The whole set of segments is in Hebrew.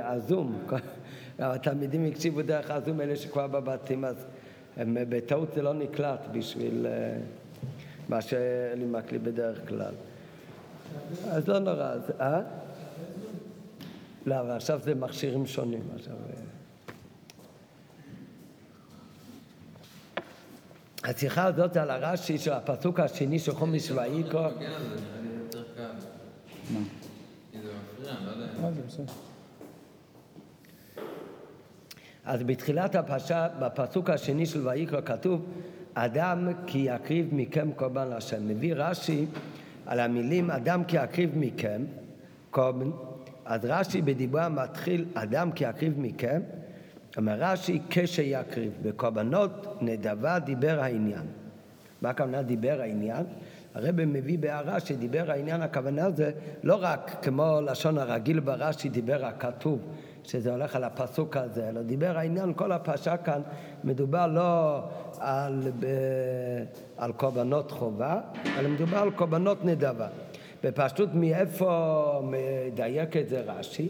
הזום. התלמידים הקשיבו דרך הזום, אלה שכבר בבתים, אז הם, בטעות זה לא נקלט בשביל אה, מה שאני מקליט בדרך כלל. אז לא נורא, אז... אה? לא, אבל עכשיו זה מכשירים שונים. עכשיו... אה. השיחה הזאת על הרש"י של הפסוק השני של חומש ויקרא. מה? לא אז בתחילת הפרשה, בפסוק השני של ויקרא כתוב, אדם כי יקריב מכם קורבן להשם. מביא רש"י על המילים אדם כי יקריב מכם קורבן, אז רש"י בדיבור המתחיל אדם כי יקריב מכם, אומר רש"י כשיקריב, בקורבנות נדבה דיבר העניין. מה הכוונה דיבר העניין? הרב מביא בהערה שדיבר העניין, הכוונה זה לא רק כמו לשון הרגיל ברש"י דיבר הכתוב, שזה הולך על הפסוק הזה, אלא דיבר העניין, כל הפרשה כאן מדובר לא על, על קורבנות חובה, אלא מדובר על קורבנות נדבה. בפשטות מאיפה מדייק את זה רש"י?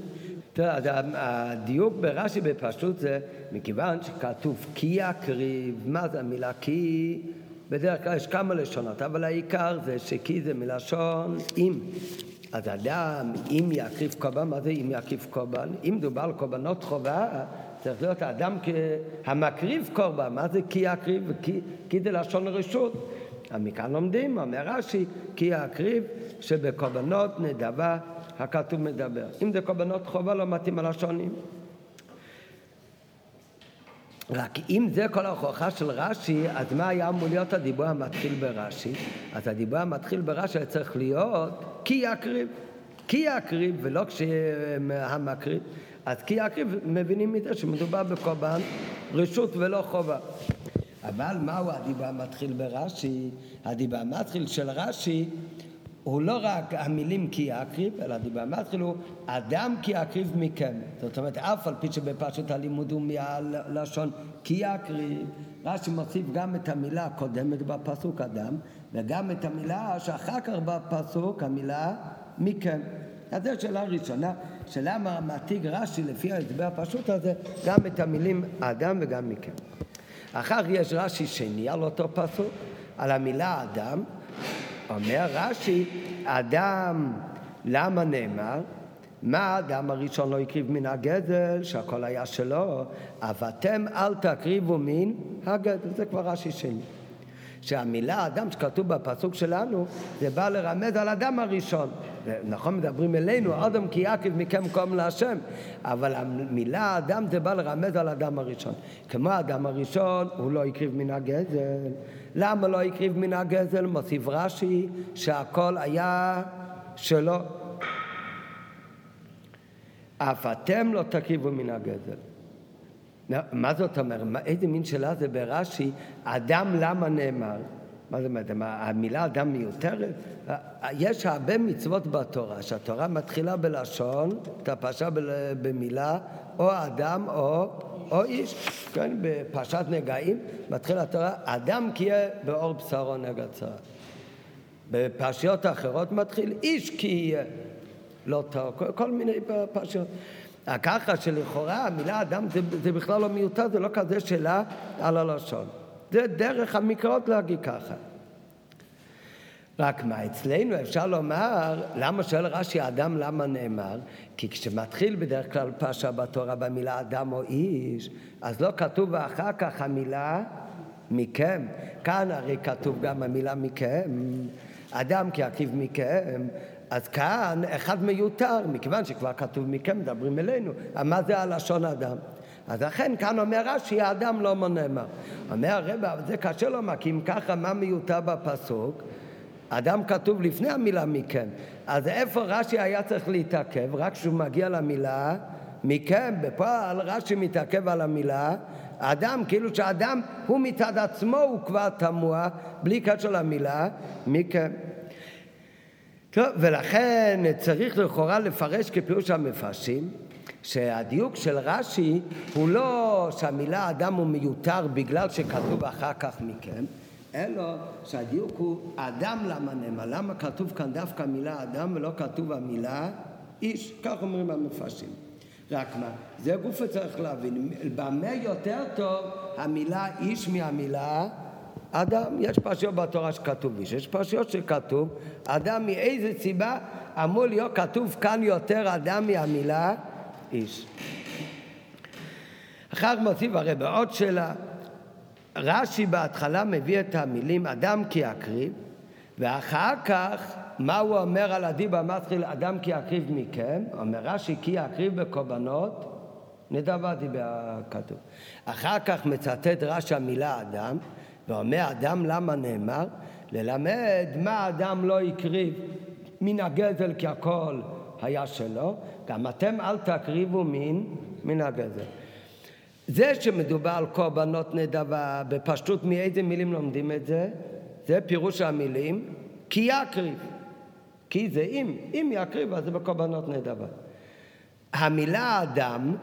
תראה, הדיוק ברש"י בפשטות זה מכיוון שכתוב כי יקריב, מה זה המילה כי? בדרך כלל יש כמה לשונות, אבל העיקר זה שכי זה מלשון אם. אז אדם, אם יקריב קורבן, מה זה אם יקריב קורבן? אם דובר על קורבנות חובה, צריך להיות האדם המקריב קורבן, מה זה כי יקריב? כי, כי זה לשון רשות. מכאן לומדים, אומר רש"י, כי יקריב שבקורבנות נדבה הכתוב מדבר. אם זה קורבנות חובה לא מתאים על השונים. רק אם זה כל ההוכחה של רש"י, אז מה היה אמור להיות הדיבור המתחיל ברש"י? אז הדיבור המתחיל ברש"י היה צריך להיות כי יקריב. כי יקריב ולא כשהמקריב. אז כי יקריב מבינים מזה שמדובר בקורבן רשות ולא חובה. אבל מהו הדיבור המתחיל ברש"י? הדיבור המתחיל של רש"י הוא לא רק המילים כי יקריב, אלא הדיבור המתחיל הוא אדם כי יקריב מכם. זאת אומרת, אף על פי שבפשוט הלימוד הוא מהלשון כי יקריב, רש"י מוסיף גם את המילה הקודמת בפסוק אדם, וגם את המילה שאחר כך בפסוק, המילה מכם. אז זו שאלה ראשונה, שלמה מעתיק רש"י לפי ההסבר הפשוט הזה גם את המילים אדם וגם מכם. אחר יש רש"י שני על אותו פסוק, על המילה אדם, אומר רש"י, אדם, למה נאמר? מה האדם הראשון לא הקריב מן הגזל, שהכל היה שלו, אבל אתם אל תקריבו מן הגזל, זה כבר רש"י שני. שהמילה אדם שכתוב בפסוק שלנו, זה בא לרמז על אדם הראשון. נכון, מדברים אלינו, אדם כי יקריב מכם קום להשם, אבל המילה אדם זה בא לרמז על אדם הראשון. כמו האדם הראשון, הוא לא הקריב מן הגזל. למה לא הקריב מן הגזל? מוסיף רש"י שהכל היה שלו. אף אתם לא תקריבו מן הגזל. מה זאת אומרת? איזה מין שאלה זה ברש"י? אדם למה נאמר? מה זאת אומרת? המילה אדם מיותרת? יש הרבה מצוות בתורה, שהתורה מתחילה בלשון, את הפרשה במילה, או אדם או, או איש. כן, בפרשת נגעים מתחילה התורה, אדם כי יהיה באור בשרו נגע צרה. בפרשיות האחרות מתחיל איש כי יהיה לא טוב, כל, כל מיני פרשיות. ככה שלכאורה המילה אדם זה, זה בכלל לא מיותר, זה לא כזה שאלה על הלשון. זה דרך המקראות להגיד ככה. רק מה, אצלנו אפשר לומר, למה שואל רש"י אדם למה נאמר? כי כשמתחיל בדרך כלל פרשה בתורה במילה אדם או איש, אז לא כתוב אחר כך המילה מכם. כאן הרי כתוב גם המילה מכם. אדם כי עקיב מכם, אז כאן אחד מיותר, מכיוון שכבר כתוב מכם, מדברים אלינו, מה זה הלשון אדם? אז לכן כאן אומר רש"י, האדם לא מונה מה. אומר הרב, זה קשה לומר, כי אם ככה, מה מיותר בפסוק? אדם כתוב לפני המילה מכם. אז איפה רש"י היה צריך להתעכב? רק כשהוא מגיע למילה מכם, בפועל רש"י מתעכב על המילה אדם, כאילו שאדם הוא מצד עצמו הוא כבר תמוה, בלי קשר למילה מכם. טוב, ולכן צריך לכאורה לפרש כפירוש המפרשים, שהדיוק של רש"י הוא לא שהמילה אדם הוא מיותר בגלל שכתוב אחר כך מכם, אלא שהדיוק הוא אדם למה נאמר, למה כתוב כאן דווקא המילה אדם ולא כתוב המילה איש, כך אומרים המפרשים. רק מה, זה גוף צריך להבין, במה יותר טוב המילה איש מהמילה אדם? יש פרשיות בתורה שכתוב איש, יש פרשיות שכתוב אדם מאיזה סיבה אמור להיות כתוב כאן יותר אדם מהמילה איש. אחר כך מוסיף הרי בעוד שאלה, רש"י בהתחלה מביא את המילים אדם כי יקריב, ואחר כך מה הוא אומר על הדיבה מתחיל אדם כי יקריב מכם? אומר רש"י כי יקריב בקורבנות נדבה דיבר כתוב. אחר כך מצטט רש"י המילה אדם ואומר אדם למה נאמר? ללמד מה אדם לא הקריב מן הגזל כי הכל היה שלו, גם אתם אל תקריבו מין מן הגזל. זה שמדובר על קורבנות נדבה, בפשטות מאיזה מילים לומדים את זה? זה פירוש המילים כי יקריב. כי זה אם, אם יקריב אז זה בקורבנות נדבה. המילה אדם,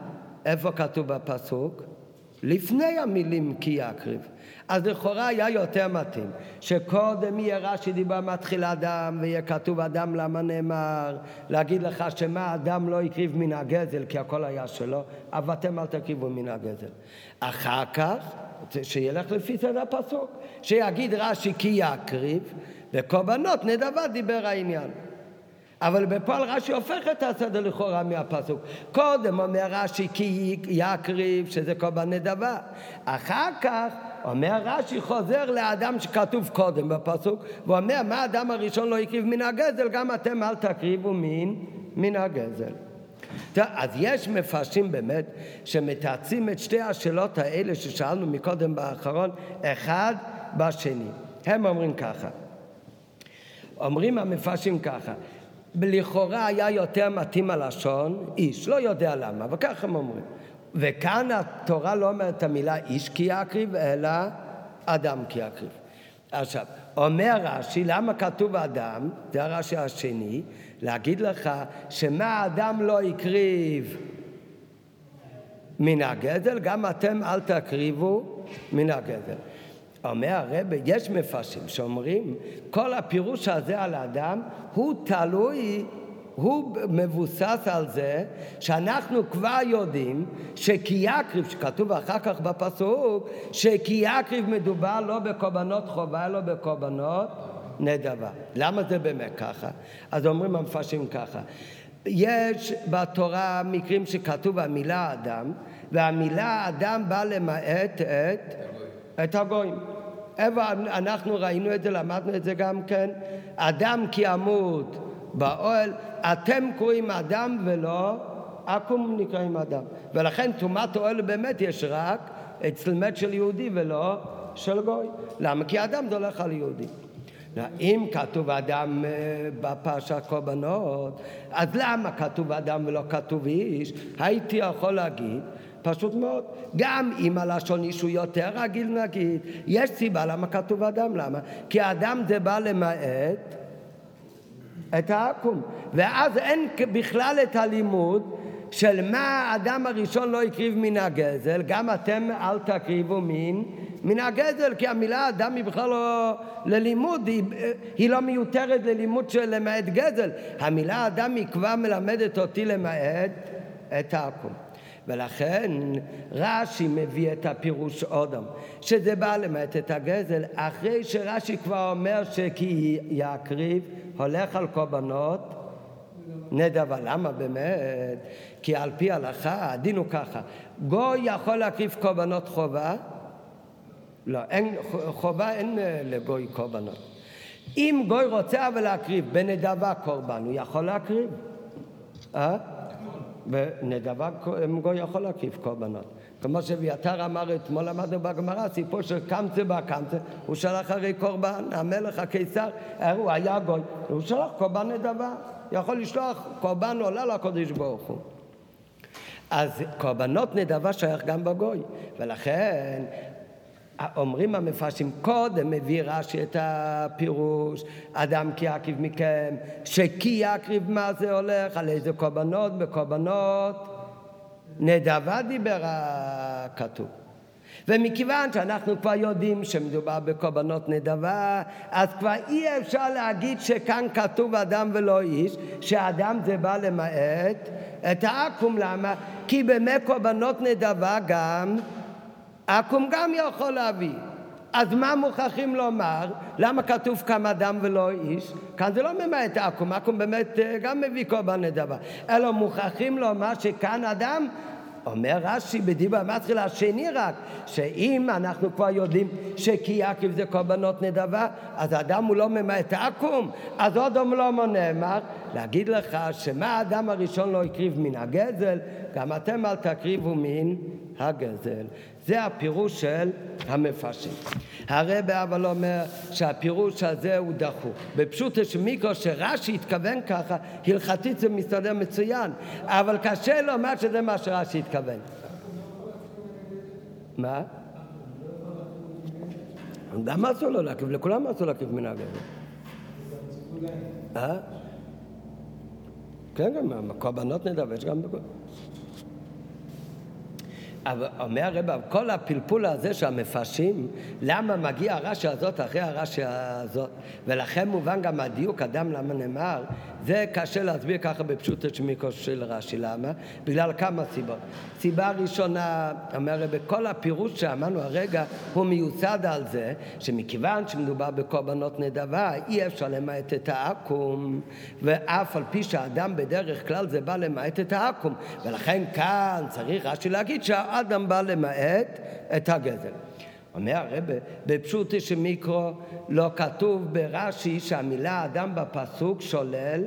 איפה כתוב בפסוק? לפני המילים כי יקריב. אז לכאורה היה יותר מתאים שקודם יהיה רש"י דיבר מתחיל אדם ויהיה כתוב אדם למה נאמר להגיד לך שמה אדם לא הקריב מן הגזל כי הכל היה שלו אבל אתם אל תקריבו מן הגזל אחר כך שילך לפי סדר הפסוק שיגיד רש"י כי יקריב וקורבנות נדבה דיבר העניין אבל בפועל רש"י הופך את הסדר לכאורה מהפסוק. קודם אומר רש"י כי יקריב, שזה קורבן נדבה. אחר כך אומר רש"י חוזר לאדם שכתוב קודם בפסוק, ואומר מה האדם הראשון לא הקריב מן הגזל, גם אתם אל תקריבו מן, מן הגזל. אז יש מפרשים באמת שמתעצים את שתי השאלות האלה ששאלנו מקודם באחרון, אחד בשני. הם אומרים ככה, אומרים המפרשים ככה, לכאורה היה יותר מתאים הלשון איש, לא יודע למה, אבל ככה הם אומרים. וכאן התורה לא אומרת את המילה איש כי יקריב, אלא אדם כי יקריב. עכשיו, אומר רש"י, למה כתוב אדם? זה הרש"י השני, להגיד לך שמה האדם לא הקריב מן הגזל, גם אתם אל תקריבו מן הגזל. אומר הרב, יש מפרשים שאומרים, כל הפירוש הזה על האדם הוא תלוי הוא מבוסס על זה שאנחנו כבר יודעים שכי יקריב, שכתוב אחר כך בפסוק, שכי יקריב מדובר לא בקורבנות חובה, אלא בקורבנות נדבה. למה זה באמת ככה? אז אומרים המפרשים ככה, יש בתורה מקרים שכתוב המילה אדם, והמילה אדם באה למעט את, את הגויים. איפה אנחנו ראינו את זה, למדנו את זה גם כן? אדם כי ימות באוהל, אתם קוראים אדם ולא עכו"ם נקראים אדם. ולכן טומאת אוהל באמת יש רק אצל מת של יהודי ולא של גוי. למה? כי אדם זה הולך על יהודי. אם כתוב אדם אה, בפרשת קורבנות, אז למה כתוב אדם ולא כתוב איש? הייתי יכול להגיד פשוט מאוד. גם אם הלשון איש הוא יותר רגיל נגיד, יש סיבה למה כתוב אדם, למה? כי אדם זה בא למעט את העכו"ם. ואז אין בכלל את הלימוד של מה האדם הראשון לא הקריב מן הגזל, גם אתם אל תקריבו מין מן הגזל, כי המילה אדם היא בכלל לא ללימוד, היא, היא לא מיותרת ללימוד של למעט גזל. המילה אדם היא כבר מלמדת אותי למעט את העכו"ם. ולכן רש"י מביא את הפירוש אודם, שזה בא למעט את הגזל, אחרי שרש"י כבר אומר שכי יקריב הולך על קורבנות נדבה. למה באמת? כי על פי ההלכה הדין הוא ככה, גוי יכול להקריב קורבנות חובה? לא, אין, חובה אין לגוי קורבנות. אם גוי רוצה אבל להקריב בנדבה קורבן, הוא יכול להקריב. אה? בנדבה גוי יכול להקריב קורבנות. כמו שאביתר אמר אתמול, למדנו בגמרא, סיפור של קמצא בקמצא, הוא שלח הרי קורבן, המלך הקיסר, הוא היה גוי, הוא שלח קורבן נדבה, יכול לשלוח קורבן עולה לקודש ברוך הוא. אז קורבנות נדבה שייך גם בגוי, ולכן אומרים המפרשים, קודם מביא רש"י את הפירוש, אדם כי יקריב מכם, שכי יקריב מה זה הולך, על איזה קורבנות, בקורבנות נדבה דיבר הכתוב. ומכיוון שאנחנו כבר יודעים שמדובר בקורבנות נדבה, אז כבר אי אפשר להגיד שכאן כתוב אדם ולא איש, שאדם זה בא למעט את העכו"ם, למה? כי בימי קורבנות נדבה גם, עכו"ם גם יכול להביא. אז מה מוכרחים לומר? למה כתוב כמה דם ולא איש? כאן זה לא ממעט עכו"ם, עכו"ם באמת אה, גם מביא קורבן נדבה. אלא מוכרחים לומר שכאן אדם אומר רש"י בדיבר מתחיל השני רק, שאם אנחנו כבר יודעים שכי יעקב זה קורבנות נדבה, אז האדם הוא לא ממעט עכו"ם, אז עוד לא נאמר, להגיד לך שמה האדם הראשון לא הקריב מן הגזל, גם אתם אל תקריבו מן הגזל. זה הפירוש של המפרשים. הרב אבל אומר שהפירוש הזה הוא דחוק. בפשוט של מיקרו שרש"י התכוון ככה, הלכתית זה מסתדר מצוין, אבל קשה לומר שזה מה שרש"י התכוון. מה? גם אסור לו להקיף, לכולם אסור להקיף מנהג אה? כן, גם קורבנות נדבש גם בכל... אומר הרב, כל הפלפול הזה של המפרשים, למה מגיע הרש"י הזאת אחרי הרש"י הזאת, ולכן מובן גם הדיוק, אדם למה נאמר, זה קשה להסביר ככה בפשוטו שמיקו של רש"י, למה? בגלל כמה סיבות. סיבה ראשונה, אומר הרב, כל הפירוש שאמרנו הרגע, הוא מיוסד על זה, שמכיוון שמדובר בקורבנות נדבה, אי אפשר למעט את העכו"ם, ואף על פי שהאדם בדרך כלל זה בא למעט את העכו"ם, ולכן כאן צריך רש"י להגיד שה... האדם בא למעט את הגזל. אומר הרבה, בפשוטי שמיקרו לא כתוב ברש"י שהמילה אדם בפסוק שולל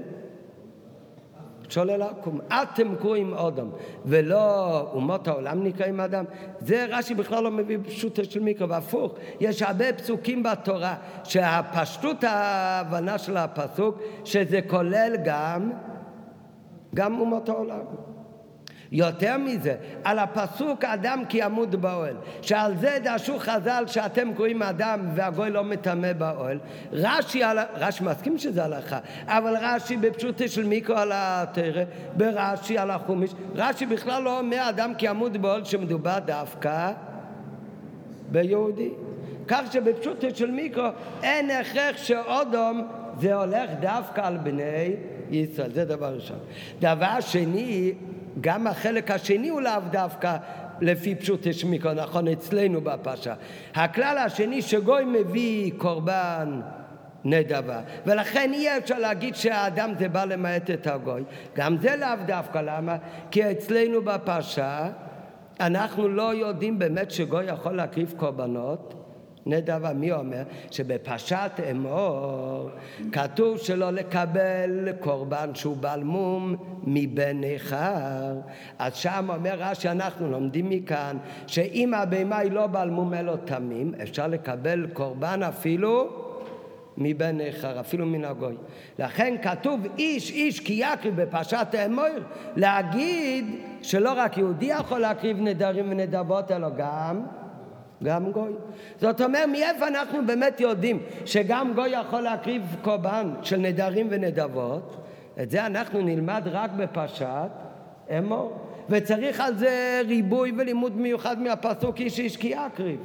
שולל עקום. אתם קרואים אודם, ולא אומות העולם נקראים אדם. זה רש"י בכלל לא מביא פשוטו של מיקרו, והפוך. יש הרבה פסוקים בתורה שהפשטות ההבנה של הפסוק, שזה כולל גם, גם אומות העולם. יותר מזה, על הפסוק אדם כי ימות באוהל, שעל זה דרשו חז"ל שאתם קוראים אדם והגוי לא מטמא באוהל. רש"י. רש"י מסכים שזה הלכה, אבל רש"י בפשוטי של מיקרו על התרא, ברש"י על החומיש, רש"י בכלל לא אומר אדם כי ימות באוהל שמדובר דווקא ביהודי. כך שבפשוטי של מיקרו אין הכרח שאודום זה הולך דווקא על בני ישראל, זה דבר ראשון. דבר שני, גם החלק השני הוא לאו דווקא לפי פשוט השמיקו, נכון אצלנו בפרשה. הכלל השני שגוי מביא קורבן נדבה, ולכן אי אפשר להגיד שהאדם זה בא למעט את הגוי. גם זה לאו דווקא, למה? כי אצלנו בפרשה אנחנו לא יודעים באמת שגוי יכול להקריב קורבנות נדבה, מי אומר? שבפרשת אמור כתוב שלא לקבל קורבן שהוא בעל מום מבן נכר. אז שם אומר רש"י, אנחנו לומדים מכאן שאם הבהמה היא לא בעל מום אלא תמים, אפשר לקבל קורבן אפילו מבן נכר, אפילו מן הגוי. לכן כתוב איש איש כי יקריב בפרשת אמור, להגיד שלא רק יהודי יכול להקריב נדרים ונדבות אלא גם גם גוי. זאת אומרת, מאיפה אנחנו באמת יודעים שגם גוי יכול להקריב קורבן של נדרים ונדבות? את זה אנחנו נלמד רק בפרשת אמור. וצריך על זה ריבוי ולימוד מיוחד מהפסוק איש איש כי יקריב.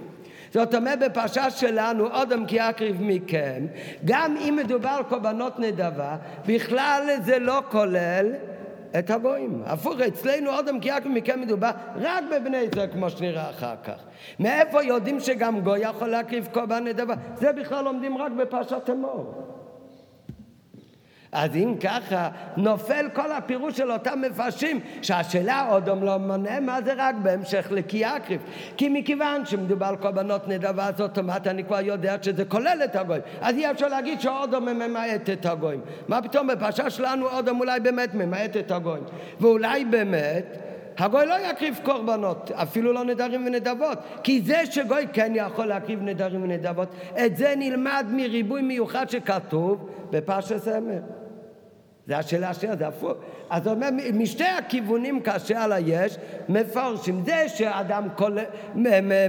זאת אומרת, בפרשה שלנו, אודם כי יקריב מכם, גם אם מדובר על קורבנות נדבה, בכלל זה לא כולל את הגויים. הפוך, אצלנו אודם כי יעקב מכם מדובר רק בבני ישראל, כמו שנראה אחר כך. מאיפה יודעים שגם גוי יכול להקריב קורבן נדבה? זה בכלל לומדים רק בפרשת אמור. אז אם ככה, נופל כל הפירוש של אותם מפרשים, שהשאלה עוד לא מונה מה זה רק בהמשך לקי אקריב. כי מכיוון שמדובר על קורבנות נדבה, אז אוטומט אני כבר יודע שזה כולל את הגויים. אז אי אפשר להגיד שאודום ממעט את הגויים. מה פתאום בפרשה שלנו אודום אולי באמת ממעט את הגויים. ואולי באמת... הגוי לא יקריב קורבנות, אפילו לא נדרים ונדבות, כי זה שגוי כן יכול להקריב נדרים ונדבות, את זה נלמד מריבוי מיוחד שכתוב בפרשת סמר. זה השאלה השנייה, זה הפוך. אז הוא אומר, משתי הכיוונים כאשר על היש, מפרשים. זה שאדם.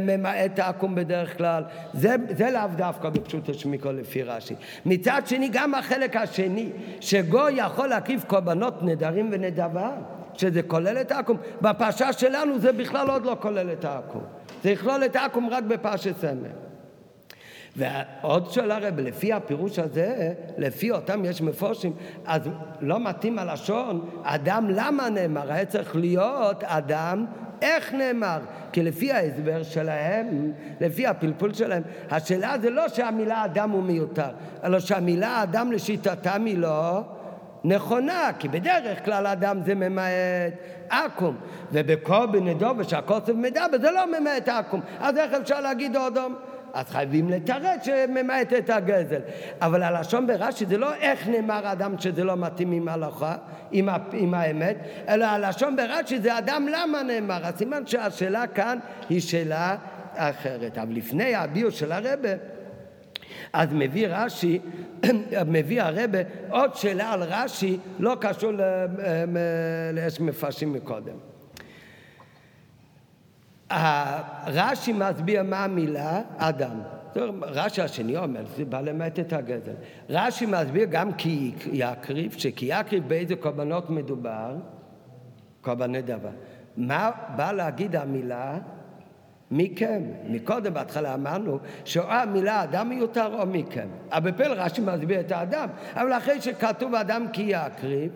ממעט העקום בדרך כלל, זה, זה לאו דווקא בפשוט השמיקו לפי רש"י. מצד שני, גם החלק השני, שגוי יכול להקריב קורבנות נדרים ונדבה, שזה כולל את העקום, בפרשה שלנו זה בכלל עוד לא כולל את העקום. זה יכלול את העקום רק בפרשת סמל. ועוד שאלה הרב, לפי הפירוש הזה, לפי אותם יש מפורשים, אז לא מתאים הלשון, אדם למה נאמר? היה צריך להיות אדם איך נאמר? כי לפי ההסבר שלהם, לפי הפלפול שלהם, השאלה זה לא שהמילה אדם הוא מיותר, אלא שהמילה אדם לשיטתם היא לא נכונה, כי בדרך כלל אדם זה ממעט עכו"ם, ובכל בנדו ושהקוצב מדבר זה לא ממעט עכו"ם, אז איך אפשר להגיד אודום? אז חייבים לתרץ שממעט את הגזל. אבל הלשון ברש"י זה לא איך נאמר אדם שזה לא מתאים עם ההלכה, עם, עם האמת, אלא הלשון ברש"י זה אדם למה נאמר. הסימן שהשאלה כאן היא שאלה אחרת. אבל לפני הביור של הרבה, אז מביא רש"י, מביא הרבה עוד שאלה על רש"י, לא קשור לאיך מפרשים מקודם. רש"י מסביר מה המילה אדם. רש"י השני אומר, זה בא למעט את הגזל. רש"י מסביר גם כי יקריב, שכי יקריב באיזה קורבנות מדובר? קורבני דבר. מה בא להגיד המילה? מכם. מקודם בהתחלה אמרנו שאו המילה אדם מיותר או מכם. אבל בפל רש"י מסביר את האדם. אבל אחרי שכתוב אדם כי יקריב,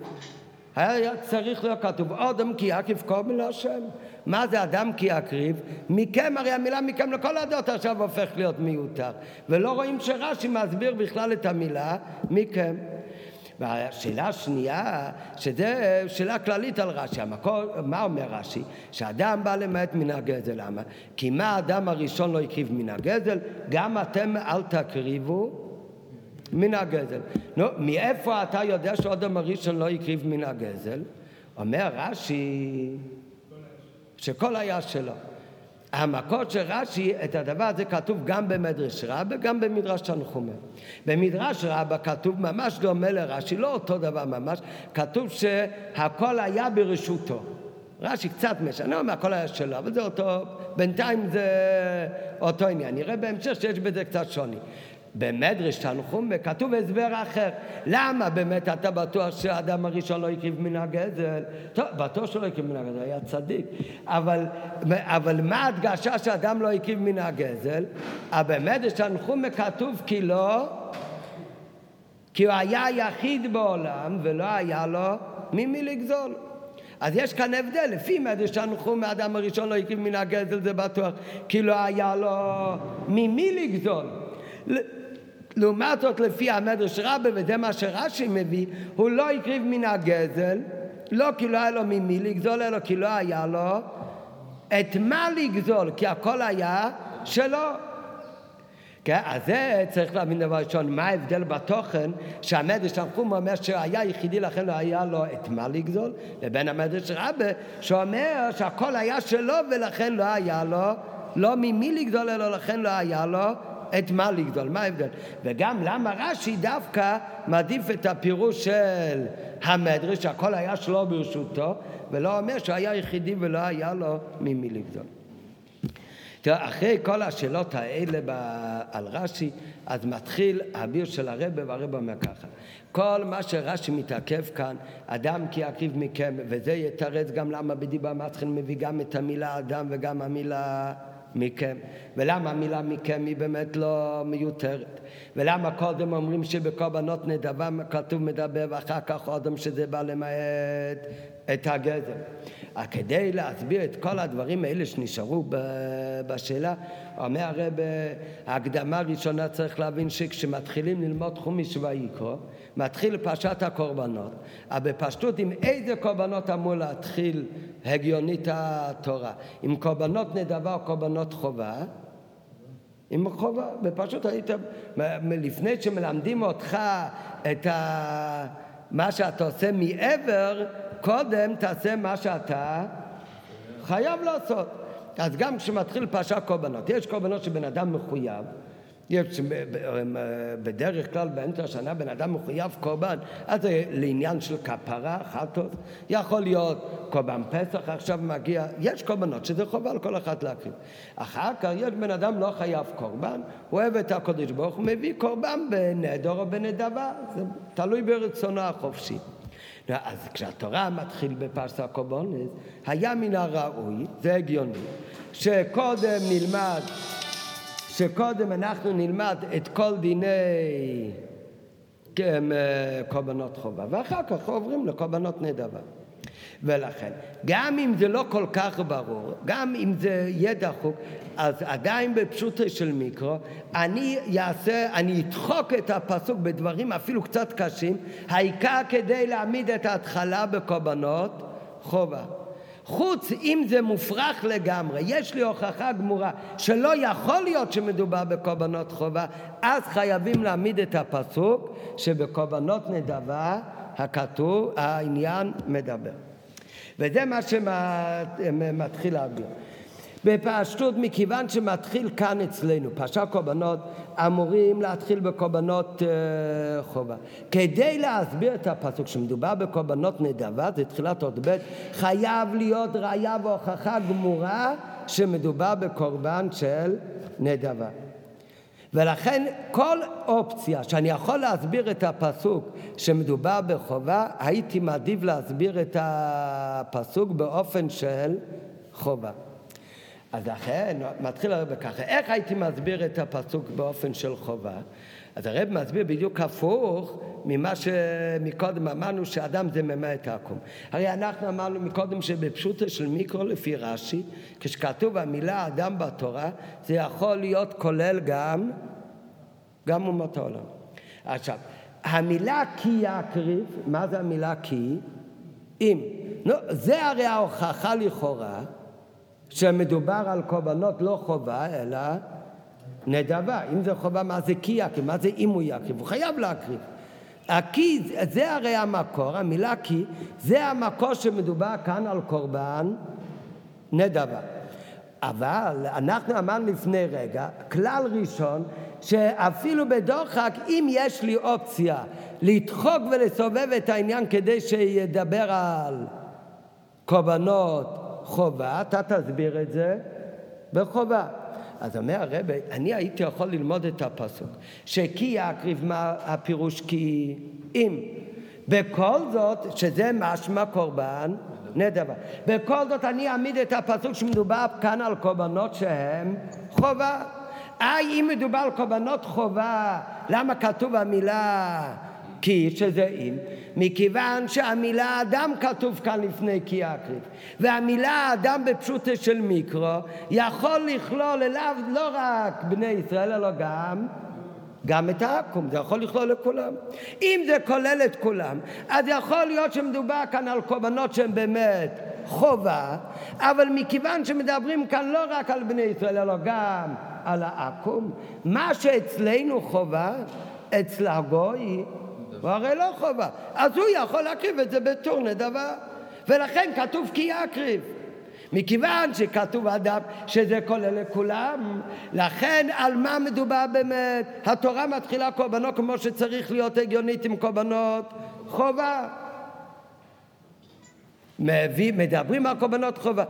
היה צריך להיות כתוב אדם כי יקריב קורבן להשם. מה זה אדם כי יקריב? מכם, הרי המילה מכם לכל הדעות עכשיו הופך להיות מיותר. ולא רואים שרש"י מסביר בכלל את המילה מכם. והשאלה השנייה, שזה שאלה כללית על רש"י, המקור, מה אומר רש"י? שאדם בא למעט מן הגזל, למה? כי מה האדם הראשון לא הקריב מן הגזל, גם אתם אל תקריבו מן הגזל. נו, מאיפה אתה יודע שאדם הראשון לא הקריב מן הגזל? אומר רש"י שכל היה שלו. המקור של רש"י, את הדבר הזה כתוב גם במדרש רבה, גם במדרש תנחומה. במדרש רבה כתוב ממש דומה לרש"י, לא אותו דבר ממש, כתוב שהכל היה ברשותו. רש"י קצת משנה, אומר הכל היה שלו, אבל זה אותו, בינתיים זה אותו עניין. נראה בהמשך שיש בזה קצת שוני. במדרש תנחום כתוב הסבר אחר. למה באמת אתה בטוח שהאדם הראשון לא הקריב מן הגזל? טוב, בטוח שלא הקריב מן הגזל, היה צדיק. אבל, אבל מה ההדגשה שאדם לא הקריב מן הגזל? במדרש תנחום כתוב כי לא, כי הוא היה היחיד בעולם ולא היה לו ממי לגזול. אז יש כאן הבדל, לפי מדרש תנחום האדם הראשון לא הקריב מן הגזל זה בטוח, כי לא היה לו ממי לגזול. לעומת זאת, לפי המדרש רבה, וזה מה שרש"י מביא, הוא לא הקריב מן הגזל, לא כי לא היה לו ממי לגזול, אלא כי לא היה לו את מה לגזול, כי הכל היה שלו. כן, אז זה צריך להבין דבר ראשון, מה ההבדל בתוכן שהמדרש תנחום אומר שהיה יחידי לכן לא היה לו את מה לגזול, לבין המדרש רבה שאומר שהכל היה שלו ולכן לא היה לו לא ממי לגזול אלא לכן לא היה לו את מה לגדול, מה ההבדל? וגם למה רש"י דווקא מעדיף את הפירוש של המדרש, שהכל היה שלו ברשותו, ולא אומר שהוא היה יחידי ולא היה לו ממי לגדול. תראה, אחרי כל השאלות האלה על רש"י, אז מתחיל הביר של הרבה, והרבה אומר ככה. כל מה שרש"י מתעכב כאן, אדם כי יקריב מכם, וזה יתרץ גם למה בדיבה מתחיל מביא גם את המילה אדם וגם המילה... מכם, ולמה המילה מכם היא באמת לא מיותרת, ולמה קודם אומרים שבקורבנות נדבה כתוב מדבר ואחר כך אודם שזה בא למעט את הגזר. כדי להסביר את כל הדברים האלה שנשארו בשאלה, אומר הרב, ההקדמה הראשונה צריך להבין שכשמתחילים ללמוד חומיש ויקרו, מתחיל פרשת הקורבנות, אבל בפשטות עם איזה קורבנות אמור להתחיל הגיונית התורה? עם קורבנות נדבה או קורבנות חובה? עם חובה, ופשוט היית, לפני שמלמדים אותך את ה... מה שאתה עושה מעבר, קודם תעשה מה שאתה חייב לעשות. אז גם כשמתחיל פרשת קורבנות, יש קורבנות שבן אדם מחויב, יש בדרך כלל באמצע השנה בן אדם מחויב קורבן, אז זה לעניין של כפרה, חטות, יכול להיות קורבן פסח עכשיו מגיע, יש קורבנות שזה חובה על כל אחת להקריב. אחר כך יש בן אדם לא חייב קורבן, הוא אוהב את הקודש ברוך הוא מביא קורבן בנדר או בנדבה, זה תלוי ברצונו החופשי. אז כשהתורה מתחיל בפרסה הקורבנות, היה מן הראוי, זה הגיוני, שקודם נלמד שקודם אנחנו נלמד את כל דיני כן, אה, קורבנות חובה, ואחר כך עוברים לקורבנות נדבה. ולכן, גם אם זה לא כל כך ברור, גם אם זה יהיה דחוק, אז עדיין בפשוטו של מיקרו, אני אעשה, אני אדחוק את הפסוק בדברים אפילו קצת קשים, העיקר כדי להעמיד את ההתחלה בקורבנות חובה. חוץ אם זה מופרך לגמרי, יש לי הוכחה גמורה שלא יכול להיות שמדובר בקורבנות חובה, אז חייבים להעמיד את הפסוק שבקורבנות נדבה הכתוב, העניין מדבר. וזה מה שמתחיל להעביר. בפשטות, מכיוון שמתחיל כאן אצלנו, פרשת קורבנות, אמורים להתחיל בקורבנות uh, חובה. כדי להסביר את הפסוק שמדובר בקורבנות נדבה, זה תחילת עוד ב', חייב להיות ראיה והוכחה גמורה שמדובר בקורבן של נדבה. ולכן כל אופציה שאני יכול להסביר את הפסוק שמדובר בחובה, הייתי מעדיף להסביר את הפסוק באופן של חובה. אז לכן מתחיל הרב ככה, איך הייתי מסביר את הפסוק באופן של חובה? אז הרב מסביר בדיוק הפוך ממה שמקודם אמרנו שאדם זה ממה את העקום. הרי אנחנו אמרנו מקודם שבפשוטו של מיקרו לפי רש"י, כשכתוב המילה אדם בתורה, זה יכול להיות כולל גם, גם אומות העולם. עכשיו, המילה כי יקריב, מה זה המילה כי? אם. נו, זה הרי ההוכחה לכאורה שמדובר על קורבנות לא חובה, אלא נדבה. אם זה חובה, מה זה כי יקריב? מה זה אם הוא יקריב? הוא חייב להקריב. הכי, זה הרי המקור, המילה כי, זה המקור שמדובר כאן על קורבן נדבה. אבל אנחנו אמרנו לפני רגע, כלל ראשון, שאפילו בדוחק, אם יש לי אופציה לדחוק ולסובב את העניין כדי שידבר על קורבנות חובה, אתה תסביר את זה בחובה. אז אומר הרב, אני הייתי יכול ללמוד את הפסוק, שכי יקריב מה הפירוש כי אם. בכל זאת, שזה משמע קורבן נדבה. בכל זאת אני אעמיד את הפסוק שמדובר כאן על קורבנות שהם חובה. אה, אם מדובר על קורבנות חובה, למה כתוב המילה כי, שזה אם? מכיוון שהמילה אדם כתוב כאן לפני כי יקריב. והמילה אדם בפשוטה של מיקרו יכול לכלול אליו לא רק בני ישראל, אלא גם גם את העכו"ם, זה יכול לכלול לכולם. אם זה כולל את כולם, אז יכול להיות שמדובר כאן על קורבנות שהן באמת חובה, אבל מכיוון שמדברים כאן לא רק על בני ישראל, אלא גם על העכו"ם, מה שאצלנו חובה, אצל הגוי הוא הרי לא חובה. אז הוא יכול להקריב את זה בתור נדבה. ולכן כתוב כי יקריב. מכיוון שכתוב אדם שזה כולל לכולם, לכן על מה מדובר באמת? התורה מתחילה קורבנות כמו שצריך להיות הגיונית עם קורבנות חובה. מדברים על קורבנות חובה.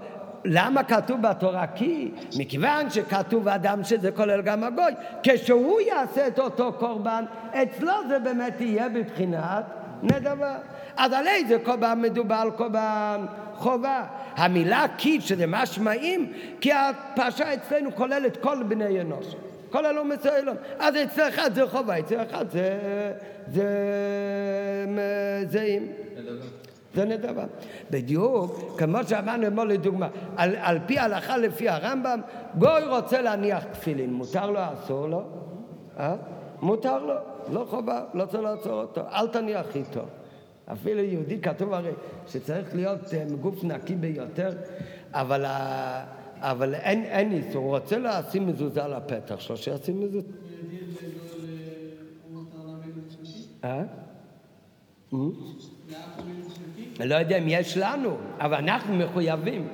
למה כתוב בתורה כי? מכיוון שכתוב אדם שזה כולל גם הגוי. כשהוא יעשה את אותו קורבן, אצלו זה באמת יהיה בבחינת נדבה. אז על איזה קורבן מדובר על קורבן חובה? המילה כי שזה משמעים, כי הפרשה אצלנו כוללת כל בני אנוש. כל הלא מסוילון. אז אצל אחד זה חובה, אצל אחד זה... זה... זה... זה... נדבה. בדיוק, כמו שאמרנו אתמול לדוגמה, על, על פי ההלכה לפי הרמב"ם, גוי רוצה להניח תפילין, מותר לו, אסור לו? אה? מותר לו, לא חובה, לא צריך לעצור אותו, אל תניח איתו. אפילו יהודי כתוב הרי שצריך להיות אה, גוף נקי ביותר, אבל, אבל אין, אין איסור, הוא רוצה לשים מזוזה על הפתח שלו, שישים מזוזה. אה? אני לא יודע אם יש לנו, אבל אנחנו מחויבים.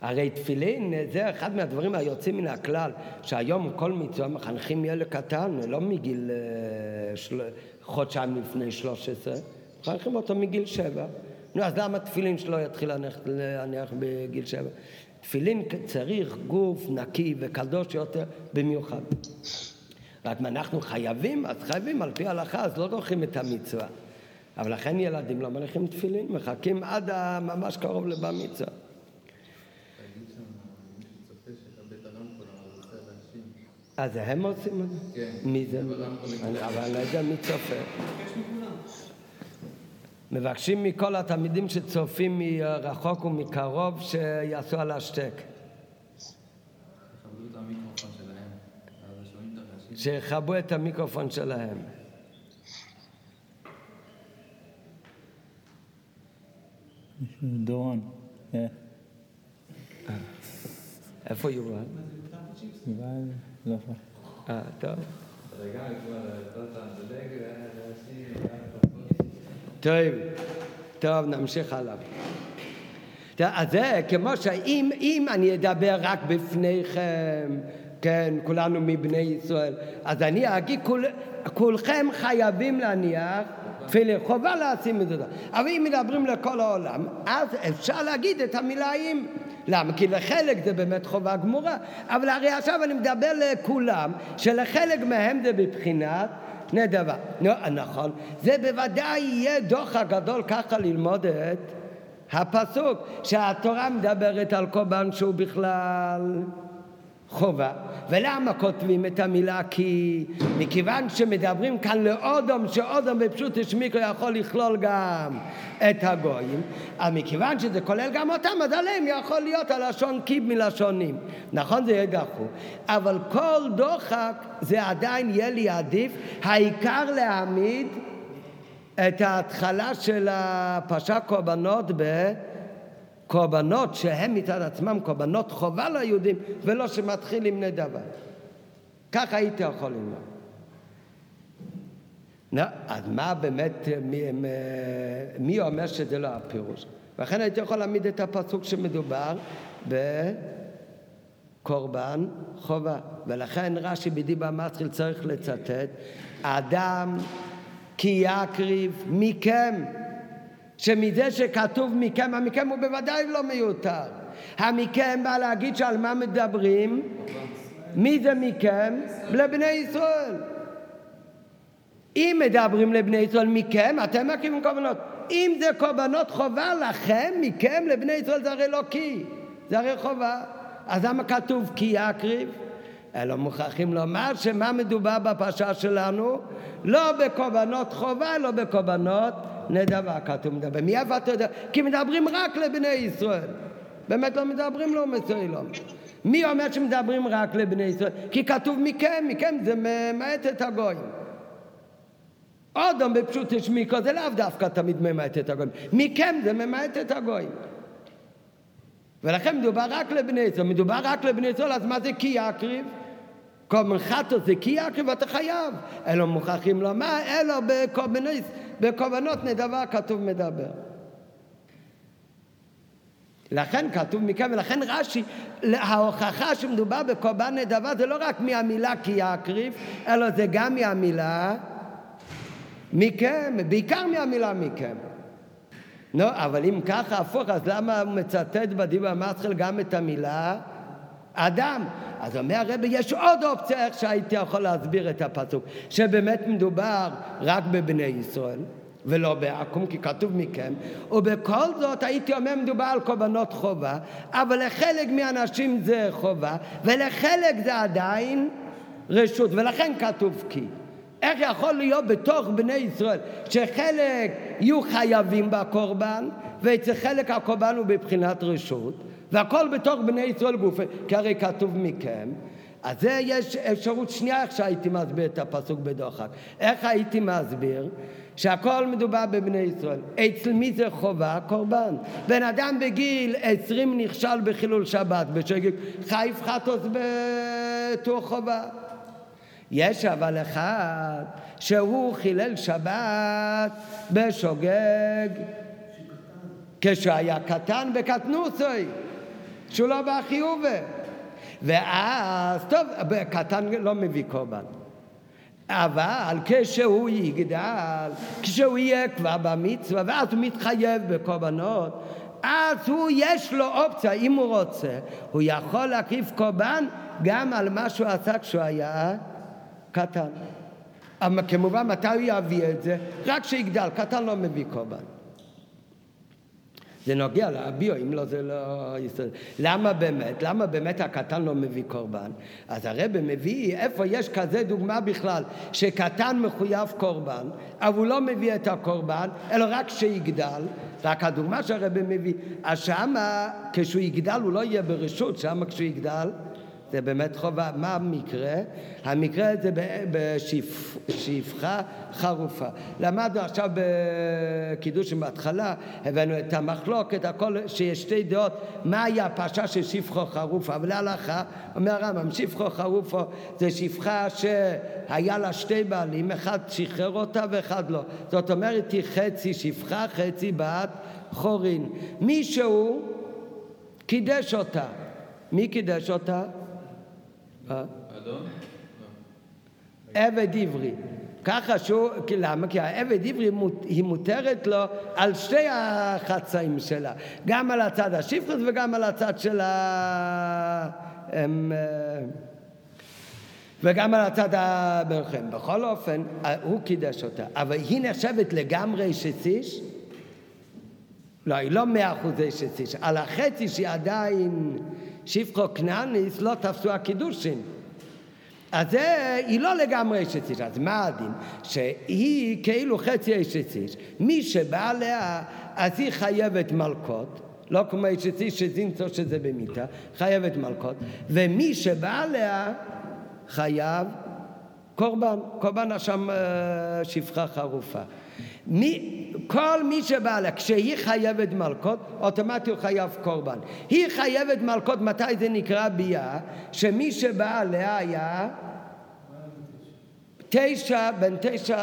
הרי תפילין זה אחד מהדברים היוצאים מן הכלל, שהיום כל מצווה מחנכים ילד קטן, לא מגיל אה, של... חודשיים לפני 13, מחנכים אותו מגיל שבע. נו, אז למה תפילין שלו יתחיל להניח בגיל שבע? תפילין צריך גוף נקי וקדוש יותר במיוחד. רק אם אנחנו חייבים, אז חייבים על פי ההלכה, אז לא דוחים את המצווה. אבל לכן ילדים לא מניחים תפילין, מחכים עד ממש קרוב לבר מצווה. אז הם עושים את זה? כן. מי זה? אבל אני לא יודע מי צופה. מבקשים מכל התלמידים שצופים מרחוק ומקרוב שיעשו על השתק. שיכבו את המיקרופון שלהם. דורון. כן. איפה יובל? יובל, לא פה. אה, טוב. טוב, טוב, נמשיך הלאה. אז זה כמו שאם אם אני אדבר רק בפניכם, כן, כולנו מבני ישראל, אז אני אגיד, כול, כולכם חייבים להניח תפילין, חובה לשים את זה. אבל אם מדברים לכל העולם, אז אפשר להגיד את המילה אם. למה? כי לחלק זה באמת חובה גמורה, אבל הרי עכשיו אני מדבר לכולם, שלחלק מהם זה בבחינת נדבה. נכון, זה בוודאי יהיה דוח הגדול ככה ללמוד את הפסוק, שהתורה מדברת על קורבן שהוא בכלל חובה. ולמה כותבים את המילה כי? מכיוון שמדברים כאן לאודום, שאודום בפשוט השמיקו יכול לכלול גם את הגויים, אז מכיוון שזה כולל גם אותם, אז עליהם יכול להיות הלשון כי מלשונים. נכון זה יהיה דחו, אבל כל דוחק זה עדיין יהיה לי עדיף, העיקר להעמיד את ההתחלה של הפרשת קורבנות ב... קורבנות שהם מצד עצמם קורבנות חובה ליהודים ולא שמתחיל עם נדבה. ככה הייתי יכול ללמוד. לא, אז מה באמת, מי, מי אומר שזה לא הפירוש? ולכן הייתי יכול להעמיד את הפסוק שמדובר בקורבן חובה. ולכן רש"י בדיבה מתחיל צריך לצטט, אדם כי יקריב מכם שמזה שכתוב מכם, המכם הוא בוודאי לא מיותר. המכם בא להגיד שעל מה מדברים? מי זה מכם? לבני ישראל. אם מדברים לבני ישראל מכם, אתם מקימים קורבנות. אם זה קורבנות חובה לכם, מכם, לבני ישראל, זה הרי לא כי, זה הרי חובה. אז למה כתוב כי יקריב? אלא מוכרחים לומר שמה מדובר בפרשה שלנו? לא בקורבנות חובה, לא בקורבנות נדבה כתוב מדבר. מאיפה אתה יודע? כי מדברים רק לבני ישראל. באמת לא מדברים לא מסוילום. מי אומר שמדברים רק לבני ישראל? כי כתוב מכם, מכם זה ממעט את הגויים. אודום בפשוט השמיקו זה לאו דווקא תמיד ממעט את הגויים. מכם זה ממעט את הגויים. ולכן מדובר רק לבני ישראל. מדובר רק לבני ישראל, אז מה זה כי יקריב? כל מנחתו זה כי יקריב אתה חייב. אלו מוכרחים לומר, אלו בקורבנות, בקורבנות נדבה כתוב מדבר. לכן כתוב מכאן, ולכן רש"י, ההוכחה שמדובר בקורבן נדבה זה לא רק מהמילה כי יקריב, אלא זה גם מהמילה מכם, בעיקר מהמילה מכם. לא, אבל אם ככה הפוך, אז למה הוא מצטט בדיבר המסחל גם את המילה אדם? אז אומר הרבי, יש עוד אופציה איך שהייתי יכול להסביר את הפסוק, שבאמת מדובר רק בבני ישראל. ולא בעכו"ם, כי כתוב מכם, ובכל זאת הייתי אומר מדובר על קורבנות חובה, אבל לחלק מהאנשים זה חובה, ולחלק זה עדיין רשות, ולכן כתוב כי. איך יכול להיות בתוך בני ישראל שחלק יהיו חייבים בקורבן, ואצל חלק הקורבן הוא בבחינת רשות, והכל בתוך בני ישראל גופה, כי הרי כתוב מכם. אז זה יש אפשרות שנייה איך שהייתי מסביר את הפסוק בדוחק. איך הייתי מסביר? שהכל מדובר בבני ישראל. אצל מי זה חובה? קורבן. בן אדם בגיל עשרים נכשל בחילול שבת, בשגיג חייב חטוס בתור חובה. יש אבל אחד שהוא חילל שבת בשוגג כשהיה קטן בקטנוסוי, שהוא לא בחיובה. ואז, טוב, קטן לא מביא קורבן. אבל כשהוא יגדל, כשהוא יהיה כבר במצווה, ואז הוא מתחייב בקורבנות, אז הוא, יש לו אופציה, אם הוא רוצה, הוא יכול להקריב קורבן גם על מה שהוא עשה כשהוא היה קטן. אבל כמובן, מתי הוא יביא את זה? רק כשיגדל, קטן לא מביא קורבן. זה נוגע לביו, אם לא זה לא. למה באמת? למה באמת הקטן לא מביא קורבן? אז הרב מביא, איפה יש כזה דוגמה בכלל, שקטן מחויב קורבן, אבל הוא לא מביא את הקורבן, אלא רק כשיגדל, רק הדוגמה שהרב מביא, אז שמה, כשהוא יגדל הוא לא יהיה ברשות, שמה כשהוא יגדל זה באמת חובה. מה המקרה? המקרה זה בשפחה חרופה. למדנו עכשיו בקידוש בהתחלה, הבאנו את המחלוקת, הכל, שיש שתי דעות, מהי הפרשה של שפחו חרופה. אבל להלכה, אומר הרמב"ם, שפחו חרופה זה שפחה שהיה לה שתי בעלים, אחד שחרר אותה ואחד לא. זאת אומרת, היא חצי שפחה, חצי בת חורין. מישהו קידש אותה. מי קידש אותה? אדון? עבד עברי. ככה שהוא, למה? כי העבד עברי היא מותרת לו על שתי החצאים שלה, גם על הצד השפחוס וגם על הצד של ה... הם, אה, וגם על הצד הברכים. בכל אופן, הוא קידש אותה. אבל היא נחשבת לגמרי שסיש? לא, היא לא מאה אחוזי שסיש. על החצי שהיא עדיין שפחו כנעניס לא תפסו הקידושין. אז זה, היא לא לגמרי אשת איש, אז מה הדין? שהיא כאילו חצי אשת איש. מי שבא עליה, אז היא חייבת מלקות, לא כמו אשת איש שזינצו שזה במיתה, חייבת מלקות, ומי שבא עליה, חייב קורבן, קורבן אשם אה, שפחה חרופה. מי, כל מי שבא לה, כשהיא חייבת מלכות, אוטומטי הוא חייב קורבן. היא חייבת מלכות, מתי זה נקרא ביה? שמי שבא עליה היה תשע, בין תשע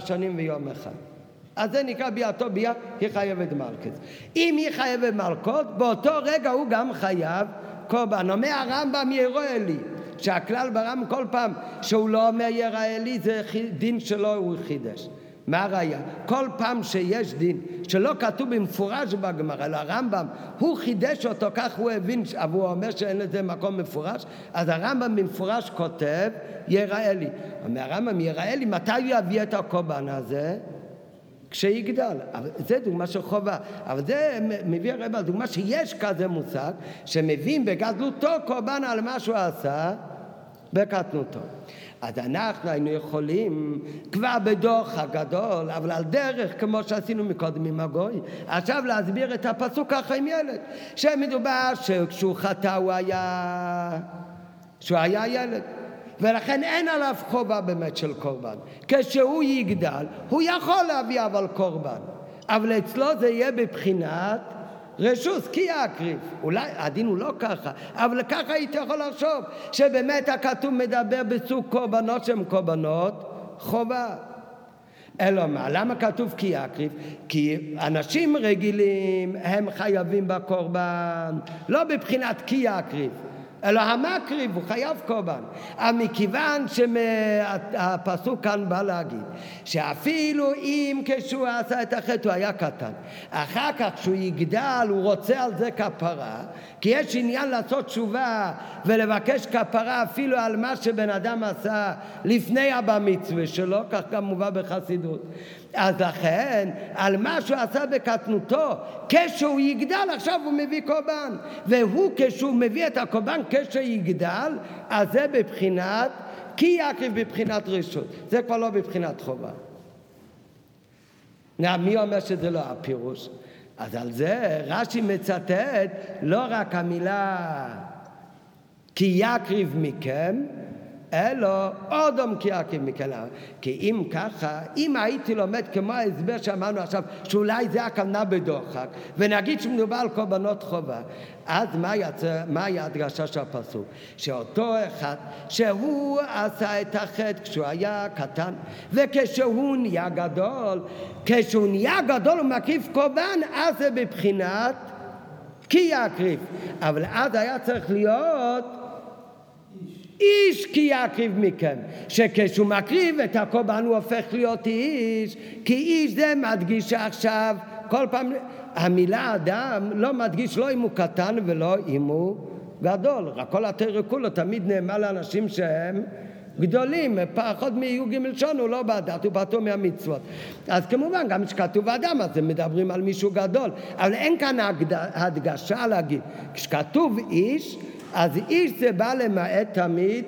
שנים ויום אחד. אז זה נקרא ביאתו ביה, היא חייבת מלכות. אם היא חייבת מלכות, באותו רגע הוא גם חייב קורבן. אומר הרמב"ם יראה לי, שהכלל ברמב"ם כל פעם שהוא לא אומר יראה לי, זה דין שלו הוא חידש. מה הראיה? כל פעם שיש דין שלא כתוב במפורש בגמרא, אלא הרמב"ם, הוא חידש אותו, כך הוא הבין, אבל הוא אומר שאין לזה מקום מפורש, אז הרמב"ם במפורש כותב, יראה לי. אומר הרמב"ם, יראה לי, מתי הוא יביא את הקורבן הזה? כשיגדל. זה דוגמה של חובה. אבל זה מביא הרב על דוגמה שיש כזה מושג, שמבין בגדלותו קורבן על מה שהוא עשה בקטנותו. אז אנחנו היינו יכולים כבר בדוח הגדול, אבל על דרך, כמו שעשינו מקודם עם הגוי, עכשיו להסביר את הפסוק ככה עם ילד, שמדובר שכשהוא חטא הוא היה, שהוא היה ילד. ולכן אין עליו חובה באמת של קורבן. כשהוא יגדל, הוא יכול להביא אבל קורבן. אבל אצלו זה יהיה בבחינת רשוס, כי יקריב. אולי הדין הוא לא ככה, אבל ככה הייתי יכול לחשוב, שבאמת הכתוב מדבר בסוג קורבנות שהן קורבנות חובה. אלא מה? למה כתוב כי יקריב? כי אנשים רגילים הם חייבים בקורבן, לא בבחינת כי יקריב. אלא המקריב הוא חייב קורבן. אבל מכיוון שהפסוק כאן בא להגיד שאפילו אם כשהוא עשה את החטא הוא היה קטן, אחר כך כשהוא יגדל הוא רוצה על זה כפרה, כי יש עניין לעשות תשובה ולבקש כפרה אפילו על מה שבן אדם עשה לפני הבא מצווה שלו, כך גם מובא בחסידות. אז לכן, על מה שהוא עשה בקטנותו, כשהוא יגדל, עכשיו הוא מביא קורבן. והוא, כשהוא מביא את הקורבן, כשיגדל, אז זה בבחינת, כי יקריב בבחינת רשות. זה כבר לא בבחינת חובה. מי אומר שזה לא הפירוש? אז על זה רש"י מצטט לא רק המילה כי יקריב מכם, אלו אודום יקיב מכלה. כי אם ככה, אם הייתי לומד כמו ההסבר שאמרנו עכשיו, שאולי זה הכוונה בדוחק, ונגיד שמדובר על קורבנות חובה, אז מה ההדגשה של הפסוק? שאותו אחד, שהוא עשה את החטא כשהוא היה קטן, וכשהוא נהיה גדול, כשהוא נהיה גדול ומקריב קורבן, אז זה בבחינת כי יקריב. אבל אז היה צריך להיות איש כי יקריב מכם, שכשהוא מקריב את הקורבן הוא הופך להיות איש, כי איש זה מדגיש עכשיו, כל פעם המילה אדם לא מדגיש לא אם הוא קטן ולא אם הוא גדול, רק כל התרא כולו תמיד נאמר לאנשים שהם גדולים, פחות מי"ג שון הוא לא בדת, הוא פטור מהמצוות. אז כמובן, גם כשכתוב אדם, אז הם מדברים על מישהו גדול, אבל אין כאן הדגשה להגיד. כשכתוב איש, אז איש זה בא למעט תמיד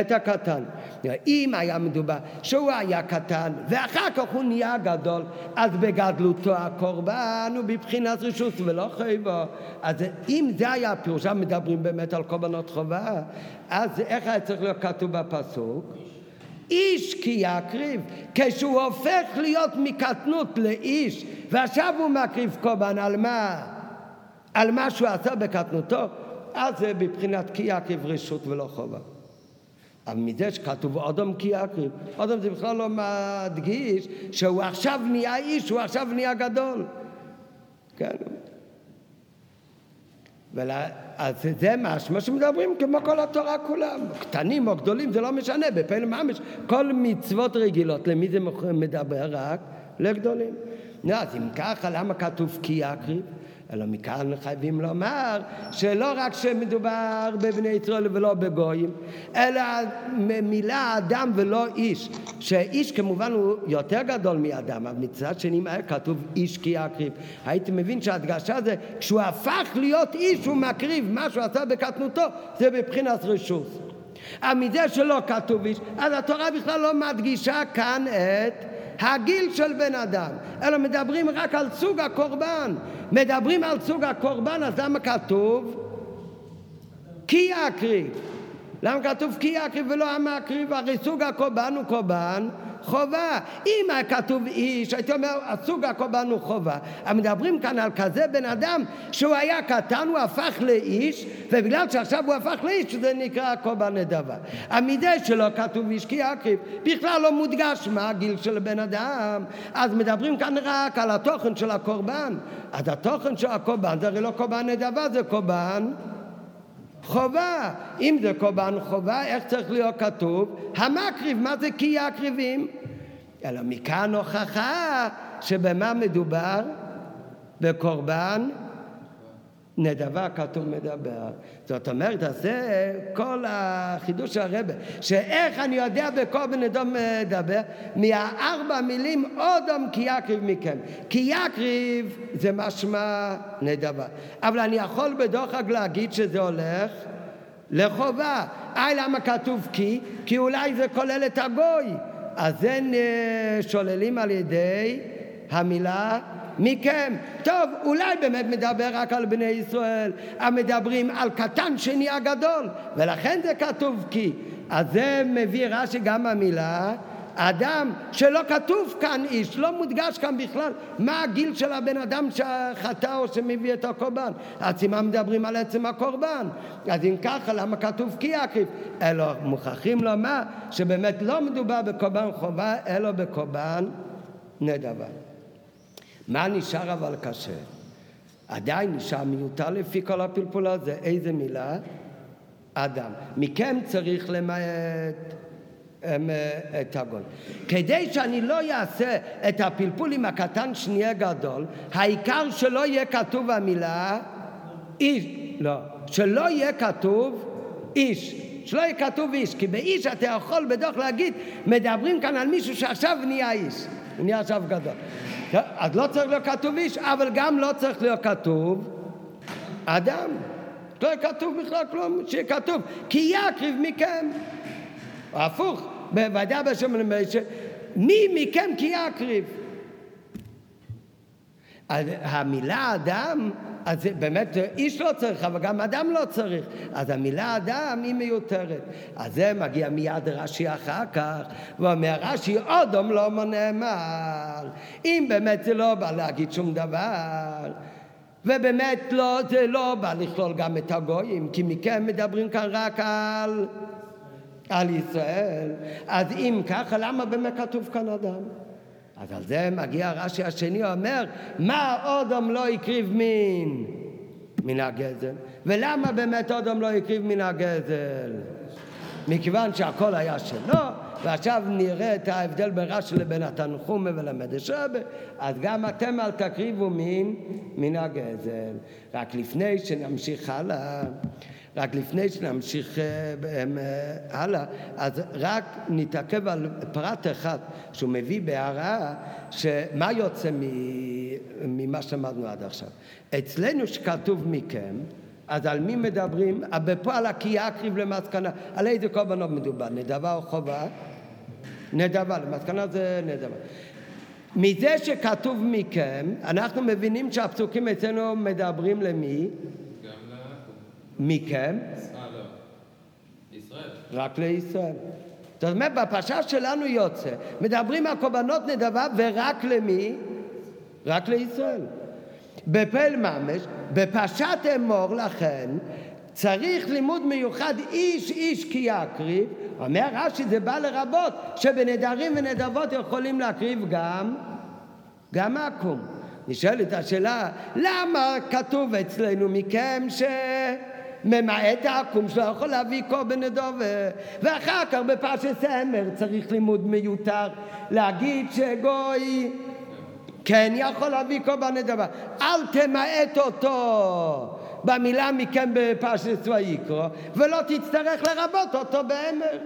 את הקטן. אם היה מדובר שהוא היה קטן ואחר כך הוא נהיה גדול, אז בגדלותו הקורבן הוא בבחינת רשות ולא חייבו. אז אם זה היה הפירוש, מדברים באמת על קורבנות חובה, אז איך היה צריך להיות כתוב בפסוק? איש כי יקריב, כשהוא הופך להיות מקטנות לאיש, ועכשיו הוא מקריב קורבן על מה? על מה שהוא עשה בקטנותו, אז זה בבחינת כי יקריב רשות ולא חובה. אבל מזה שכתוב אודום כי יקריב, אודום זה בכלל לא מדגיש שהוא עכשיו נהיה איש, הוא עכשיו נהיה גדול. כן. ולה, אז זה משמע שמדברים כמו כל התורה כולם, קטנים או גדולים, זה לא משנה, בפלא ממש, כל מצוות רגילות, למי זה מדבר? רק לגדולים. נו, אז אם ככה, למה כתוב כי יקריב? אלא מכאן חייבים לומר שלא רק שמדובר בבני ישראל ולא בגויים, אלא מילה אדם ולא איש, שאיש כמובן הוא יותר גדול מאדם, אבל מצד שני מה כתוב איש כי יקריב. הייתי מבין שההדגשה זה כשהוא הפך להיות איש הוא מקריב, מה שהוא עשה בקטנותו זה בבחינת רשות. אבל מזה שלא כתוב איש, אז התורה בכלל לא מדגישה כאן את הגיל של בן אדם, אלא מדברים רק על סוג הקורבן. מדברים על סוג הקורבן, אז למה כתוב? כי יקריב. למה כתוב כי יקריב ולא המקריב? הרי סוג הקורבן הוא קורבן חובה. אם היה כתוב איש, הייתי אומר, הסוג הקורבן הוא חובה. אבל מדברים כאן על כזה בן אדם שהוא היה קטן, הוא הפך לאיש, ובגלל שעכשיו הוא הפך לאיש, זה נקרא קורבן נדבה. המדי שלא כתוב איש כי יקריב, בכלל לא מודגש מה הגיל של בן אדם. אז מדברים כאן רק על התוכן של הקורבן. אז התוכן של הקורבן זה הרי לא קורבן נדבה, זה קורבן חובה. אם זה קורבן חובה, איך צריך להיות כתוב? המקריב, מה זה כי יקריבים? אלא מכאן הוכחה שבמה מדובר? בקורבן נדבה כתוב מדבר. זאת אומרת, זה כל החידוש של הרבה, שאיך אני יודע בקורבן נדום מדבר? מהארבע מילים אודום כי יקריב מכם. כי יקריב זה משמע נדבה. אבל אני יכול בדוחק להגיד שזה הולך לחובה. היי, למה כתוב כי? כי אולי זה כולל את הגוי. אז זה שוללים על ידי המילה מכם. טוב, אולי באמת מדבר רק על בני ישראל, המדברים על קטן שנהיה גדול, ולכן זה כתוב כי. אז זה מביא רש"י גם המילה אדם שלא כתוב כאן איש, לא מודגש כאן בכלל מה הגיל של הבן אדם שחטא או שמביא את הקורבן. אז אם מדברים על עצם הקורבן, אז אם ככה למה כתוב כי יקריב? אלא מוכרחים לומר שבאמת לא מדובר בקורבן חובה אלא בקורבן נדבה. מה נשאר אבל קשה? עדיין נשאר מיותר לפי כל הפלפול הזה. איזה מילה? אדם. מכם צריך למעט את הגול. כדי שאני לא אעשה את הפלפול עם הקטן שנהיה גדול, העיקר שלא יהיה כתוב המילה איש. לא. שלא יהיה כתוב איש. שלא יהיה כתוב איש. כי באיש אתה יכול בדוח להגיד, מדברים כאן על מישהו שעכשיו נהיה איש. הוא נהיה עכשיו גדול. אז לא צריך להיות כתוב איש, אבל גם לא צריך להיות כתוב אדם. לא יהיה כתוב בכלל כלום, שיהיה כתוב כי יקריב מכם. הפוך, בוודאי בשם מי מכם כי יקריב. המילה אדם אז באמת איש לא צריך, אבל גם אדם לא צריך. אז המילה אדם היא מיותרת. אז זה מגיע מיד רש"י אחר כך, ואומר רש"י, אודום לא נאמר. אם באמת זה לא בא להגיד שום דבר, ובאמת לא, זה לא בא לכלול גם את הגויים, כי מכם מדברים כאן רק על, על ישראל. אז אם ככה, למה באמת כתוב כאן אדם? אז על זה מגיע רש"י השני, אומר, מה אודום לא הקריב מין מן הגזל? ולמה באמת אודום לא הקריב מן הגזל? מכיוון שהכל היה שלו, ועכשיו נראה את ההבדל בין רש"י לבין התנחומה ולמדרש רבה, אז גם אתם אל תקריבו מן, מן הגזל. רק לפני שנמשיך הלאה, רק לפני שנמשיך אה, אה, הלאה, אז רק נתעכב על פרט אחד שהוא מביא בהערה, שמה יוצא ממה שלמדנו עד עכשיו. אצלנו שכתוב מכם, אז על מי מדברים? בפועל הכי יקריב למסקנה. על איזה קורבנות מדובר? נדבה או חובה? נדבה, למסקנה זה נדבה. מזה שכתוב מכם, אנחנו מבינים שהפסוקים אצלנו מדברים למי? מכם? רק לישראל. זאת אומרת, בפרשה שלנו יוצא, מדברים על קורבנות נדבה ורק למי? רק לישראל. בפל ממש, בפרשת אמור לכן, צריך לימוד מיוחד איש איש כי יקריב, אומר רש"י זה בא לרבות שבנדרים ונדבות יכולים להקריב גם, גם עכו"ם. נשאלת השאלה, למה כתוב אצלנו מכם ש... ממעט העקום שלא יכול להביא קורבן נדובה ואחר כך בפרשת סמר צריך לימוד מיותר להגיד שגוי כן יכול להביא קורבן נדבה. אל תמעט אותו במילה מכם בפרשת ויקרו, ולא תצטרך לרבות אותו באמר.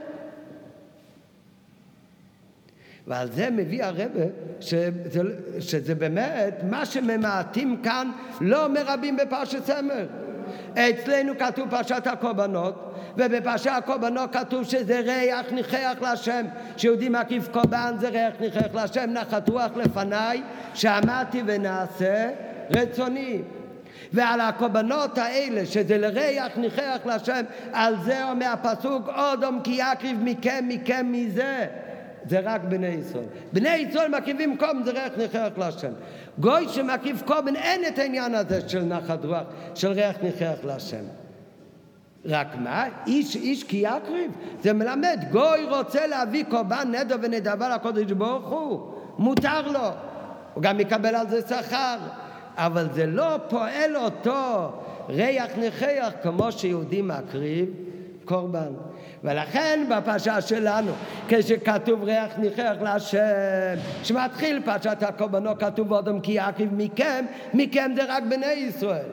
ועל זה מביא הרבה שזה, שזה באמת מה שממעטים כאן לא מרבים בפרשת סמר. אצלנו כתוב פרשת הקורבנות, ובפרשת הקורבנות כתוב שזה ריח ניחח להשם, שיהודי מקריב קורבן זה ריח ניחח להשם, נחת רוח לפניי, שעמדתי ונעשה רצוני. ועל הקורבנות האלה, שזה לריח ניחח להשם, על זה אומר הפסוק, אודום כי יקריב מכם, מכם מזה. זה רק בני ישראל. בני ישראל מקריבים קורבן, זה ריח ניחח להשם. גוי שמקיף קורבן אין את העניין הזה של נחת רוח, של ריח ניחח להשם. רק מה? איש איש כי יקריב. זה מלמד, גוי רוצה להביא קורבן נדו ונדבה לקודש ברוך הוא, מותר לו. הוא גם יקבל על זה שכר. אבל זה לא פועל אותו ריח ניחח כמו שיהודי מקריב קורבן. ולכן בפרשה שלנו, כשכתוב ריח ניחח להשם, שמתחיל פרשת הקורבנות, כתוב אודם כי יקריב מכם, מכם זה רק בני ישראל.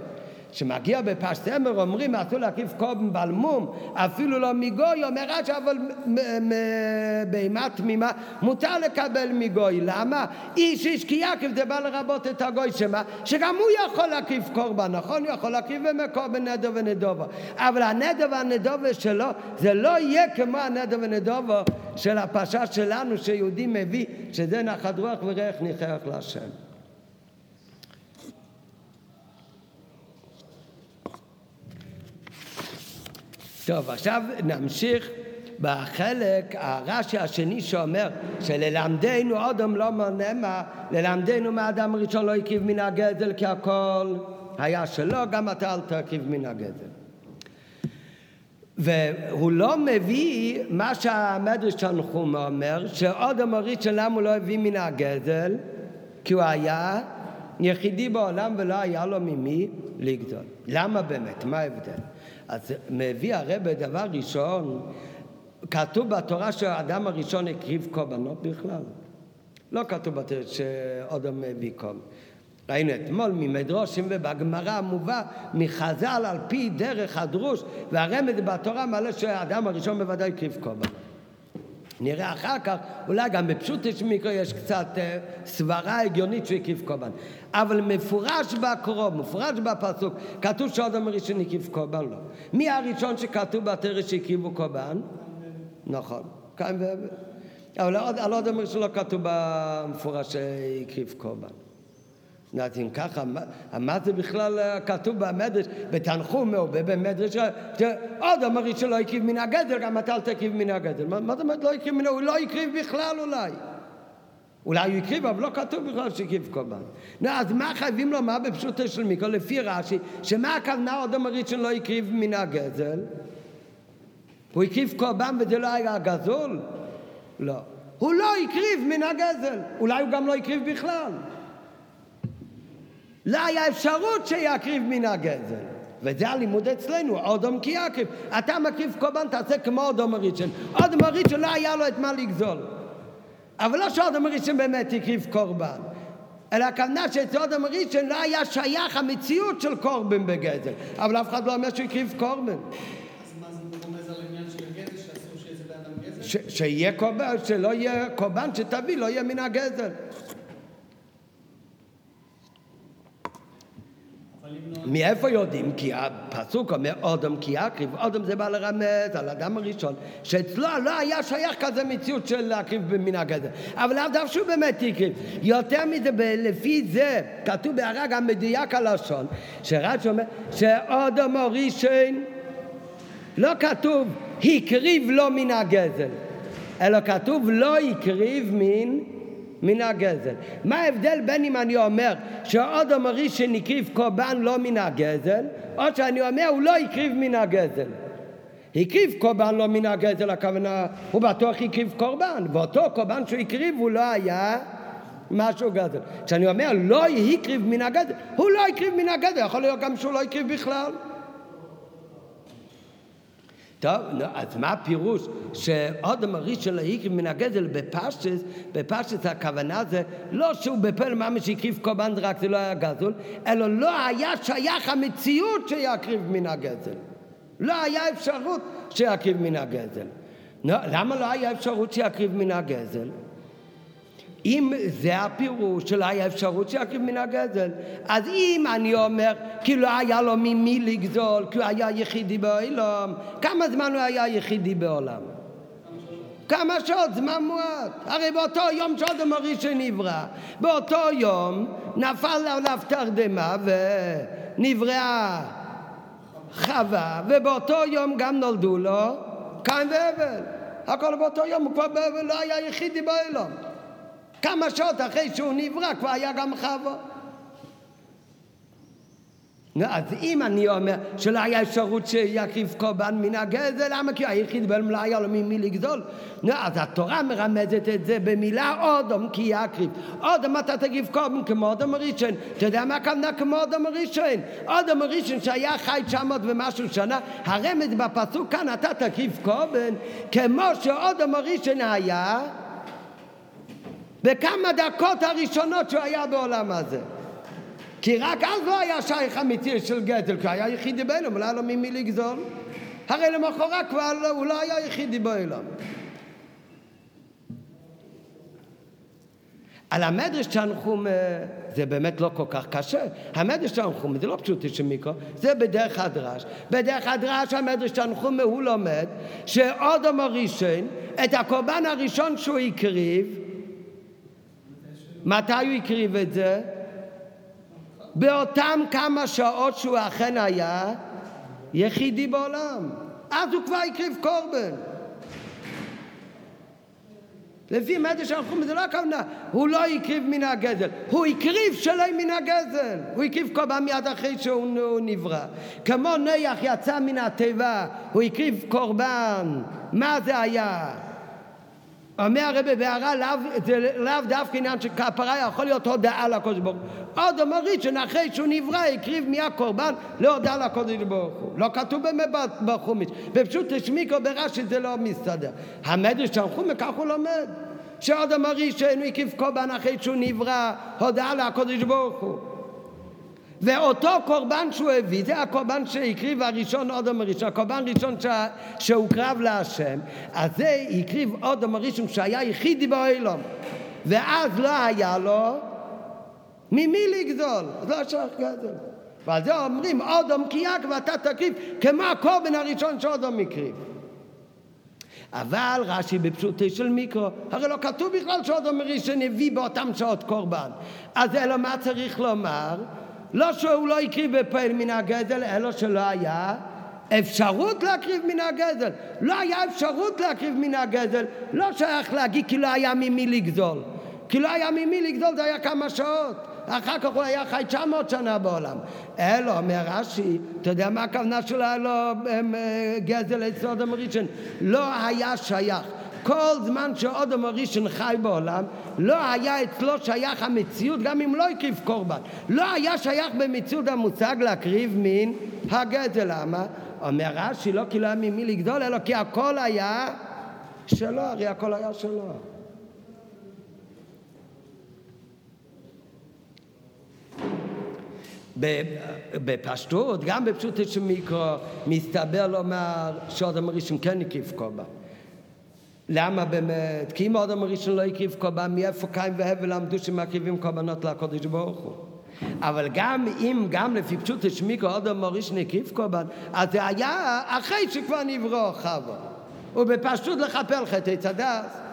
שמגיע בפשטמר אומרים אסור להקיף קורבן בלמום אפילו לא מגוי אומר רש"י אבל בהמה תמימה מותר לקבל מגוי למה? איש איש כי יקיף זה בא לרבות את הגוי שמה? שגם הוא יכול להקיף קורבן נכון? הוא יכול להקיף במקורבן נדר ונדובה אבל הנדר והנדובה שלו זה לא יהיה כמו הנדר ונדובה של הפרשה שלנו שיהודי מביא שזה נחת רוח וריח ניחח להשם טוב, עכשיו נמשיך בחלק הרש"י השני שאומר שללמדנו אודם לא מונמה, ללמדנו מהאדם הראשון לא הקריב מן הגזל כי הכל היה שלו, גם אתה אל תקריב מן הגזל. והוא לא מביא מה שהמדרש תנחום אומר, שאודם הראשון למה הוא לא הביא מן הגזל? כי הוא היה יחידי בעולם ולא היה לו ממי לגדול. למה באמת? מה ההבדל? אז מביא הרבה דבר ראשון, כתוב בתורה שהאדם הראשון הקריב קורבנות בכלל. לא כתוב בתורה שאודם מביא קורבן. ראינו אתמול ממדרושים ובגמרא מובא מחז"ל על פי דרך הדרוש והרמז בתורה מלא שהאדם הראשון בוודאי הקריב קורבן. נראה אחר כך, אולי גם בפשוט יש מיקרו יש קצת אה, סברה הגיונית שהוא הקיף קורבן. אבל מפורש בקרוב, מפורש בפסוק, כתוב שאדם הראשון הקיף קורבן לא. מי הראשון שכתוב בתרא שהקיבו קורבן? נכון. אבל על אדם הראשון לא כתוב במפורש שהקיף קורבן. אז אם ככה, מה זה בכלל אה, כתוב במדרש, בתנחום או במדרש, עוד אמרי שלא הקריב מן הגדר, גם אתה אל תקריב מן הגדר. מה זאת אומרת לא הקריב מן, הוא לא הקריב בכלל אולי. אולי הוא הקריב, אבל לא כתוב בכלל שהקריב קורבן. נו, אז מה חייבים לומר בפשוטו של מיקרו, לפי רש"י, שמה הכוונה עוד אמרי שלא הקריב מן הגזל? הוא הקריב קורבן וזה לא היה גזול? לא. הוא לא הקריב מן הגזל, אולי הוא גם לא הקריב בכלל. לא היה אפשרות שיקריב מן הגזל. וזה הלימוד אצלנו, אודום כי יקריב. אתה מקריב קורבן, תעשה כמו אודום הראשון. אודום הראשון לא היה לו את מה לגזול. אבל לא שאודום הראשון באמת הקריב קורבן. אלא הכוונה שאצל אודום הראשון לא היה שייך המציאות של קורבן בגזל. אבל אף אחד לא אומר שהוא הקריב קורבן. שיהיה קורבן, שלא יהיה קורבן שתביא, לא יהיה מן הגזל. מאיפה יודעים? כי הפסוק אומר אודם כי יקריב, אודם זה בא לרמז על האדם הראשון, שאצלו לא היה שייך כזה מציאות של להקריב מן הגזל, אבל לאו דווקא שהוא באמת הקריב. יותר מזה, לפי זה, כתוב בהרג המדויק הלשון, שרש"י אומר שאודם הראשון, לא כתוב הקריב לו מן הגזל, אלא כתוב לא הקריב מן מן הגזל. מה ההבדל בין אם אני אומר שאודום הראשון הקריב קורבן לא מן הגזל, או שאני אומר הוא לא הקריב מן הגזל. הקריב קורבן לא מן הגזל, הכוונה, הוא בטוח הקריב קורבן, ואותו קורבן שהוא הקריב הוא לא היה משהו גזל. כשאני אומר לא הקריב מן הגזל, הוא לא הקריב מן הגזל, יכול להיות גם שהוא לא הקריב בכלל. טוב, אז מה הפירוש שאודם הראשון לא הקריב מן הגזל בפשטס, בפשטס הכוונה זה לא שהוא בפועל ממש הקריב קורבן רק זה לא היה גזול, אלא לא היה שייך המציאות שיקריב מן הגזל. לא היה אפשרות שיקריב מן הגזל. למה לא היה אפשרות שיקריב מן הגזל? אם זה הפירוש שלא היה אפשרות שיקריב מן הגזל, אז אם אני אומר כי לא היה לו ממי לגזול, כי הוא היה יחידי בעולם, כמה זמן הוא היה יחידי בעולם? כמה שעות? זמן מועט. הרי באותו יום שאדם הראשון נברא, באותו יום נפל עליו תרדמה ונבראה חווה, ובאותו יום גם נולדו לו קין והבל. הכל באותו יום, הוא כבר לא היה יחידי בעולם. כמה שעות אחרי שהוא נברא כבר היה גם חווה. אז אם אני אומר שלא היה אפשרות שיקריב קורבן מן הגזל, למה? כי היחיד בעולם לא היה לו ממי לגזול. אז התורה מרמזת את זה במילה אודום כי יקריב. אודום אתה תקריב קורבן כמו אודום הראשון. אתה יודע מה הכוונה כמו אודום הראשון? אודום הראשון שהיה חי 900 ומשהו שנה, הרמז בפסוק כאן אתה תקריב קורבן כמו שאודום הראשון היה בכמה דקות הראשונות שהוא היה בעולם הזה. כי רק אז לא היה שייך אמיתי של גזל, כי היה יחידי בעולם, לא היה לו ממי לגזול. הרי למחרת כבר לא, הוא לא היה יחידי בעולם. על המדרש תנחום זה באמת לא כל כך קשה. המדרש תנחום זה לא פשוט של מיקרו, זה בדרך הדרש. בדרך הדרש המדרש תנחום הוא לומד שאודום הראשון, את הקורבן הראשון שהוא הקריב, מתי הוא הקריב את זה? באותם כמה שעות שהוא אכן היה יחידי בעולם. אז הוא כבר הקריב קורבן. לפי מדרש הלכום זה לא הכוונה, הוא לא הקריב מן הגזל, הוא הקריב שלא מן הגזל, הוא הקריב קורבן מיד אחרי שהוא נברא. כמו נח יצא מן התיבה, הוא הקריב קורבן, מה זה היה? אומר הרבי בהערה, זה לאו דווקא עניין של כפרה, יכול להיות הודעה לקודש ברוך הוא. עוד אומר ראשון, שהוא נברא, הקריב מהקורבן להודעה לקודש ברוך הוא. לא כתוב באמת בחומיש. בפשוט השמיקו ברש"י זה לא מסתדר. המדרש של חומש, כך הוא לומד. שעוד אומר ראשון, הוא הקריב קורבן אחרי שהוא נברא, הודעה לקודש ברוך הוא. ואותו קורבן שהוא הביא, זה הקורבן שהקריב הראשון אודם הראשון, הקורבן הראשון שהוקרב להשם, אז זה הקריב אודם הראשון שהיה יחידי באוילום, ואז לא היה לו ממי לגזול, אז לא שייך גזל. ועל זה אומרים אודם כי יק ואתה תקריב כמו הקורבן הראשון שאודם הקריב. אבל רש"י בפשוטי של מיקרו, הרי לא כתוב בכלל שאודם הראשון הביא באותם שעות קורבן. אז אלא מה צריך לומר? לא שהוא לא הקריב בפעיל מן הגזל, אלא שלא היה אפשרות להקריב מן הגזל. לא היה אפשרות להקריב מן הגזל, לא שייך להגיד כי לא היה ממי לגזול. כי לא היה ממי לגזול זה היה כמה שעות. אחר כך הוא היה חי 900 שנה בעולם. אלו, אומר רש"י, אתה יודע מה הכוונה שלו היה לו גזל אצל אדם ראשון? לא היה שייך. כל זמן שאודם הראשון חי בעולם, לא היה אצלו שייך המציאות, גם אם לא הקריב קורבן. לא היה שייך במציאות המושג להקריב מין הגזל. למה? אומר רש"י, לא כי לא היה ממי לגדול, אלא כי הכל היה שלו, הרי הכל היה שלו. בפשטות, גם בפשוט של מיקרו, מסתבר לומר שאודם הראשון כן הקיף קורבן. למה באמת? כי אם האדם הראשון לא הקריב קורבן, מאיפה קין והבל למדו שמקריבים קורבנות לקודש ברוך הוא? אבל גם אם, גם לפי פשוט השמיקו האדם הראשון הקריב קורבן, אז זה היה אחרי שכבר נברא חווה. ובפשטות לכפר חטא הדס.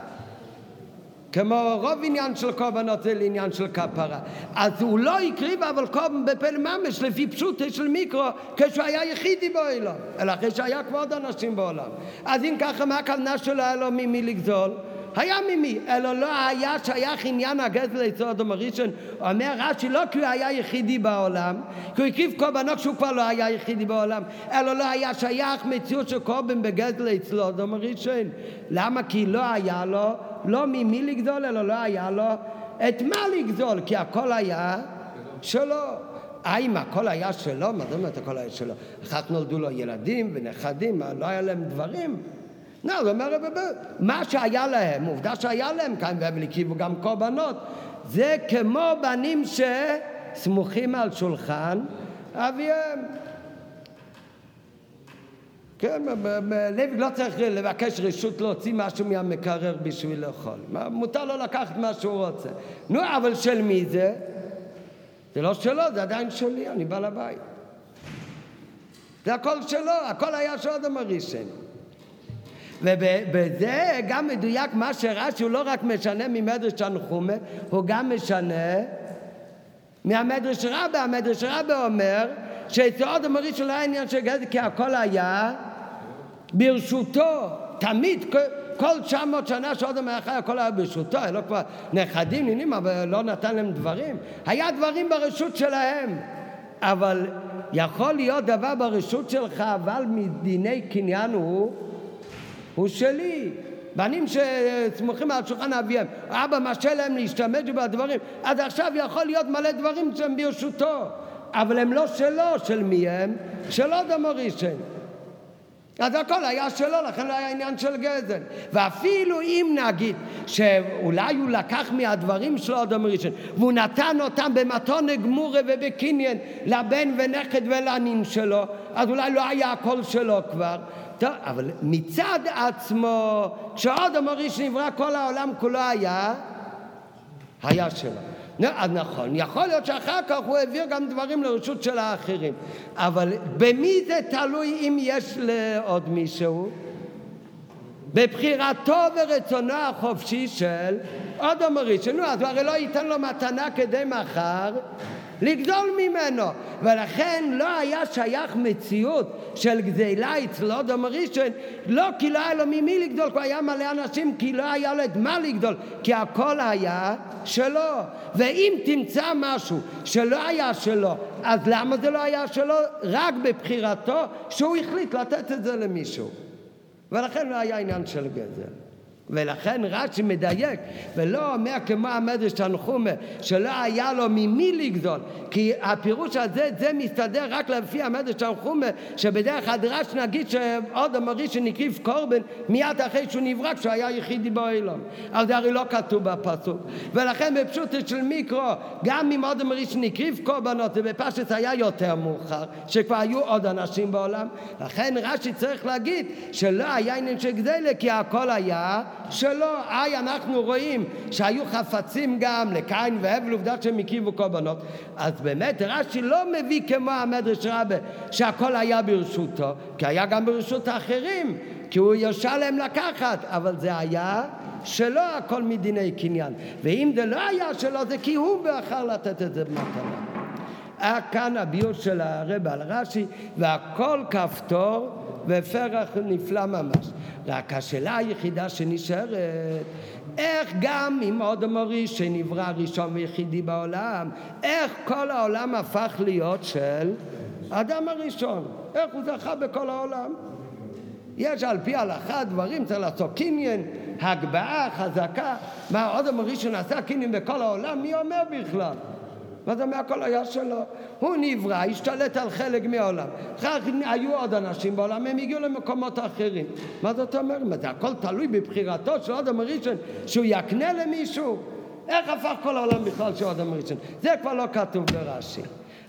כמו רוב עניין של קורבנות זה לעניין של כפרה. אז הוא לא הקריב אבל קורבן בפל ממש לפי פשוטו של מיקרו כשהוא היה יחידי בעולם, אלא אחרי שהיה כבר עוד אנשים בעולם. אז אם ככה מה הכוונה שלו היה לו ממי לגזול? היה ממי, אלא לא היה שייך עניין הגזל ליצור אדום הראשון. אומר רש"י לא כי הוא היה יחידי בעולם, כי הוא הקריב קורבנות כשהוא כבר לא היה יחידי בעולם, אלא לא היה שייך מציאות של קורבן בגזל ליצור אדום הראשון. למה? כי לא היה לו לא ממי לגדול, אלא לא היה לו את מה לגדול, כי הכל היה שלו. האם הכל היה שלו? מה זאת אומרת הכל היה שלו? אחר כך נולדו לו ילדים ונכדים, לא היה להם דברים? לא, זאת אומרת, מה שהיה להם, עובדה שהיה להם כאן, והם הקיבו גם קורבנות, זה כמו בנים שסמוכים על שולחן אביהם. כן, לוי לא צריך לבקש רשות להוציא משהו מהמקרר בשביל לאכול. מותר לו לקחת מה שהוא רוצה. נו, אבל של מי זה? זה לא שלו, זה עדיין שלי, אני בעל הבית. זה הכל שלו, הכל היה של אדם הראשון. ובזה גם מדויק מה שרש"י הוא לא רק משנה ממדרש תנחומה, הוא גם משנה מהמדרש רבה. המדרש רבה אומר שאצל אדם הראשון לא היה עניין של גזל כי הכל היה ברשותו, תמיד, כל 900 שנה שאודם היה חי, הכל היה ברשותו, היה לו כבר נכדים, נינים, אבל לא נתן להם דברים. היה דברים ברשות שלהם, אבל יכול להיות דבר ברשות שלך, אבל מדיני קניין הוא, הוא שלי. בנים שסמוכים על שולחן אביהם, אבא מרשה להם להשתמש בדברים, אז עכשיו יכול להיות מלא דברים שהם ברשותו, אבל הם לא שלו, של מי הם? של אדם הראשון. אז הכל היה שלו, לכן לא היה עניין של גזל. ואפילו אם נגיד שאולי הוא לקח מהדברים שלו אדם ראשון, והוא נתן אותם במתון גמורה ובקניין לבן ונכד ולנין שלו, אז אולי לא היה הכל שלו כבר. טוב, אבל מצד עצמו, כשאדם הראשון נברא כל העולם כולו היה, היה שלו. אז נכון, יכול להיות שאחר כך הוא העביר גם דברים לרשות של האחרים, אבל במי זה תלוי אם יש לעוד מישהו? בבחירתו ורצונו החופשי של אדם הראשון. נו, אז הוא הרי לא ייתן לו מתנה כדי מחר לגדול ממנו. ולכן לא היה שייך מציאות של גזילה אצל אדם הראשון, לא כי לא היה לו ממי לגדול, כי היה מלא אנשים, כי לא היה לו את מה לגדול, כי הכל היה שלו. ואם תמצא משהו שלא היה שלו, אז למה זה לא היה שלו? רק בבחירתו שהוא החליט לתת את זה למישהו. ולכן לא היה עניין של גזל. ולכן רש"י מדייק ולא אומר כמו המדרש תנחומה שלא היה לו ממי לגזול כי הפירוש הזה זה מסתדר רק לפי המדרש תנחומה שבדרך הדרש נגיד שעוד אמרי שנקריב קורבן מיד אחרי שהוא נברא כשהוא היה יחידי בעולם. אבל זה הרי לא כתוב בפסוק. ולכן בפשוט של מיקרו גם אם עוד אמרי שנקריב קורבנות זה בפשט היה יותר מאוחר שכבר היו עוד אנשים בעולם. לכן רש"י צריך להגיד שלא היה עניין של גדלה כי הכל היה שלא, היי אנחנו רואים שהיו חפצים גם לקין והבל עובדה שהם הקריבו קורבנות. אז באמת רש"י לא מביא כמו המדרש רבה שהכל היה ברשותו כי היה גם ברשות האחרים כי הוא ירשה להם לקחת אבל זה היה שלא הכל מדיני קניין. ואם זה לא היה שלו זה כי הוא בחר לתת את זה במתנה היה כאן הביור של הרב על רש"י והכל כפתור ופרח נפלא ממש. רק השאלה היחידה שנשארת, איך גם אם עוד אמרי שנברא ראשון ויחידי בעולם, איך כל העולם הפך להיות של אדם הראשון? איך הוא זכה בכל העולם? יש על פי ההלכה דברים, צריך לעשות קניין, הגבהה, חזקה. מה, עוד אמר ראשון עשה קניין בכל העולם? מי אומר בכלל? מה זה אומר הכל היה שלו? הוא נברא, השתלט על חלק מהעולם. אחר כך היו עוד אנשים בעולם, הם הגיעו למקומות אחרים. מה זאת אומרת? זה הכל תלוי בבחירתו של אדם הראשון, שהוא יקנה למישהו? איך הפך כל העולם בכלל של אדם הראשון? זה כבר לא כתוב ברש"י.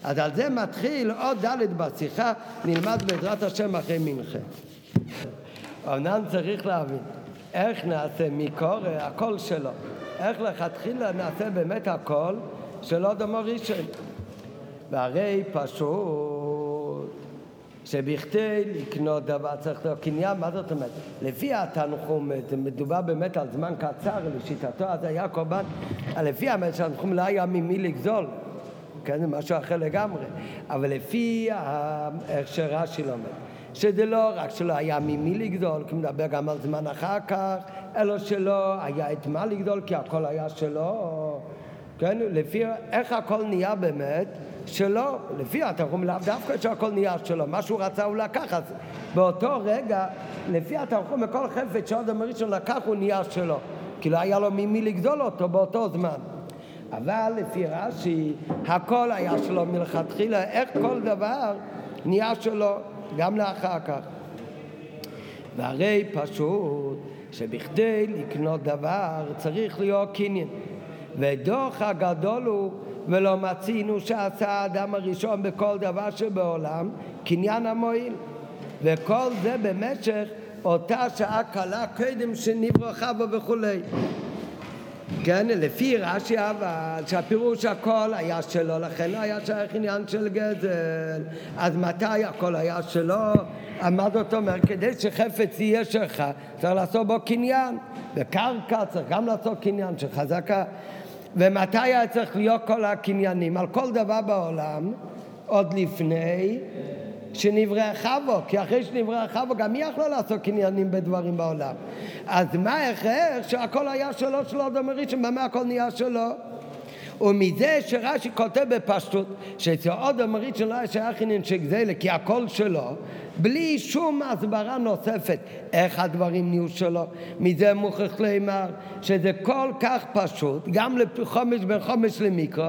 אז על זה מתחיל עוד ד' בשיחה, נלמד בעזרת השם אחרי מנחה. אמנם צריך להבין איך נעשה מקורא הקול שלו, איך לכתחילה נעשה באמת הקול של אדם הראשון. והרי פשוט שבכדי לקנות דבר צריך להיות קניין, מה זאת אומרת? לפי התנחום, מדובר באמת על זמן קצר, לשיטתו אז היה קורבן, לפי האמת שהתנחום לא היה ממי לגזול, כן, זה משהו אחר לגמרי, אבל לפי איך שרש"י לומד, שזה לא רק שלא היה ממי לגדול, כי מדבר גם על זמן אחר כך, אלא שלא היה את מה לגדול, כי הכל היה שלו, כן, לפי איך הכל נהיה באמת, שלו, לפי התרגום לאו דווקא שהכל נהיה שלו, מה שהוא רצה הוא לקח, אז באותו רגע, לפי התרגום מכל חפץ שאדם הראשון לקח הוא נהיה שלו, כי לא היה לו ממי לגדול אותו באותו זמן. אבל לפי רש"י, הכל היה שלו מלכתחילה, איך כל דבר נהיה שלו גם לאחר כך. והרי פשוט שבכדי לקנות דבר צריך להיות קניין. ודוח הגדול הוא ולא מצינו שעשה האדם הראשון בכל דבר שבעולם קניין המועיל. וכל זה במשך אותה שעה קלה קודם שנברכה בו וכולי. כן, לפי רש"י אבל, שהפירוש הכל היה שלו, לכן לא היה שייך עניין של גזל. אז מתי הכל היה שלו? מה זאת אומרת? כדי שחפץ יהיה שלך, צריך לעשות בו קניין. וקרקע צריך גם לעשות קניין של חזקה. ומתי היה צריך להיות כל הקניינים? על כל דבר בעולם, עוד לפני שנברא חבו, כי אחרי שנברא חבו גם מי יכלה לעשות קניינים בדברים בעולם? אז מה ההכרח שהכל היה שלו של אדם הראשון, במה הכל נהיה שלו? ומזה שרש"י כותב בפשטות שאצל אדם הראשון לא היה שייך עניין של גזלה כי הכל שלו בלי שום הסברה נוספת איך הדברים נהיו שלו מזה מוכרח להימר שזה כל כך פשוט גם לחומש בין חומש למיקרו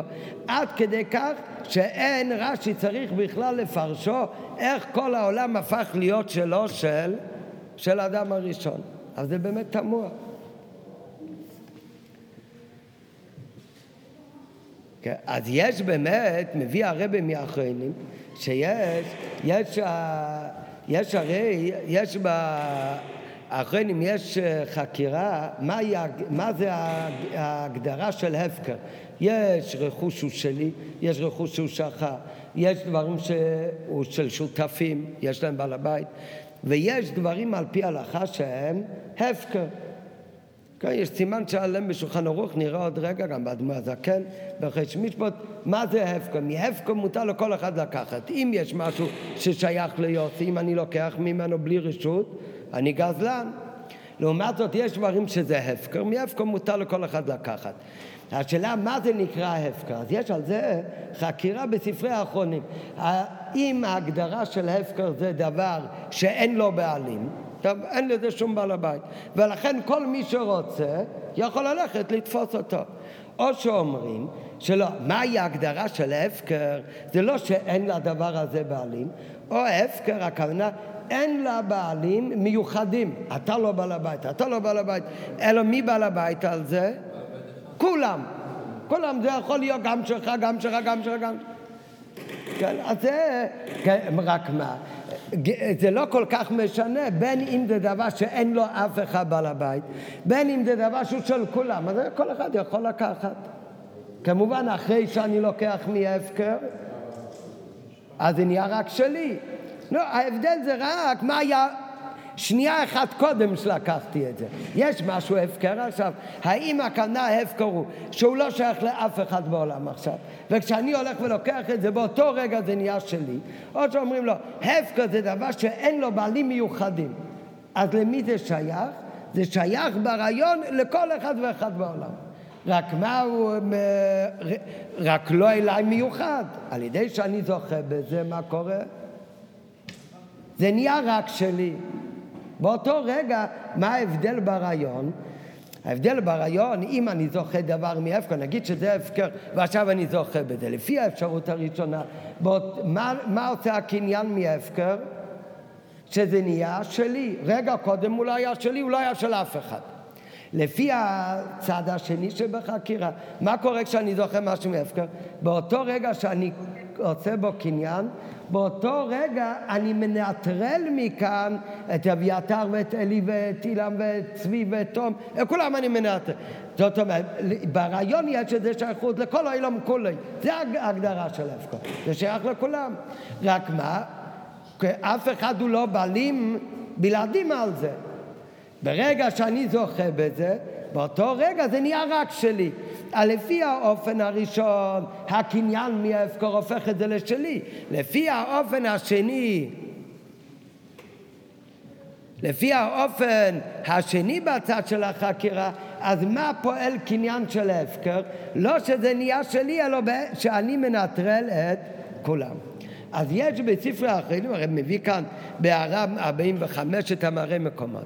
עד כדי כך שאין רש"י צריך בכלל לפרשו איך כל העולם הפך להיות שלו של, של האדם הראשון. אז זה באמת תמוה. כן, אז יש באמת, מביא הרבי מאחרונים, שיש, יש, יש הרי, יש באחרונים, יש חקירה, מה, מה זה ההגדרה של הפקר. יש רכוש שהוא שלי, יש רכוש שהוא שלך, יש דברים שהוא של שותפים, יש להם בעל הבית, ויש דברים על פי הלכה שהם הפקר. כן, יש סימן שלם בשולחן ערוך, נראה עוד רגע, גם באדמו הזקן, בחש משפט, מה זה הפקר? מהפקר מותר לכל אחד לקחת. אם יש משהו ששייך ליוסי, אם אני לוקח ממנו בלי רשות, אני גזלן. לעומת זאת, יש דברים שזה הפקר, מהפקר מותר לכל אחד לקחת. השאלה מה זה נקרא הפקר, אז יש על זה חקירה בספרי האחרונים. האם ההגדרה של הפקר זה דבר שאין לו בעלים, טוב, אין לזה שום בעל הבית, ולכן כל מי שרוצה יכול ללכת לתפוס אותו. או שאומרים שלא, מהי ההגדרה של הפקר? זה לא שאין לדבר הזה בעלים, או הפקר, הכוונה אין לה בעלים מיוחדים. אתה לא בעל הבית, אתה לא בעל הבית, אלא מי בעל הבית על זה? כולם. כולם, זה יכול להיות גם שלך, גם שלך, גם שלך, גם שלך. כן, אז זה, כן, רק מה, זה לא כל כך משנה, בין אם זה דבר שאין לו אף אחד בעל הבית, בין אם זה דבר שהוא של כולם, אז כל אחד יכול לקחת. כמובן, אחרי שאני לוקח מההפקר, אז זה נהיה רק שלי. לא, ההבדל זה רק מה היה שנייה אחת קודם שלקחתי את זה. יש משהו הפקר עכשיו. האם הכוונה ההפקר הוא שהוא לא שייך לאף אחד בעולם עכשיו, וכשאני הולך ולוקח את זה, באותו רגע זה נהיה שלי, או שאומרים לו, הפקר זה דבר שאין לו בעלים מיוחדים. אז למי זה שייך? זה שייך ברעיון לכל אחד ואחד בעולם. רק מה הוא, רק לא אליי מיוחד. על ידי שאני זוכה בזה, מה קורה? זה נהיה רק שלי. באותו רגע, מה ההבדל ברעיון? ההבדל ברעיון, אם אני זוכה דבר מהפקר, נגיד שזה הפקר ועכשיו אני זוכה בזה, לפי האפשרות הראשונה, באות, מה, מה עושה הקניין מהפקר? שזה נהיה שלי. רגע קודם הוא לא היה שלי, הוא לא היה של אף אחד. לפי הצד השני שבחקירה, מה קורה כשאני זוכר משהו מהפקר? באותו רגע שאני עושה בו קניין, באותו רגע אני מנטרל מכאן את אביתר ואת אלי ואת אילם ואת צבי ואת תום, כולם אני מנטרל. זאת אומרת, ברעיון יש איזה שייכות לכל העולם כולי. זה ההגדרה של הפקר, זה שייך לכולם. רק מה? אף אחד הוא לא בעלים בלעדים על זה. ברגע שאני זוכה בזה, באותו רגע זה נהיה רק שלי. לפי האופן הראשון, הקניין מההפקר הופך את זה לשלי. לפי האופן השני, לפי האופן השני בצד של החקירה, אז מה פועל קניין של ההפקר? לא שזה נהיה שלי, אלא שאני מנטרל את כולם. אז יש בספרי האחרים, הרי מביא כאן בהערה 45 את המראה מקומות,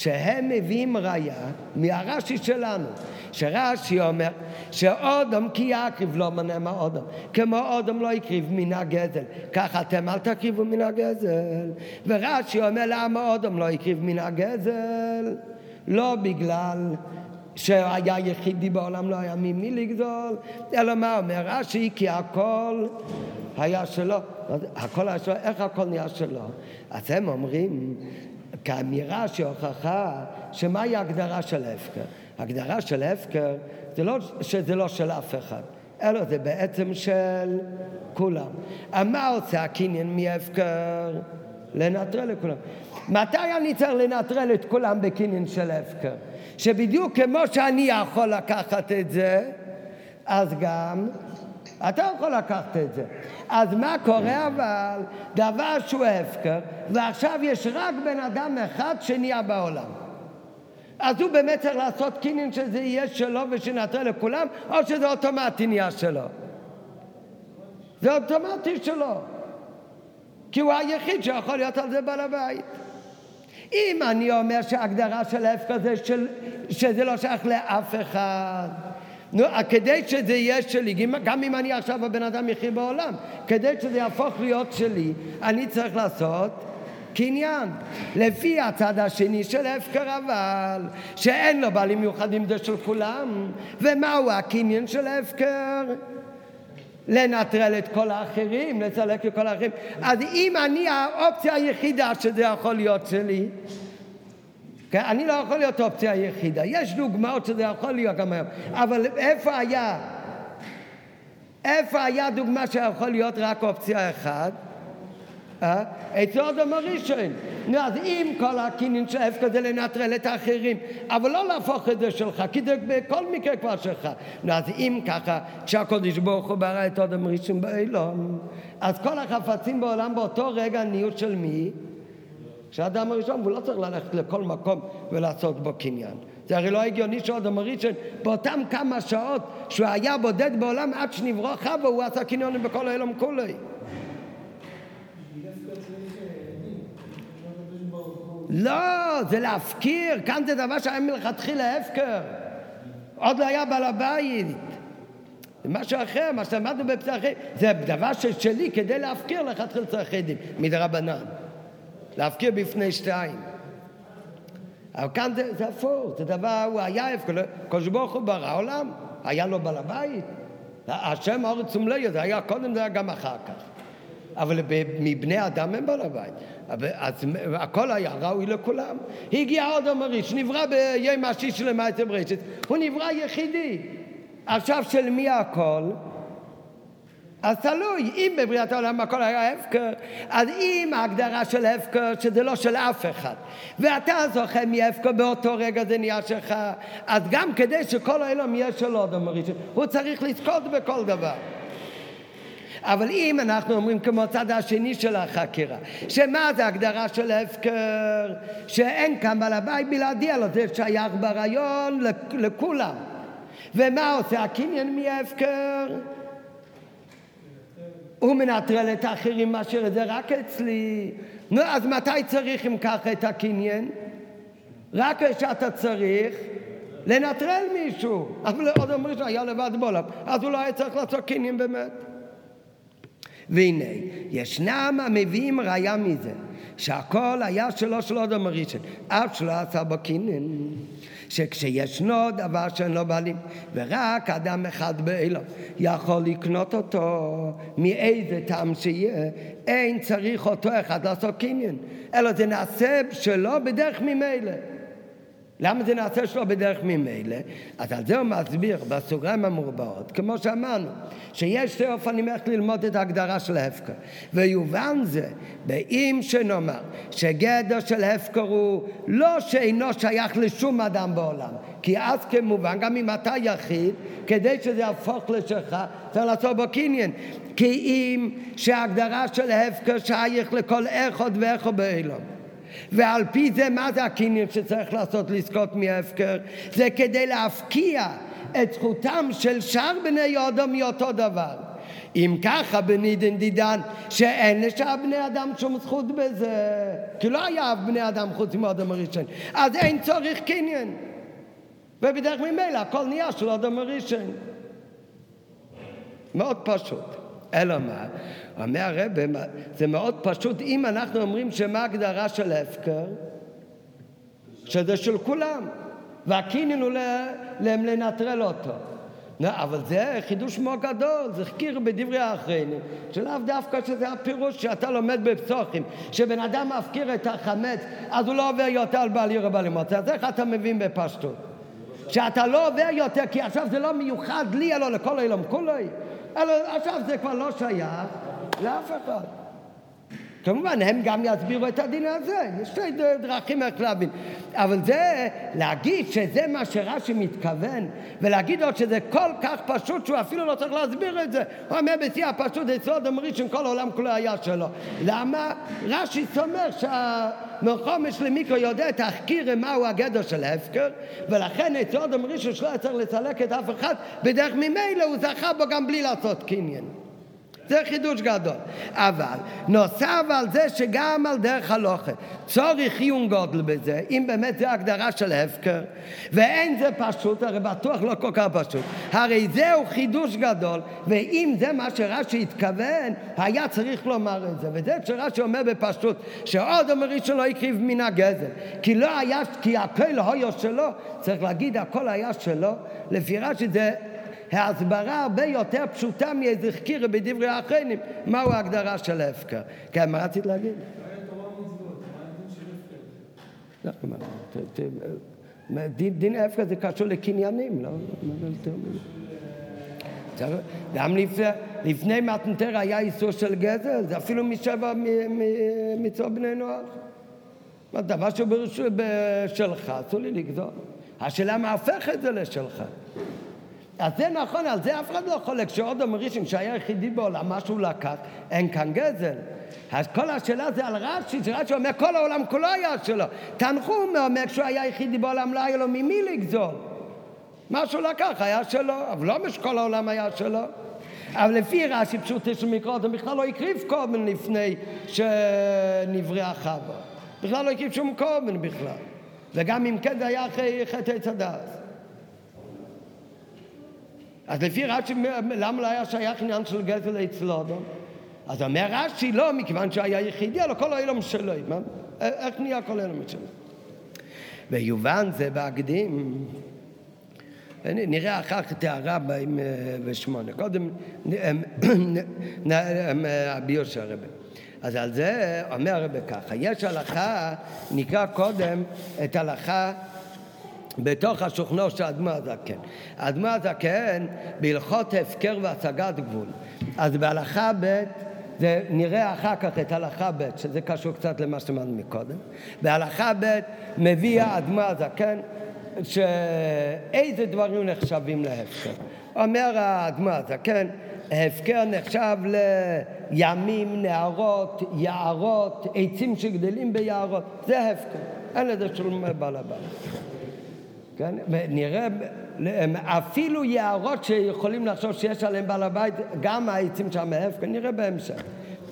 שהם מביאים ראיה מהרש"י שלנו, שרש"י אומר שאודום כי יקריב לא מנה מה אודום, כמו אודום לא הקריב מן הגזל, ככה אתם אל תקריבו מן הגזל, ורש"י אומר למה אודום לא הקריב מן הגזל, לא בגלל שהיה יחידי בעולם לא היה ממי לגזול, אלא מה אומר רש"י? כי הכל היה שלו. הכל היה שלו, איך הכל נהיה שלו? אז הם אומרים, כאמירה שהוכחה, שמהי ההגדרה של הפקר? הגדרה של הפקר זה לא שזה לא של אף אחד, אלא זה בעצם של כולם. מה עושה הקניין מהפקר? לנטרל לכולם. מתי אני צריך לנטרל את כולם בקניין של הפקר? שבדיוק כמו שאני יכול לקחת את זה, אז גם אתה יכול לקחת את זה. אז מה קורה אבל? דבר שהוא הפקר, ועכשיו יש רק בן אדם אחד שנהיה בעולם. אז הוא באמת צריך לעשות קינין שזה יהיה שלו ושנתן לכולם, או שזה אוטומטי נהיה שלו? זה אוטומטי שלו. כי הוא היחיד שיכול להיות על זה בעל הבית. אם אני אומר שההגדרה של ההפקר זה של, שזה לא שייך לאף אחד, נו, כדי שזה יהיה שלי, גם אם אני עכשיו הבן אדם יחיה בעולם, כדי שזה יהפוך להיות שלי, אני צריך לעשות קניין. לפי הצד השני של הפקר אבל, שאין לו בעלים מיוחדים זה של כולם, ומהו הקניין של הפקר? לנטרל את כל האחרים, לצלק את כל האחרים. אז אם אני האופציה היחידה שזה יכול להיות שלי, כן? אני לא יכול להיות אופציה יחידה. יש דוגמאות שזה יכול להיות גם היום. אבל איפה היה? איפה היה דוגמה שיכול להיות רק אופציה אחת? אה? אצל אדם הראשון. נו, אז אם כל הקינין של ההפקר זה לנטרל את האחרים, אבל לא להפוך את זה שלך, כי זה בכל מקרה כבר שלך. נו, אז אם ככה, כשהקודש ברוך הוא ברא את אדם ראשון באילון, אז כל החפצים בעולם באותו רגע נהיו של מי? שהאדם הראשון, והוא לא צריך ללכת לכל מקום ולעשות בו קניין. זה הרי לא הגיוני שהאדם הראשון, באותם כמה שעות שהוא היה בודד בעולם עד שנברא חווה, הוא עשה קניונים בכל העולם כולי. לא, זה להפקיר, כאן זה דבר שהיה מלכתחילה הפקר. עוד לא היה בעל הבית. זה משהו אחר, מה שלמדנו בפסחים, זה דבר שלי כדי להפקיר לכתחילה צריך עדים, מדרבנן. להפקיר בפני שתיים. אבל כאן זה, זה הפוך, זה דבר, הוא היה הקדוש ברוך הוא ברא עולם, היה לו בעל הבית. השם אורץ ומלאי, זה היה קודם, זה היה גם אחר כך. אבל מבני אדם הם בעל הבית. אז הכל היה ראוי לכולם. הגיע עוד המריש, נברא ביום השישי למעט ברשת, הוא נברא יחידי. עכשיו של מי הכל? אז תלוי, אם בבריאת העולם הכל היה הפקר, אז אם ההגדרה של הפקר שזה לא של אף אחד, ואתה זוכה מהפקר באותו רגע זה נהיה שלך, אז גם כדי שכל העולם יהיה שלו, אדם הראשון, הוא צריך לזכות בכל דבר. אבל אם אנחנו אומרים כמו הצד השני של החקירה, שמה זה הגדרה של הפקר? שאין כאן בעל הבית בלעדי, אלא זה שייך ברעיון לכולם. ומה עושה הקניין מההפקר? הוא מנטרל את האחרים, משאיר את זה רק אצלי. נו, אז מתי צריך אם ככה את הקניין? רק כשאתה צריך לנטרל מישהו. אבל עוד אומרים שהיה לבד בעולם, אז הוא לא היה צריך לעשות קניין באמת. והנה, ישנם המביאים ראיה מזה, שהכל היה שלו של אדם הראשון, אף שלא עשה בו קינן. שכשישנו דבר שאין לו בעלים, ורק אדם אחד באילון יכול לקנות אותו, מאיזה טעם שיהיה, אין צריך אותו אחד לעשות קניין, אלא זה נעשה שלו בדרך ממילא. למה זה נעשה שלו בדרך ממילא? אז על זה הוא מסביר בסוגריים המורבעות, כמו שאמרנו, שיש שתי אופנים איך ללמוד את ההגדרה של ההפקר. ויובן זה, באם שנאמר שגדר של הפקר הוא לא שאינו שייך לשום אדם בעולם, כי אז כמובן, גם אם אתה יחיד, כדי שזה יהפוך לשלך, צריך לעשות בו קניין. כי אם שההגדרה של הפקר שייך לכל אחד ואחד באילום. ועל פי זה, מה זה הקניין שצריך לעשות לזכות מההפקר? זה כדי להפקיע את זכותם של שאר בני אדם מאותו דבר. אם ככה בנידן דידן שאין לשאר בני אדם שום זכות בזה. כי לא היה אף בני אדם חוץ מאדם הראשון. אז אין צורך קניין. ובדרך ממילא הכל נהיה של אדם הראשון. מאוד פשוט אלא מה? אומר הרב, זה מאוד פשוט, אם אנחנו אומרים שמה ההגדרה של הפקר? שזה של כולם, והקינין הוא לנטרל אותו. אבל זה חידוש מאוד גדול, זה חקיר בדברי האחרונים, שלאו דווקא שזה הפירוש שאתה לומד בפסוחים, שבן אדם מפקיר את החמץ, אז הוא לא עובר יותר על בעל עיר ובעל אמוצה, אז איך אתה מבין בפשטות? שאתה לא עובר יותר, כי עכשיו זה לא מיוחד לי, אלא לכל העולם כולו, אלא עכשיו זה כבר לא שייך לאף אחד. כמובן, הם גם יסבירו את הדין הזה, יש שתי דרכים איך להבין. אבל זה, להגיד שזה מה שרש"י מתכוון, ולהגיד עוד שזה כל כך פשוט שהוא אפילו לא צריך להסביר את זה. הוא אומר בשיא הפשוט, יסוד עם כל העולם כולו היה שלו. למה? רש"י סומך שהמלחומש למיקרו יודע את החקיר מהו הגדר של ההפקר, ולכן יסוד המרישון שלא היה צריך לסלק את אף אחד, בדרך ממילא הוא זכה בו גם בלי לעשות קניין. זה חידוש גדול. אבל נוסף על זה שגם על דרך הלוכה צורך עיון גודל בזה, אם באמת זה הגדרה של הפקר, ואין זה פשוט, הרי בטוח לא כל כך פשוט. הרי זהו חידוש גדול, ואם זה מה שרש"י התכוון, היה צריך לומר את זה. וזה שרש"י אומר בפשוט, שעוד אומר ראשון לא הקריב מן הגזל, כי לא היה, כי הכל היה שלו, צריך להגיד הכל היה שלו, לפי רש"י זה ההסברה הרבה יותר פשוטה מאיזה חקירה בדברי האחרונים, מהו ההגדרה של הפקר. כן, מה רצית להגיד? לא, דין ההפקר זה קשור לקניינים, לא? גם לפני מתנתר היה איסור של גזל, זה אפילו משבע מצוות בני נוער. דבר שהוא בשלך, אסור לי לגזול. השאלה מה הופך את זה לשלך. אז זה נכון, על זה אף אחד לא חולק, שאודום ראשון שהיה יחידי בעולם, מה שהוא לקח, אין כאן גזל. אז כל השאלה זה על רש"י, שרש"י אומר כל העולם כולו היה שלו. תנחום אומר כשהוא היה יחידי בעולם לא היה לו ממי לגזול. מה שהוא לקח היה שלו, אבל לא אומר שכל העולם היה שלו. אבל לפי רש"י פשוט יש מקרות, הוא בכלל לא הקריב קומן לפני שנבראה חווה. בכלל לא הקריב שום קומן בכלל. וגם אם כן זה היה אחרי חטא עץ הדעת. אז לפי רש"י, למה לא היה שייך עניין של גזל אצלו? אז אומר רש"י, לא, מכיוון שהיה יחידי, אלא כל העולם שלו. איך נהיה כל העולם שלו? ויובן זה בהקדים. נראה אחר כך את הערה ב-48. קודם הביור של הרבה. אז על זה אומר הרבה ככה, יש הלכה, נקרא קודם את הלכה בתוך השוכנו של אדמו הזקן. אדמו הזקן בהלכות הפקר והשגת גבול. אז בהלכה ב' זה נראה אחר כך את הלכה ב', שזה קשור קצת למה שאמרנו מקודם. בהלכה ב' מביא האדמו הזקן שאיזה דברים נחשבים להפקר. אומר האדמו הזקן, הפקר נחשב לימים, נהרות, יערות, עצים שגדלים ביערות, זה הפקר. אין לזה שום בעל הבית. כן? נראה אפילו יערות שיכולים לחשוב שיש עליהם בעל הבית, גם העצים שם הפקר, נראה בהמשך.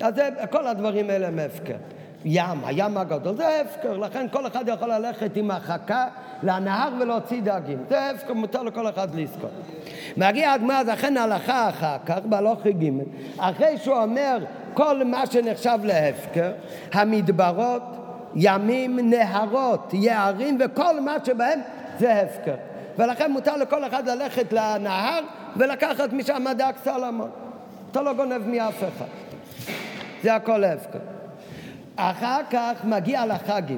אז זה, כל הדברים האלה הם הפקר. ים, הים הגדול, זה הפקר, לכן כל אחד יכול ללכת עם החכה לנהר ולהוציא דגים. זה הפקר, מותר לכל אחד לזכור. מגיע הגמרא, לכן הלכה אחר כך, בהלוכי ג', אחרי שהוא אומר כל מה שנחשב להפקר, המדברות, ימים, נהרות, יערים וכל מה שבהם זה הפקר. ולכן מותר לכל אחד ללכת לנהר ולקחת משם דג סלמון. אתה לא גונב מאף אחד. זה הכל הפקר. אחר כך מגיע הלכה ג'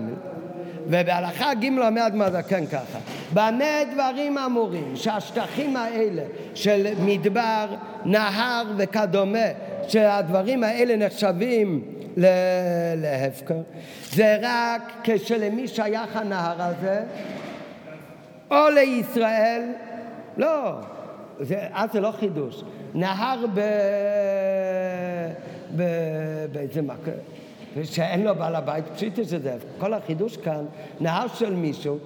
ובהלכה ג' אומרת מהזקן ככה במה דברים אמורים שהשטחים האלה של מדבר, נהר וכדומה שהדברים האלה נחשבים להפקר זה רק כשלמי שייך הנהר הזה או לישראל לא, זה, אז זה לא חידוש נהר ב... באיזה מקום שאין לו בעל הבית, פשיטה שזה, כל החידוש כאן, נהר של מישהו,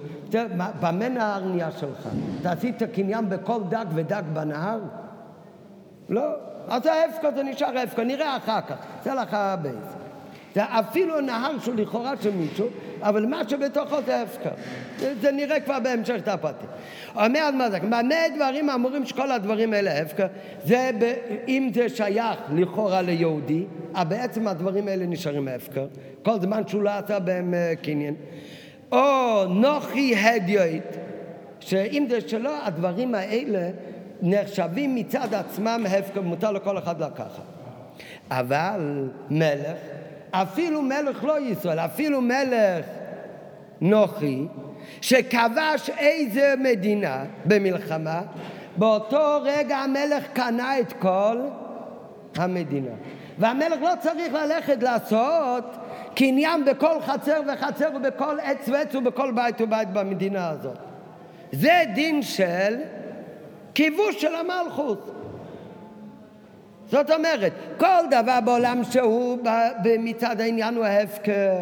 במה נהר נהיה שלך? אתה עשית קניין בכל דג ודג בנהר? לא. אז זה ההפקר, זה נשאר ההפקר, נראה אחר כך, זה הלכה בייס. זה אפילו נהר שהוא לכאורה של מישהו, אבל מה שבתוכו זה הפקר. זה, נראה כבר בהמשך את הפרטים. אומר מה זה, במה דברים אמורים שכל הדברים האלה הפקר? זה אם זה שייך לכאורה ליהודי, אבל בעצם הדברים האלה נשארים הפקר, כל זמן שהוא לא עשה בהם אה, קניין. או נוחי הדיוט, שאם זה שלא, הדברים האלה נחשבים מצד עצמם הפקר, מותר לכל אחד לקחת. אבל מלך אפילו מלך לא ישראל, אפילו מלך נוחי, שכבש איזה מדינה במלחמה, באותו רגע המלך קנה את כל המדינה. והמלך לא צריך ללכת לעשות קניין בכל חצר וחצר ובכל עץ ועץ ובכל בית ובית במדינה הזאת. זה דין של כיבוש של המלכות. זאת אומרת, כל דבר בעולם שהוא מצד העניין הוא הפקר,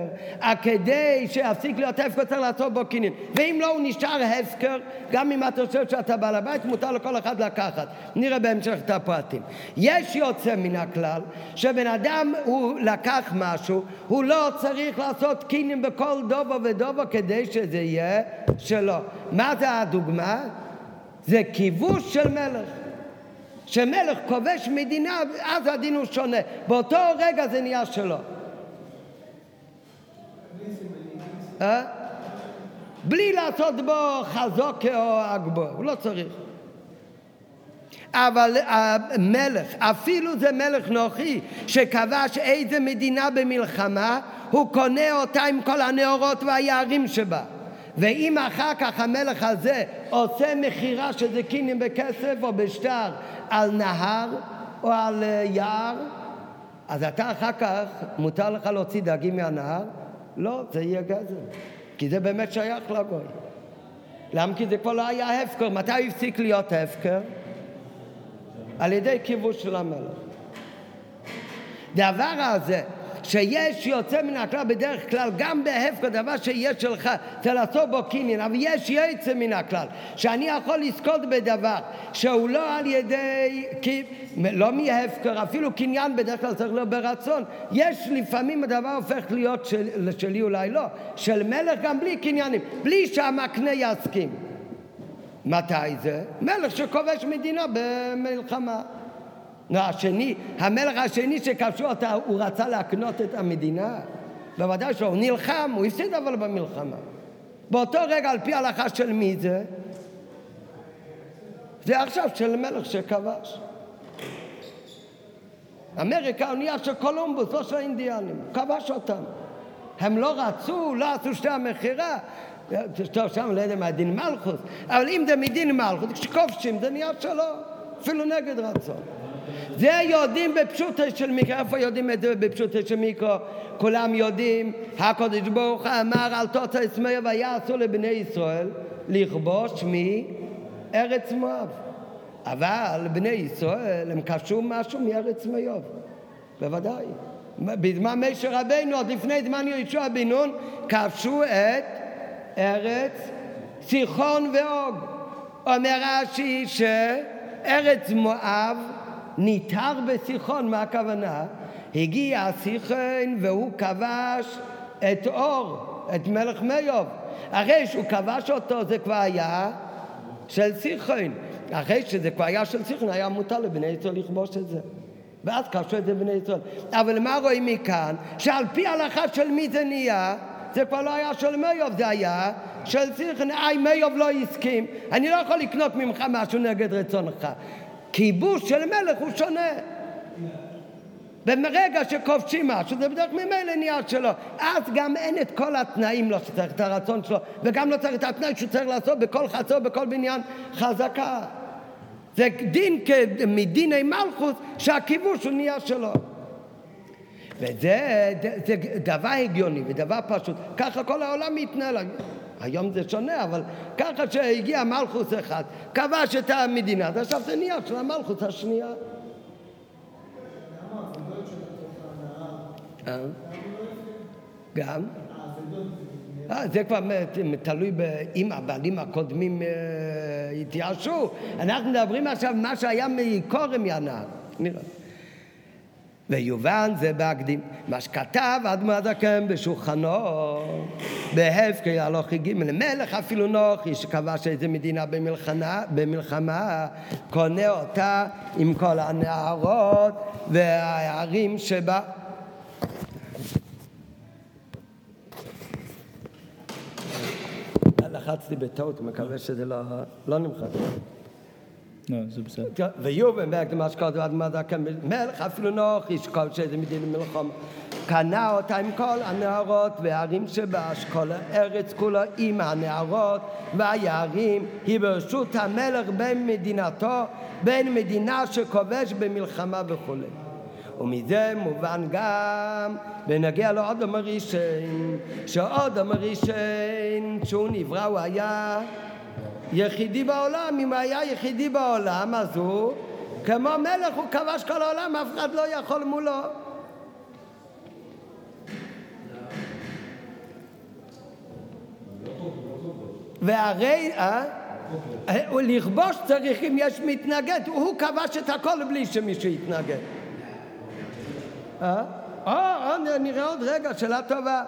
כדי שיפסיק להיות הפקר צריך לעשות בו קניין. ואם לא, הוא נשאר הפקר, גם אם אתה חושב שאתה בעל הבית, מותר לכל אחד לקחת. נראה בהמשך את הפרטים. יש יוצא מן הכלל, שבן אדם הוא לקח משהו, הוא לא צריך לעשות קניין בכל דובו ודובו כדי שזה יהיה שלו. מה זה הדוגמה? זה כיבוש של מלך. שמלך כובש מדינה, אז הדין הוא שונה. באותו רגע זה נהיה שלו. אה? בלי לעשות בו חזוקה או אגבו, הוא לא צריך. אבל המלך, אפילו זה מלך נוחי, שכבש איזה מדינה במלחמה, הוא קונה אותה עם כל הנאורות והיערים שבה. ואם אחר כך המלך הזה עושה מכירה של זקינים בכסף או בשטר על נהר או על אה, יער, אז אתה אחר כך, מותר לך להוציא דגים מהנהר? לא, זה יהיה גזל. כי זה באמת שייך לגוי. למה? כי זה כבר לא היה הפקר. מתי הפסיק להיות הפקר? על ידי כיבוש של המלך. דבר הזה שיש יוצא מן הכלל בדרך כלל, גם בהפקר, דבר שיש שלך, לעשות בו קניין, אבל יש יוצא מן הכלל, שאני יכול לזכות בדבר שהוא לא על ידי, לא מהפקר, אפילו קניין בדרך כלל צריך להיות ברצון. יש לפעמים הדבר הופך להיות של, שלי אולי לא, של מלך גם בלי קניינים, בלי שהמקנה יסכים. מתי זה? מלך שכובש מדינה במלחמה. נו, השני, המלך השני שכבשו אותה, הוא רצה להקנות את המדינה? בוודאי שהוא נלחם, הוא הפסיד אבל במלחמה. באותו רגע, על פי ההלכה של מי זה? זה עכשיו של מלך שכבש. אמריקה אונייה של קולומבוס, לא של האינדיאנים, כבש אותם. הם לא רצו, לא עשו שתי המכירה. טוב, שם לא יודע מה דין מלכוס, אבל אם זה מדין מלכוס, כשכובשים זה נהיה שלו, אפילו נגד רצון. זה יודעים בפשוטו של מיקרו, איפה יודעים את זה בפשוטו של מיקרו? כולם יודעים, הקדוש ברוך אמר על תוצא עצמאי ויעשו לבני ישראל לכבוש מארץ מואב. אבל בני ישראל הם כבשו משהו מארץ מואב, בוודאי. בזמן משה רבינו, עוד לפני זמן יהושע בן נון, כבשו את ארץ סיחון ואוג. אומר רש"י שארץ מואב ניתר בסיחון, מה הכוונה? הגיע הסיחון והוא כבש את אור, את מלך מיוב. אחרי שהוא כבש אותו זה כבר היה של סיחון. אחרי שזה כבר היה של סיחון, היה מותר לבני ישראל לכבוש את זה. ואז קשו את זה בני ישראל. אבל מה רואים מכאן? שעל פי ההלכה של מי זה נהיה? זה כבר לא היה של מיוב, זה היה של סיחון. איי, מיוב לא הסכים. אני לא יכול לקנות ממך משהו נגד רצונך. כיבוש של מלך הוא שונה. וברגע שכובשים משהו, זה בדרך ממילא נהיה שלו. אז גם אין את כל התנאים לו שצריך את הרצון שלו, וגם לא צריך את התנאי שהוא צריך לעשות בכל חצור, בכל בניין חזקה. זה דין מדיני מלכוס שהכיבוש הוא נהיה שלו. וזה זה, זה דבר הגיוני ודבר פשוט. ככה כל העולם מתנהל. היום זה שונה, אבל ככה שהגיע מלכוס אחד, כבש את המדינה, ועכשיו זה נהיה של המלכוס השנייה. אה? גם? אה, זה כבר תלוי אם הבעלים הקודמים אה, התייאשו. אנחנו מדברים עכשיו מה שהיה מקורם ינהר. נראה. ויובן זה בהקדים. מה שכתב אדמו הזקן בשולחנו, בהפקי הלוכי ג' מלך אפילו נוחי שכבש איזה מדינה במלחמה, במלחמה, קונה אותה עם כל הנערות והערים שבה. לחצתי בטעות, מקווה שזה לא, לא נמחק. לא, זה בסדר. ויובן בהקדמה שקודם עד מדקה מלך אפילו נוח איש כל שזה מדינה מלחום קנה אותה עם כל הנערות והערים שבה כל הארץ כולו עם הנערות והיערים היא ברשות המלך בין מדינתו בין מדינה שכובש במלחמה וכולי ומזה מובן גם בנגיע לאודם הראשון שאודם הראשון שהוא נברא הוא היה יחידי בעולם, אם היה יחידי בעולם, אז הוא, כמו מלך, הוא כבש כל העולם, אף אחד לא יכול מולו. והרי, אה? לכבוש צריך אם יש מתנגד, הוא כבש את הכל בלי שמישהו יתנגד. אה? אה, נראה עוד רגע, שאלה טובה.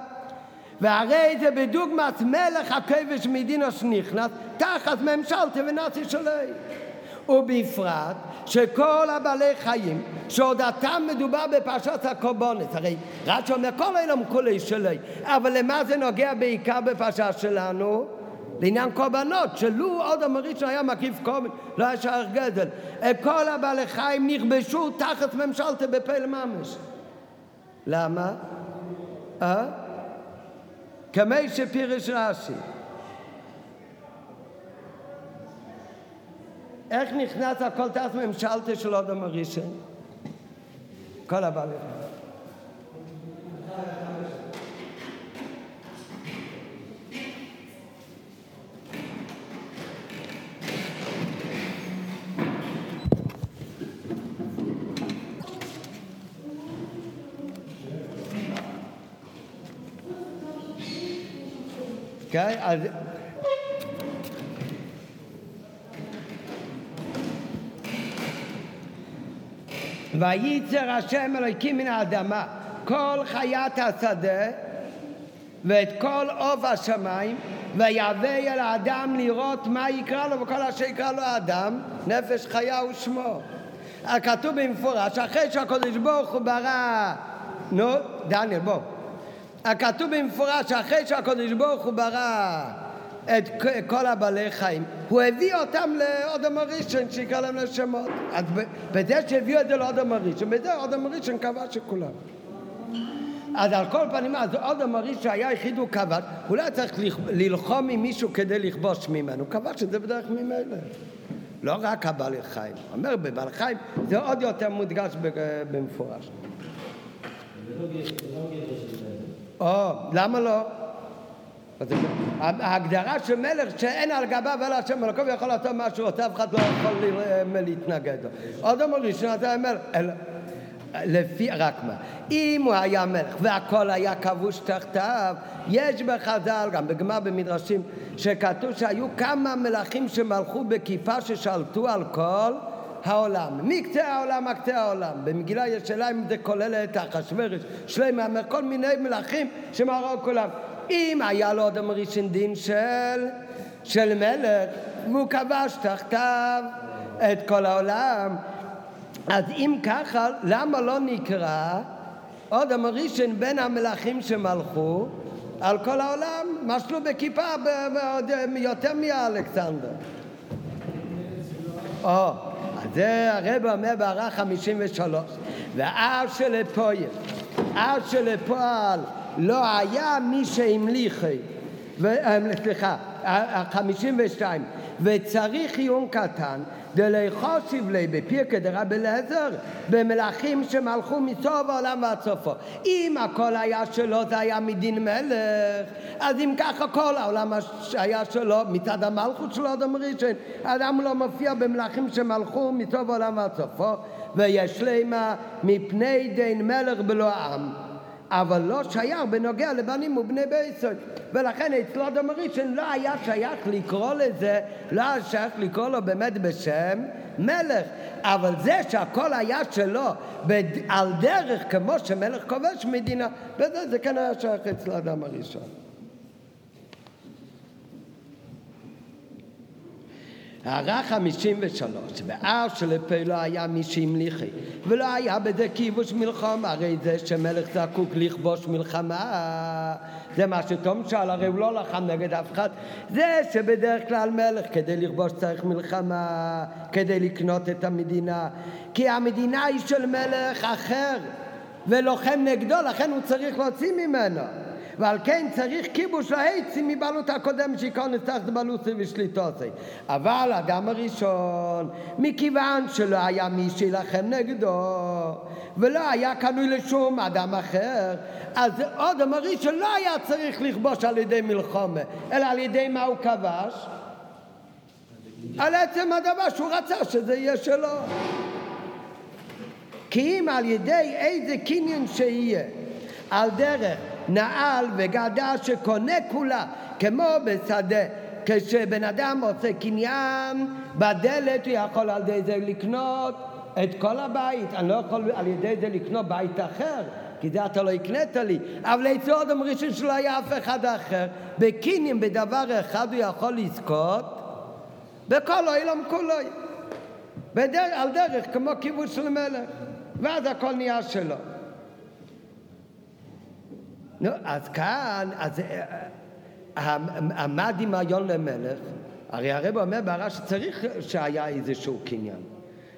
והרי זה בדוגמת מלך הכבש מדינו שנכנס תחת ממשלתי ונאצי שלי. ובפרט שכל הבעלי חיים שעודתם מדובר בפרשת הקורבנות, הרי רש"י אומר כל אילם כולי שלי, אבל למה זה נוגע בעיקר בפרשה שלנו? לעניין קורבנות, שלו עוד המראשון היה מקיף קורבן, לא היה שער גדל. כל הבעלי חיים נכבשו תחת ממשלתי בפעיל ממש. למה? אה? כמי שפירש רש"י. איך נכנס הכל תחת ממשלתו של אודם הראשון? כל הבעלי כן? אז... וייצר השם אלוהיקים מן האדמה כל חיית השדה ואת כל עוף השמיים ויהווה אל האדם לראות מה יקרא לו וכל אשר יקרא לו האדם נפש חיה ושמו. כתוב במפורש אחרי שהקדוש ברוך הוא ברא נו דניאל בוא הכתוב במפורש שאחרי שהקדוש ברוך הוא ברא את כל הבעלי חיים, הוא הביא אותם לאודם הראשון שיקרא להם לשמות. אז בזה שהביאו את זה לאודם הראשון, בזה אודם הראשון כבש שכולם. אז על כל פנים, אז אודם הראשון שהיה יחיד הוא כבש, הוא לא היה צריך ללחום עם מישהו כדי לכבוש ממנו, הוא כבש את זה בדרך ממילא. לא רק הבעלי חיים. אומר בבעלי חיים זה עוד יותר מודגש במפורש. או, למה לא? ההגדרה של מלך שאין על גביו אלא השם מלכו ויכול לעשות מה שהוא רוצה, אף אחד לא יכול להתנגד לו. עוד אומר ראשון, אתה אומר, לפי, רק מה, אם הוא היה מלך והכל היה כבוש תחתיו, יש בחז"ל, גם בגמר במדרשים, שכתוב שהיו כמה מלכים שמלכו בכיפה ששלטו על כל העולם, מקצה העולם עד קצה העולם. במגילה יש שאלה אם זה כולל את אחשוורוש, שלמה, כל מיני מלכים שמראו כולם. אם היה לו אדם ראשון דין של, של מלך, והוא כבש תחתיו את כל העולם, אז אם ככה, למה לא נקרא אדם ראשון בין המלכים שמלכו על כל העולם, משלו בכיפה יותר מאלכסנדר. או, זה הרב אומר בהערה 53, ואב שלפועל, אב שלפועל לא היה מי שהמליכי, אה, סליחה, 52, וצריך עיון קטן דליחושיב לי בפירקא דרבי אליעזר במלכים שמלכו מסוף העולם ועד סופו. אם הכל היה שלו זה היה מדין מלך, אז אם ככה כל העולם היה שלו מצד המלכות שלו אדם ראשון, אדם לא מופיע במלכים שמלכו מסוף העולם ועד סופו ויש לימה מפני דין מלך בלא עם. אבל לא שייך בנוגע לבנים ובני ביסוד. ולכן אצלו אדם הראשון לא היה שייך לקרוא לזה, לא היה שייך לקרוא לו באמת בשם מלך. אבל זה שהכל היה שלו על דרך כמו שמלך כובש מדינה, וזה זה כן היה שייך אצל האדם הראשון. הערה חמישים ושלוש, ואף שלפה לא היה מי שהמליכי, ולא היה בזה כיבוש מלחמה, הרי זה שמלך זקוק לכבוש מלחמה, זה מה שתום שאל, הרי הוא לא לחם נגד אף אחד, זה שבדרך כלל מלך כדי לכבוש צריך מלחמה, כדי לקנות את המדינה, כי המדינה היא של מלך אחר, ולוחם נגדו, לכן הוא צריך להוציא ממנו. ועל כן צריך כיבוש העצים מבעלות הקודם שייכנס תחת בעלותו ושליטותו. אבל האדם הראשון, מכיוון שלא היה מי שילחם נגדו, ולא היה קנוי לשום אדם אחר, אז האדם הראשון לא היה צריך לכבוש על ידי מלחומה, אלא על ידי מה הוא כבש? על עצם הדבר שהוא רצה שזה יהיה שלו. כי אם על ידי איזה קניין שיהיה, על דרך נעל וגדה שקונה כולה, כמו בשדה. כשבן אדם עושה קניין בדלת, הוא יכול על ידי זה לקנות את כל הבית. אני לא יכול על ידי זה לקנות בית אחר, כי זה אתה לא הקנית לי. אבל אצל אדם ראשון שלא היה אף אחד אחר. בקניין בדבר אחד הוא יכול לזכות בכל העולם כולו. בדר, על דרך כמו כיבוש של מלך. ואז הכל נהיה שלו. נו, אז כאן, אז אה, מה הדמיון למלך? הרי הרב אומר בהערה שצריך שהיה איזשהו קניין.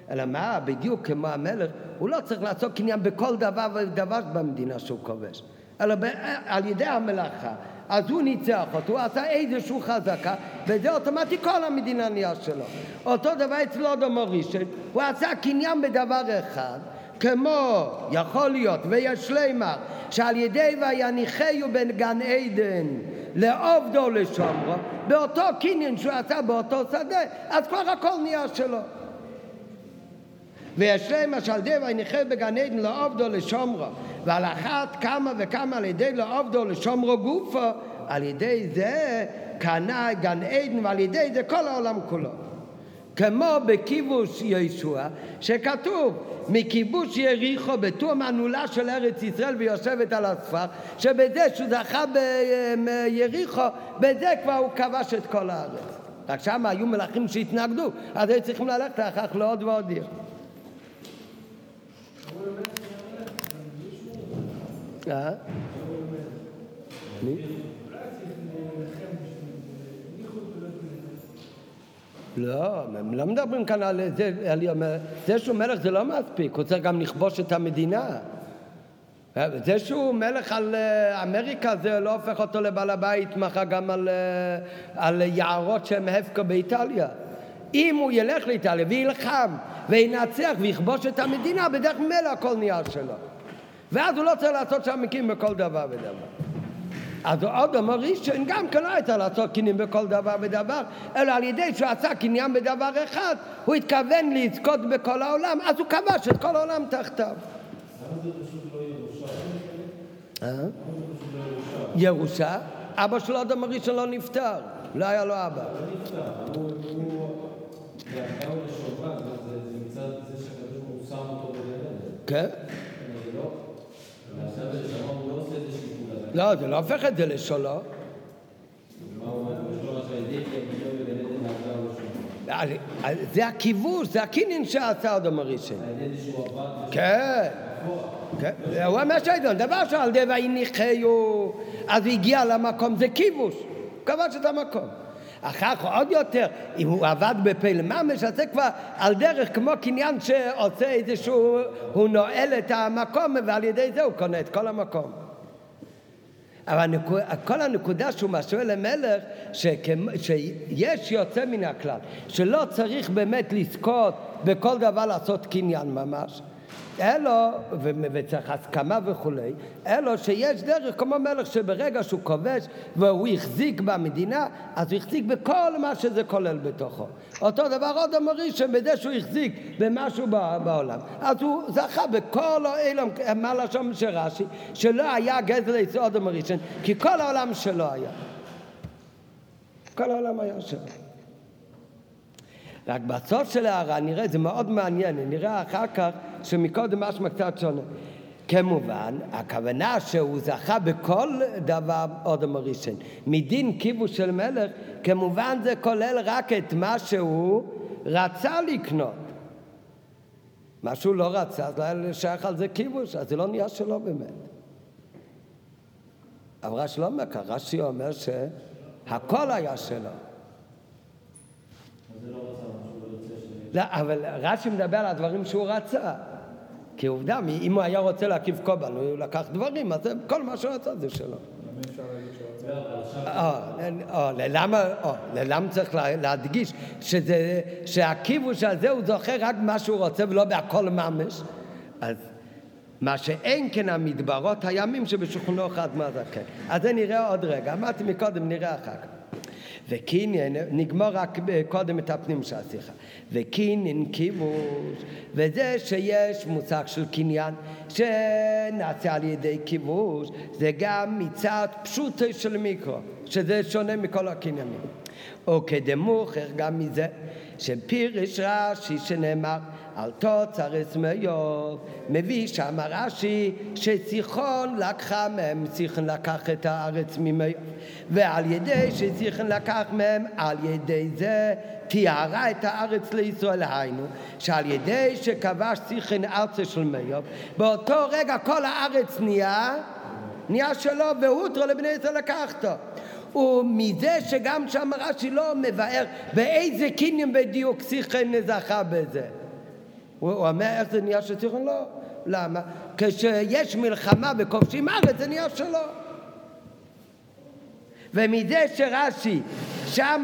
אלא מה, בדיוק כמו המלך, הוא לא צריך לעשות קניין בכל דבר ודבר במדינה שהוא כובש. אלא ב, על ידי המלאכה. אז הוא ניצח אותו, הוא עשה איזושהי חזקה, וזה אוטומטי כל המדינה נהיה שלו. אותו דבר אצלו דומו ראשון, הוא עשה קניין בדבר אחד, כמו יכול להיות ויש לימר שעל ידי ויניחהו בין גן עדן לעובדו לשומרו באותו קניין שהוא עשה באותו שדה אז כבר הכל נהיה שלו. ויש לימר שעל ידי ויניחהו בגן עדן לעובדו לשומרו ועל אחת כמה וכמה על ידי לעובדו לשומרו גופו על ידי זה קנה גן עדן ועל ידי זה כל העולם כולו כמו בכיבוש ישוע, שכתוב מכיבוש יריחו בתום הנולה של ארץ ישראל ויושבת על הספר, שבזה שהוא זכה ביריחו, בזה כבר הוא כבש את כל הארץ. רק שם היו מלכים שהתנגדו, אז היו צריכים ללכת אחר כך לעוד ועוד עיר. אה? מי? לא, הם לא מדברים כאן על זה, על, זה שהוא מלך זה לא מספיק, הוא צריך גם לכבוש את המדינה. זה שהוא מלך על אה, אמריקה זה לא הופך אותו לבעל הבית מחר גם על, אה, על יערות שהם הפקו באיטליה. אם הוא ילך לאיטליה וילחם וינצח ויכבוש את המדינה, בדרך מלך הכל נהיה שלו. ואז הוא לא צריך לעשות שם מקים בכל דבר ודבר. אז אדם הראשון גם כן לא הייתה לעשות קניין בכל דבר ודבר, אלא על ידי שהוא עשה קניין בדבר אחד, הוא התכוון לזכות בכל העולם, אז הוא כבש את כל העולם תחתיו. אה? ירושה? אבא של אדם הראשון לא נפטר, לא היה לו אבא. כן? לא, זה לא הופך את זה לשלו. זה הכיבוש, זה הקינין שעשה אדם הראשון. כן. כן. הוא אומר שהעדון, דבר שעל די ויניחהו, אז הוא הגיע למקום, זה כיבוש. הוא כבש את המקום. אחר כך עוד יותר, אם הוא עבד בפעיל ממש, אז זה כבר על דרך כמו קניין שעושה איזשהו, הוא נועל את המקום ועל ידי זה הוא קונה את כל המקום. אבל הנקוד, כל הנקודה שהוא משווה למלך, שכמו, שיש יוצא מן הכלל, שלא צריך באמת לזכות בכל דבר לעשות קניין ממש, אלו, וצריך הסכמה וכולי, אלו שיש דרך כמו מלך שברגע שהוא כובש והוא החזיק במדינה, אז הוא החזיק בכל מה שזה כולל בתוכו. אותו דבר עוד אמרי שבזה שהוא החזיק במשהו בעולם, אז הוא זכה בכל האילם, מה לשון של רש"י, שלא היה גזל יסוד אמרישן, כי כל העולם שלו היה. כל העולם היה שלו. רק בסוף של ההערה נראה, זה מאוד מעניין, נראה אחר כך שמקודם משמע קצת שונה. כמובן, הכוונה שהוא זכה בכל דבר אודם הראשון. מדין כיבוש של מלך, כמובן זה כולל רק את מה שהוא רצה לקנות. מה שהוא לא רצה, אז לא היה שייך על זה כיבוש, אז זה לא נהיה שלו באמת. אבל רש"י לא אומר ככה, רש"י אומר שהכל היה שלו. לא, אבל רש"י מדבר על הדברים שהוא רצה. כי עובדה, אם הוא היה רוצה להקיף קובן, הוא לקח דברים, אז כל מה שהוא רצה זה שלו. למה צריך להדגיש שהכיבוש הזה הוא זוכר רק מה שהוא רוצה ולא בהכל ממש? אז מה שאין כן המדברות הימים שבשולחנו אחד מהזקן. אז זה נראה עוד רגע, אמרתי מקודם, נראה אחר כך. וקינין, נגמור רק קודם את הפנים של השיחה. וקינין כיבוש, וזה שיש מושג של קניין שנעשה על ידי כיבוש, זה גם מצד פשוטו של מיקרו, שזה שונה מכל הקניינים. או כדמוכר גם מזה שפירש רש"י שנאמר על תוצר אסמיוב, מביא שם רש"י שסיחון לקחה מהם, סיחון לקח את הארץ ממאיוב, ועל ידי שסיחון לקח מהם, על ידי זה תיארה את הארץ לישראל, היינו, שעל ידי שכבש סיחון ארצה של מאיוב, באותו רגע כל הארץ נהיה, נהיה שלו, והותרו לבני ישראל לקחתו. ומזה שגם שם רש"י לא מבאר באיזה קניין בדיוק סיכן זכה בזה. הוא אומר איך זה נהיה של סיכון? לא. למה? כשיש מלחמה וכובשים ארץ זה נהיה שלו. ומזה שרש"י שם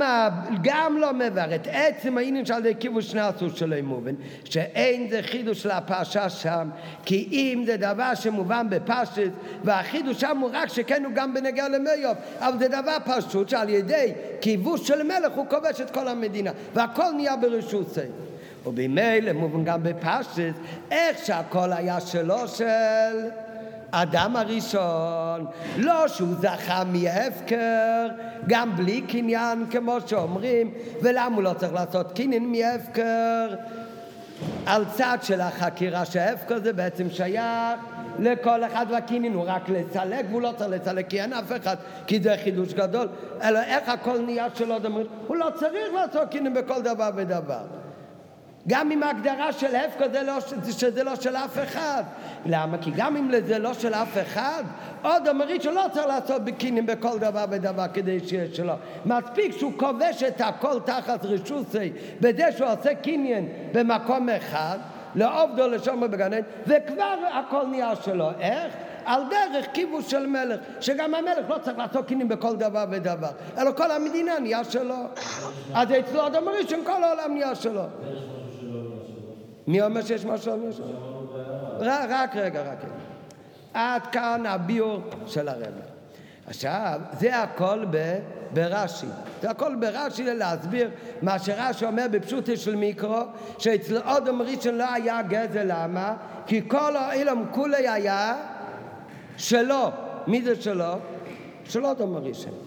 גם לא מבאר את עצם העניין של כיבוש שני הסוס שלו מובן שאין זה חידוש של הפרשה שם כי אם זה דבר שמובן בפשט והחידוש שם הוא רק שכן הוא גם בנגיע למאיוב אבל זה דבר פשוט שעל ידי כיבוש של מלך הוא כובש את כל המדינה והכל נהיה ברשות זה ובמילא מובן גם בפשט איך שהכל היה שלו של אדם הראשון, לא שהוא זכה מהפקר, גם בלי קניין כמו שאומרים, ולמה הוא לא צריך לעשות קניין מהפקר? על צד של החקירה שההפקר זה בעצם שייך לכל אחד והקניין הוא רק לצלק והוא לא צריך לצלק כי אין אף אחד כי זה חידוש גדול. אלא איך הכל נהיה שלו הוא לא צריך לעשות קניין בכל דבר ודבר גם עם ההגדרה של הפקר זה לא, שזה לא של אף אחד. למה? כי גם אם זה לא של אף אחד, עוד אומרית שלא צריך לעשות ביקינים בכל דבר ודבר כדי שיהיה שלו. מספיק שהוא כובש את הכל תחת רשוסי, בזה שהוא עושה קניין במקום אחד, לעובדו לשומר בגנן, וכבר הכל נהיה שלו. איך? על דרך כיבוש של מלך, שגם המלך לא צריך לעשות קינים בכל דבר ודבר, אלא כל המדינה נהיה שלו. אז אצלו עוד אומרים שכל העולם נהיה שלו. מי אומר שיש משהו על מישהו? רק רגע, רק רגע. עד כאן הביור של הרב. עכשיו, זה הכל ב, ברש"י. זה הכל ברש"י להסביר מה שרש"י אומר בפשוטו של מיקרו, שאצל אודם ראשון לא היה גזל, למה? כי כל האילום כולי היה שלו. מי זה שלו? של אודם ראשון.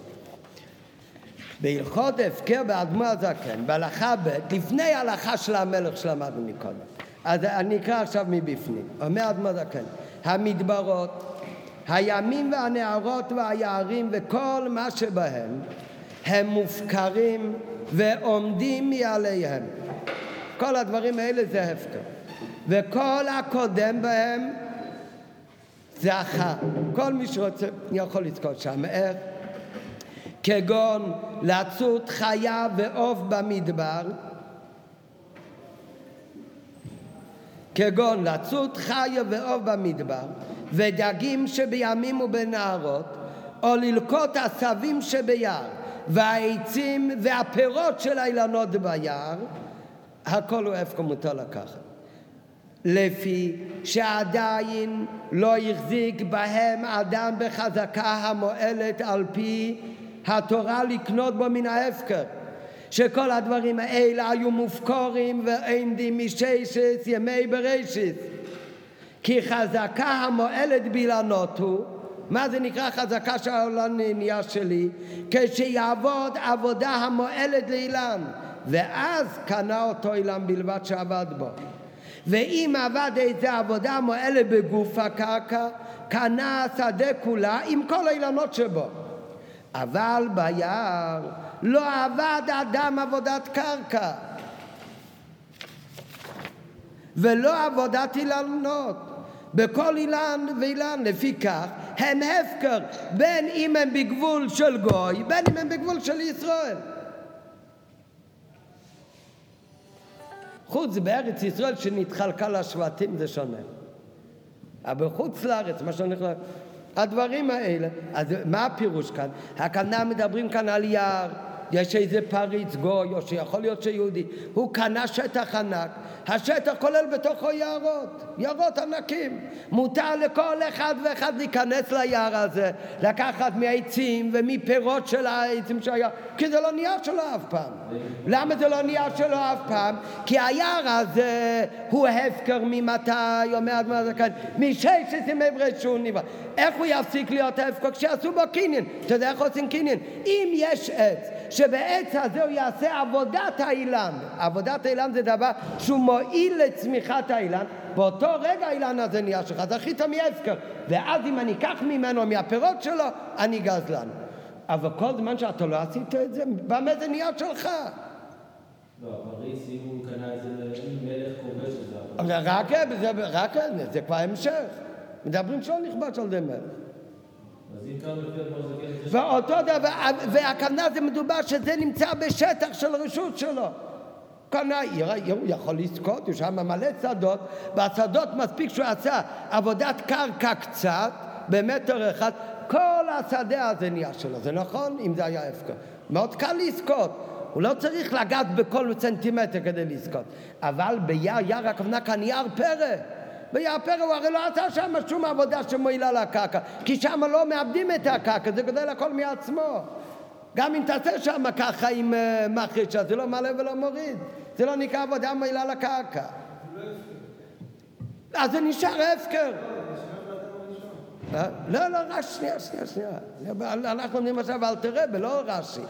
בהלכות הפקר באדמו הזקן, בהלכה ב', לפני ההלכה של המלך שלמדנו מקודם. אז אני אקרא עכשיו מבפנים. אומר אדמו הזקן, המדברות, הימים והנערות והיערים וכל מה שבהם הם מופקרים ועומדים מעליהם. כל הדברים האלה זה הפקר. וכל הקודם בהם זה אחר. כל מי שרוצה יכול לזכות שם. איך? כגון לצות חיה ועוף במדבר, כגון לצות חיה ועוף במדבר, ודגים שבימים ובנהרות, או ללקוט עשבים שביער, והעצים והפירות של האילנות ביער, הכל הוא איפה מותר לקחת. לפי שעדיין לא החזיק בהם אדם בחזקה המועלת על פי התורה לקנות בו מן ההפקר. שכל הדברים האלה היו מופקורים ועמדים מששת ימי בראשית. כי חזקה המועלת בילנות הוא, מה זה נקרא חזקה של העולם נהיה שלי? כשיעבוד עבודה המועלת לאילן, ואז קנה אותו אילן בלבד שעבד בו. ואם עבד איזה עבודה מועלת בגוף הקרקע, קנה השדה כולה עם כל האילנות שבו. אבל ביער לא עבד אדם עבודת קרקע ולא עבודת אילנות. בכל אילן ואילן, לפי כך, הם הפקר, בין אם הם בגבול של גוי, בין אם הם בגבול של ישראל. חוץ בארץ ישראל שנתחלקה לשבטים זה שונה. אבל בחוץ לארץ, מה שנקרא, הדברים האלה, אז מה הפירוש כאן? הכוונה מדברים כאן על יער, יש איזה פריץ גוי, או שיכול להיות שיהודי, הוא קנה שטח ענק, השטח כולל בתוכו יערות, יערות ענקים. מותר לכל אחד ואחד להיכנס ליער הזה, לקחת מהעצים ומפירות של העצים שהיה, כי זה לא נהיה שלו אף פעם. למה זה לא נהיה שלו אף פעם? כי היער הזה הוא הפקר ממתי, אומר אדמה זקן, מששת ימי ברשון נברא. איך הוא יפסיק להיות הפקר? כשיעשו בו קניין. אתה יודע איך עושים קניין? אם יש עץ שבעץ הזה הוא יעשה עבודת האילן. עבודת האילן זה דבר שהוא מועיל לצמיחת האילן, באותו רגע האילן הזה נהיה שלך, זכית מהפקר. ואז אם אני אקח ממנו, מהפירות שלו, אני גזלן. אבל כל זמן שאתה לא עשית את זה, במה זה נהיה שלך? לא, הפריס, אם הוא קנה את זה מלך כובש, זה רק, זה, רק, זה כבר המשך. מדברים שלא נכבש על ידי מלך. ואותו דבר, והכוונה זה מדובר שזה נמצא בשטח של רשות שלו. קנה עיר, הוא יכול לזכות, יש שם מלא שדות, והשדות מספיק שהוא עשה עבודת קרקע קצת, במטר אחד, כל השדה הזה נהיה שלו, זה נכון? אם זה היה הפקר. מאוד קל לזכות. הוא לא צריך לגעת בכל סנטימטר כדי לזכות. אבל ביער, יער הכוונה כאן יער פרא. ויעפר הוא הרי לא עשה שם שום עבודה שמועילה לקרקע, כי שם לא מאבדים את הקרקע, זה גדל הכל מעצמו. גם אם תעשה שם ככה עם uh, מחרישה, זה לא מעלה ולא מוריד. זה לא נקרא עבודה מועילה לקרקע. אז זה נשאר הפקר. לא, לא, רק שנייה, שנייה, שנייה. אנחנו עומדים עכשיו על תראה, ולא רש"י.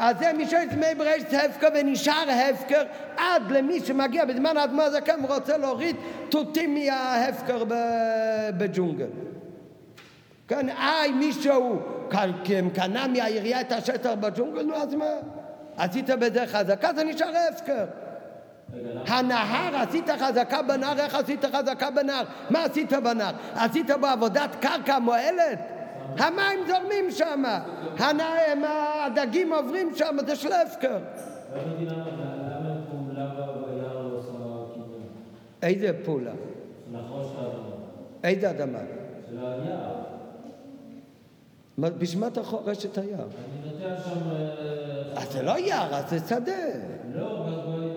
אז זה מי מי ברשת הפקר ונשאר הפקר עד למי שמגיע בזמן האדמה הזקן ורוצה להוריד תותים מההפקר בג'ונגל. כן, איי, מישהו קנה מהעירייה את השטח בג'ונגל, נו אז מה? עשית בזה חזקה, זה נשאר הפקר. הנהר, עשית חזקה בנהר, איך עשית חזקה בנהר? מה עשית בנהר? עשית בו עבודת קרקע מועלת? המים זורמים שם, הדגים עוברים שם, זה של הפקר. איזה פעולה? איזה אדמה? של היער. בשביל מה אתה חורש את היער? אני נוטע שם... אז זה לא יער, אז זה שדה. לא,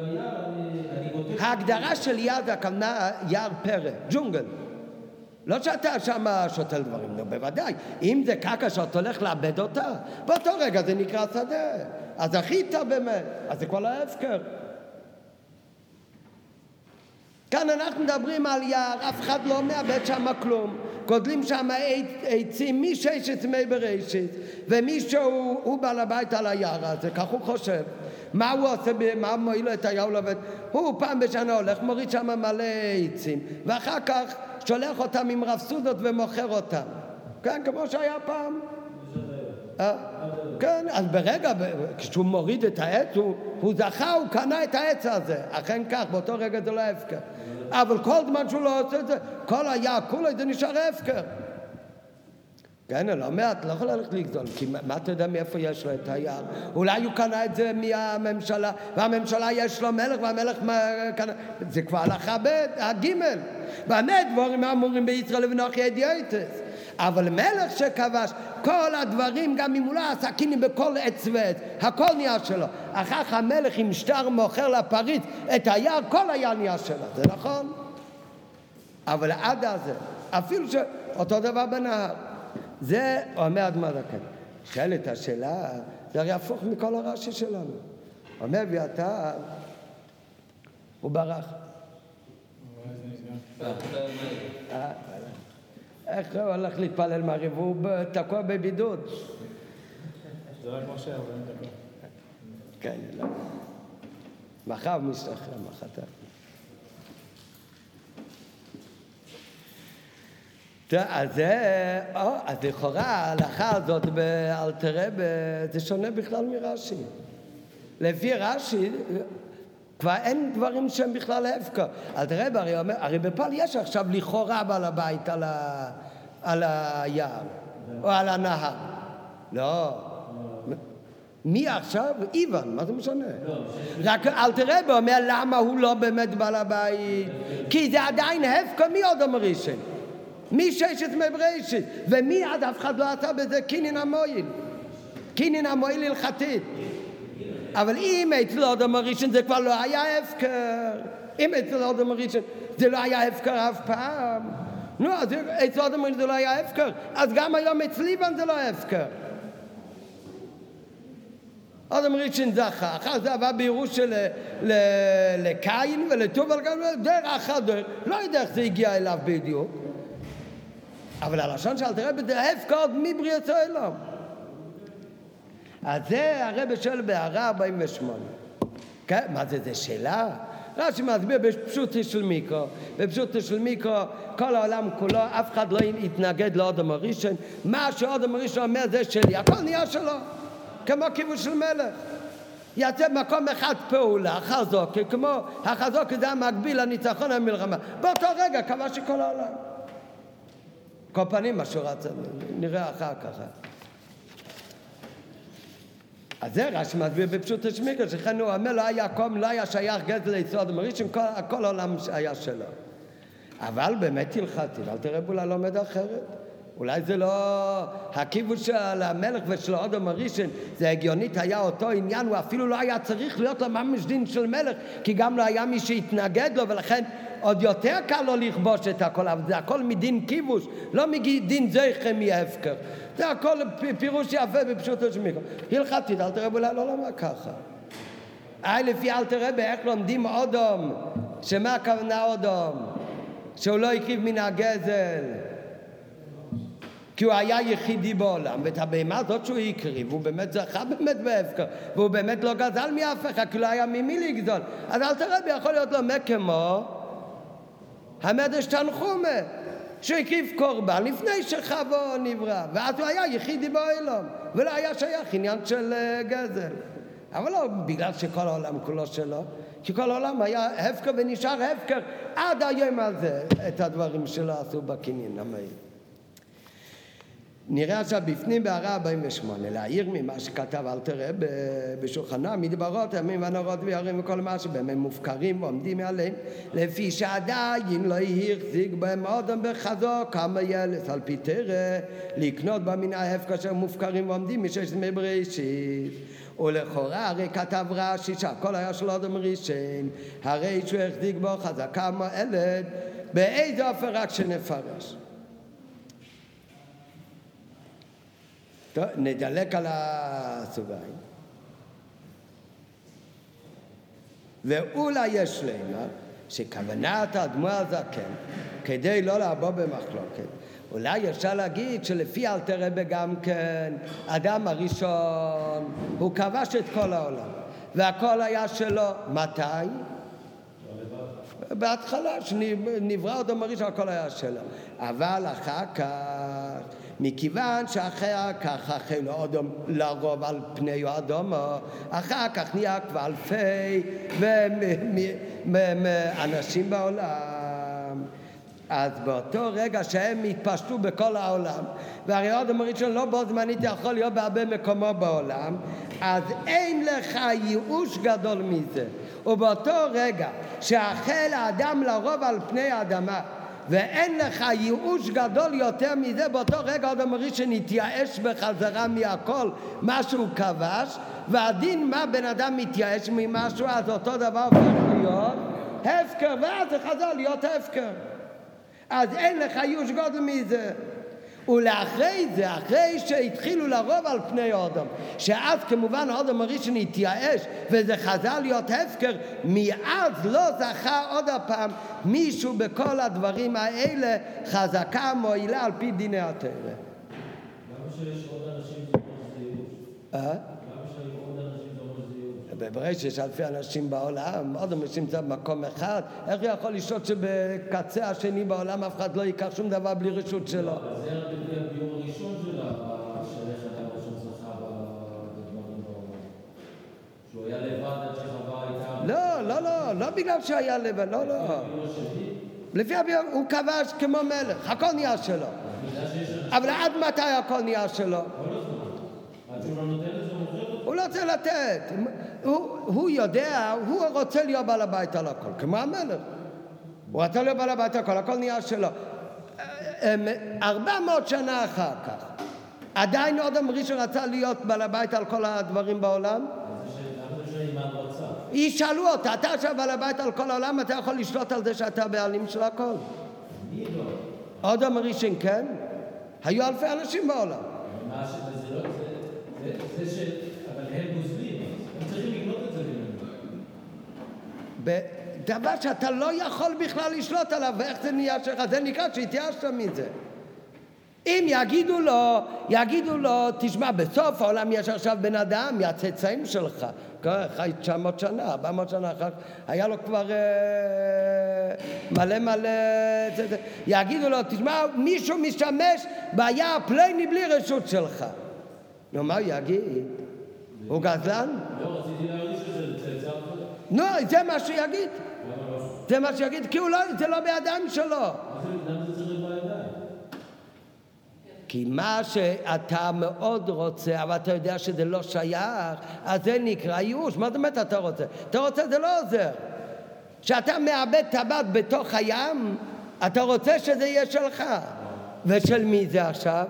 ביער אני... ההגדרה של יער זה הכוונה יער פרא, ג'ונגל. לא שאתה שם שותל דברים, נו בוודאי. אם זה קרקע שאתה הולך לאבד אותה, באותו רגע זה נקרא שדה. אז זכית באמת, אז זה כבר לא הפקר. כאן אנחנו מדברים על יער, אף אחד לא מאבד שם כלום. גודלים שם עצים מששת ימי בראשית, ומישהו הוא בעל הבית על היער הזה, כך הוא חושב. מה הוא עושה, מה מועיל את היער לעובד? הוא פעם בשנה הולך, מוריד שם מלא עצים, ואחר כך שולח אותם עם רפסודות ומוכר אותם. כן, כמו שהיה פעם. אה, כן, אז ברגע, כשהוא מוריד את העץ, הוא, זכה, הוא קנה את העץ הזה. אכן כך, באותו רגע זה לא הפקר. אבל כל זמן שהוא לא עושה את זה, כל היער זה נשאר הפקר. כן, לא מעט, לא יכול ללכת לגזול, כי מה אתה יודע מאיפה יש לו את היער? אולי הוא קנה את זה מהממשלה, והממשלה יש לו מלך, והמלך קנה... זה כבר הלכה ב', הגימל. באמת דבורים אמורים בישראל ונוח ידיעתס. אבל מלך שכבש, כל הדברים, גם אם הוא לא עשה קינים בכל עץ ועץ, הכל נהיה שלו. אחר כך המלך עם שטר מוכר לפריץ את היער, כל היער נהיה שלו, זה נכון? אבל עד אז, אפילו שאותו דבר בנהר. זה אומר אדמה זקן. שואלת השאלה, זה הרי הפוך מכל הרש"י שלנו. אומר אביתר, הוא ברח. איך הוא הולך להתפלל מעריב? הוא תקוע בבידוד. זה רק משה, אבל אין תקוע. כן, לא. מחר משתחרר, מחרתיים. אז לכאורה ההלכה הזאת באלתרבה זה שונה בכלל מרש"י. לפי רש"י כבר אין דברים שהם בכלל הפקר. אלתרבה הרי אומר, הרי בפועל יש עכשיו לכאורה בעל הבית על, ה, על היער או על הנהר. לא. מי עכשיו? איוון, מה זה משנה? רק אלתרבה אומר למה הוא לא באמת בעל הבית? כי זה עדיין הפקר מי עוד אומר ראשון? מששת מבראשית, ומי עד אף אחד לא עשה בזה קינין המועיל, קינין המועיל הלכתית. אבל אם אצל אדם הראשון זה כבר לא היה הפקר, אם אצל אדם הראשון זה לא היה הפקר אף פעם, נו, אז אצל אדם הראשון זה לא היה הפקר, אז גם היום אצל ליבן זה לא הפקר. אדם ראשון זכה, אחר זה עבר בירוש לקין ולטובל, דרך אחת לא יודע איך זה הגיע אליו בדיוק. אבל הלשון של אלתר רבי זה הפקוד מבריאת העולם. אז זה הרבי שואל בהערה 48. כן, מה זה, זה שאלה? רש"י מסביר בפשוטי של מיקרו, בפשוטי של מיקרו כל העולם כולו, אף אחד לא יתנגד לאודם הראשון, מה שאודם הראשון אומר זה שלי, הכל נהיה שלו, כמו כיבוש של מלך. יצא במקום אחד פעולה, חזוק, כמו החזוק זה המקביל לניצחון המלחמה, באותו רגע כבש כל העולם. כל פנים, מה שהוא רצה, נראה אחר כך. אז זה רש"י מסביר בפשוט השמיקה, שכן הוא אומר, לא היה קום, לא היה שייך גזל ליסוד מראשון, כל, כל העולם היה שלו. אבל באמת הלכתי, אל תראה אולי לומד אחרת. אולי זה לא... הכיבוש של המלך ושל האודם הראשון, זה הגיונית היה אותו עניין, הוא אפילו לא היה צריך להיות לו ממש דין של מלך, כי גם לא היה מי שהתנגד לו, ולכן עוד יותר קל לו לכבוש את הכל, אבל זה הכל מדין כיבוש, לא מדין זכר מהפקר. זה הכל פירוש יפה בפשוטו של מיקרו. הלכתית, אל תראה אולי לא לומד ככה. היי לפי אל תראה באיך לומדים אודום, שמה הכוונה אודום? שהוא לא הקריב מן הגזל. כי הוא היה יחידי בעולם, ואת הבהמה הזאת שהוא הקריב, הוא באמת זכה באמת בהפקר, והוא באמת לא גזל מאף אחד, כי לא היה ממי לגזול. אז אל תראה בי, יכול להיות לו כמו המדש תנחומה, שהקריב קורבן לפני שחבו נברא, ואז הוא היה יחידי בעולם, ולא היה שייך עניין של uh, גזל. אבל לא בגלל שכל העולם כולו שלו, כי כל העולם היה הפקר ונשאר הפקר עד היום הזה, את הדברים שלא עשו בקניין המהיר. נראה עכשיו בפנים בהערה 48, להעיר ממה שכתב אל תראה בשולחנה, מדברות הימים והנורות ויורים וכל מה שבהם הם מופקרים ועומדים עליהם, לפי שעדיין לא החזיק בהם אודם בחזוק כמה ילס, על פי תרא, לקנות במין ההפק אשר מופקרים ועומדים משש דמי בראשית. ולכאורה הרי כתב רש"י שהכל היה של אודם ראשון, הרי שהוא החזיק בו חזקה מועלת, באיזה אופן רק שנפרש. טוב, נדלק על הסוגריים. ואולי יש למה שכוונת האדמו"ר הזקן, כדי לא לעבור במחלוקת, אולי אפשר להגיד שלפי אלתר רבי גם כן, אדם הראשון, הוא כבש את כל העולם, והכל היה שלו. מתי? בהתחלה, שנברא אדם הראשון, הכל היה שלו. אבל אחר כך, מכיוון שאחר כך החלו אדם לרוב על פני האדום, אחר כך נהיה כבר אלפי אנשים בעולם. אז באותו רגע שהם התפשטו בכל העולם, והרי האדם הראשון לא בו זמנית יכול להיות בהרבה מקומות בעולם, אז אין לך ייאוש גדול מזה. ובאותו רגע שהחל האדם לרוב על פני האדמה ואין לך ייאוש גדול יותר מזה, באותו רגע עוד אומר שנתייאש בחזרה מהכל, מה שהוא כבש, והדין מה בן אדם מתייאש ממשהו, אז אותו דבר הופך להיות הפקר, ואז זה חזר להיות הפקר. אז אין לך ייאוש גדול מזה. ולאחרי זה, אחרי שהתחילו לרוב על פני אודם, שאז כמובן האודם הראשון התייאש וזה חזר להיות הפקר, מאז לא זכה עוד הפעם מישהו בכל הדברים האלה חזקה מועילה על פי דיני התרא. למה שיש עוד אנשים זה ייאוש? ברגע שיש אלפי אנשים בעולם, עוד אנשים נמצא במקום אחד, איך הוא יכול לשהות שבקצה השני בעולם אף אחד לא ייקח שום דבר בלי רשות שלו? זה הביאור הראשון שלה, של איך אדם ראשון זכה בדברים בעולם. שהוא היה לבד עד שחווה הייתה... לא, לא, לא, לא בגלל שהיה לבד, לא, לא. לפי הביאור הוא כבש כמו מלך, הכל נהיה שלו. אבל עד מתי הכל נהיה שלו? כל הזמן. עד שהוא לא נותן הוא לא צריך לתת. הוא, הוא יודע, הוא רוצה להיות בעל הבית על הכל, כמו המלך. הוא רצה להיות בעל הבית על הכל, הכל נהיה שלו. ארבע מאות שנה אחר כך, עדיין אודם ראשון רצה להיות בעל הבית על כל הדברים בעולם? ישאלו אותה, אתה עכשיו בעל הבית על כל העולם, אתה יכול לשלוט על זה שאתה בעלים של הכל. מי לא? אודם ראשון כן? היו אלפי אנשים בעולם. ש... זה לא... זה- זה- זה ש... אבל הם גוזלים, הם צריכים לקנות את זה ממנו. בדבר שאתה לא יכול בכלל לשלוט עליו, ואיך זה נהיה שלך, זה נקרא שהתייאשת מזה. אם יגידו לו, יגידו לו, תשמע, בסוף העולם יש עכשיו בן אדם מהצאצאים שלך, חי 900 שנה, 400 שנה אחר כך, היה לו כבר אה, מלא מלא... יגידו לו, תשמע, מישהו משתמש ביער פלייני בלי רשות שלך. נו, מה הוא יגיד? הוא גזלן? לא, רציתי להעריך שזה צאצא אחר. נו, זה מה שהוא יגיד. זה מה שהוא יגיד, כי הוא לא, זה לא בידיים שלו. כי מה שאתה מאוד רוצה, אבל אתה יודע שזה לא שייך, אז זה נקרא ייאוש. מה זאת אומרת אתה רוצה? אתה רוצה, זה לא עוזר. כשאתה מאבד טבעת בתוך הים, אתה רוצה שזה יהיה שלך. ושל מי זה עכשיו?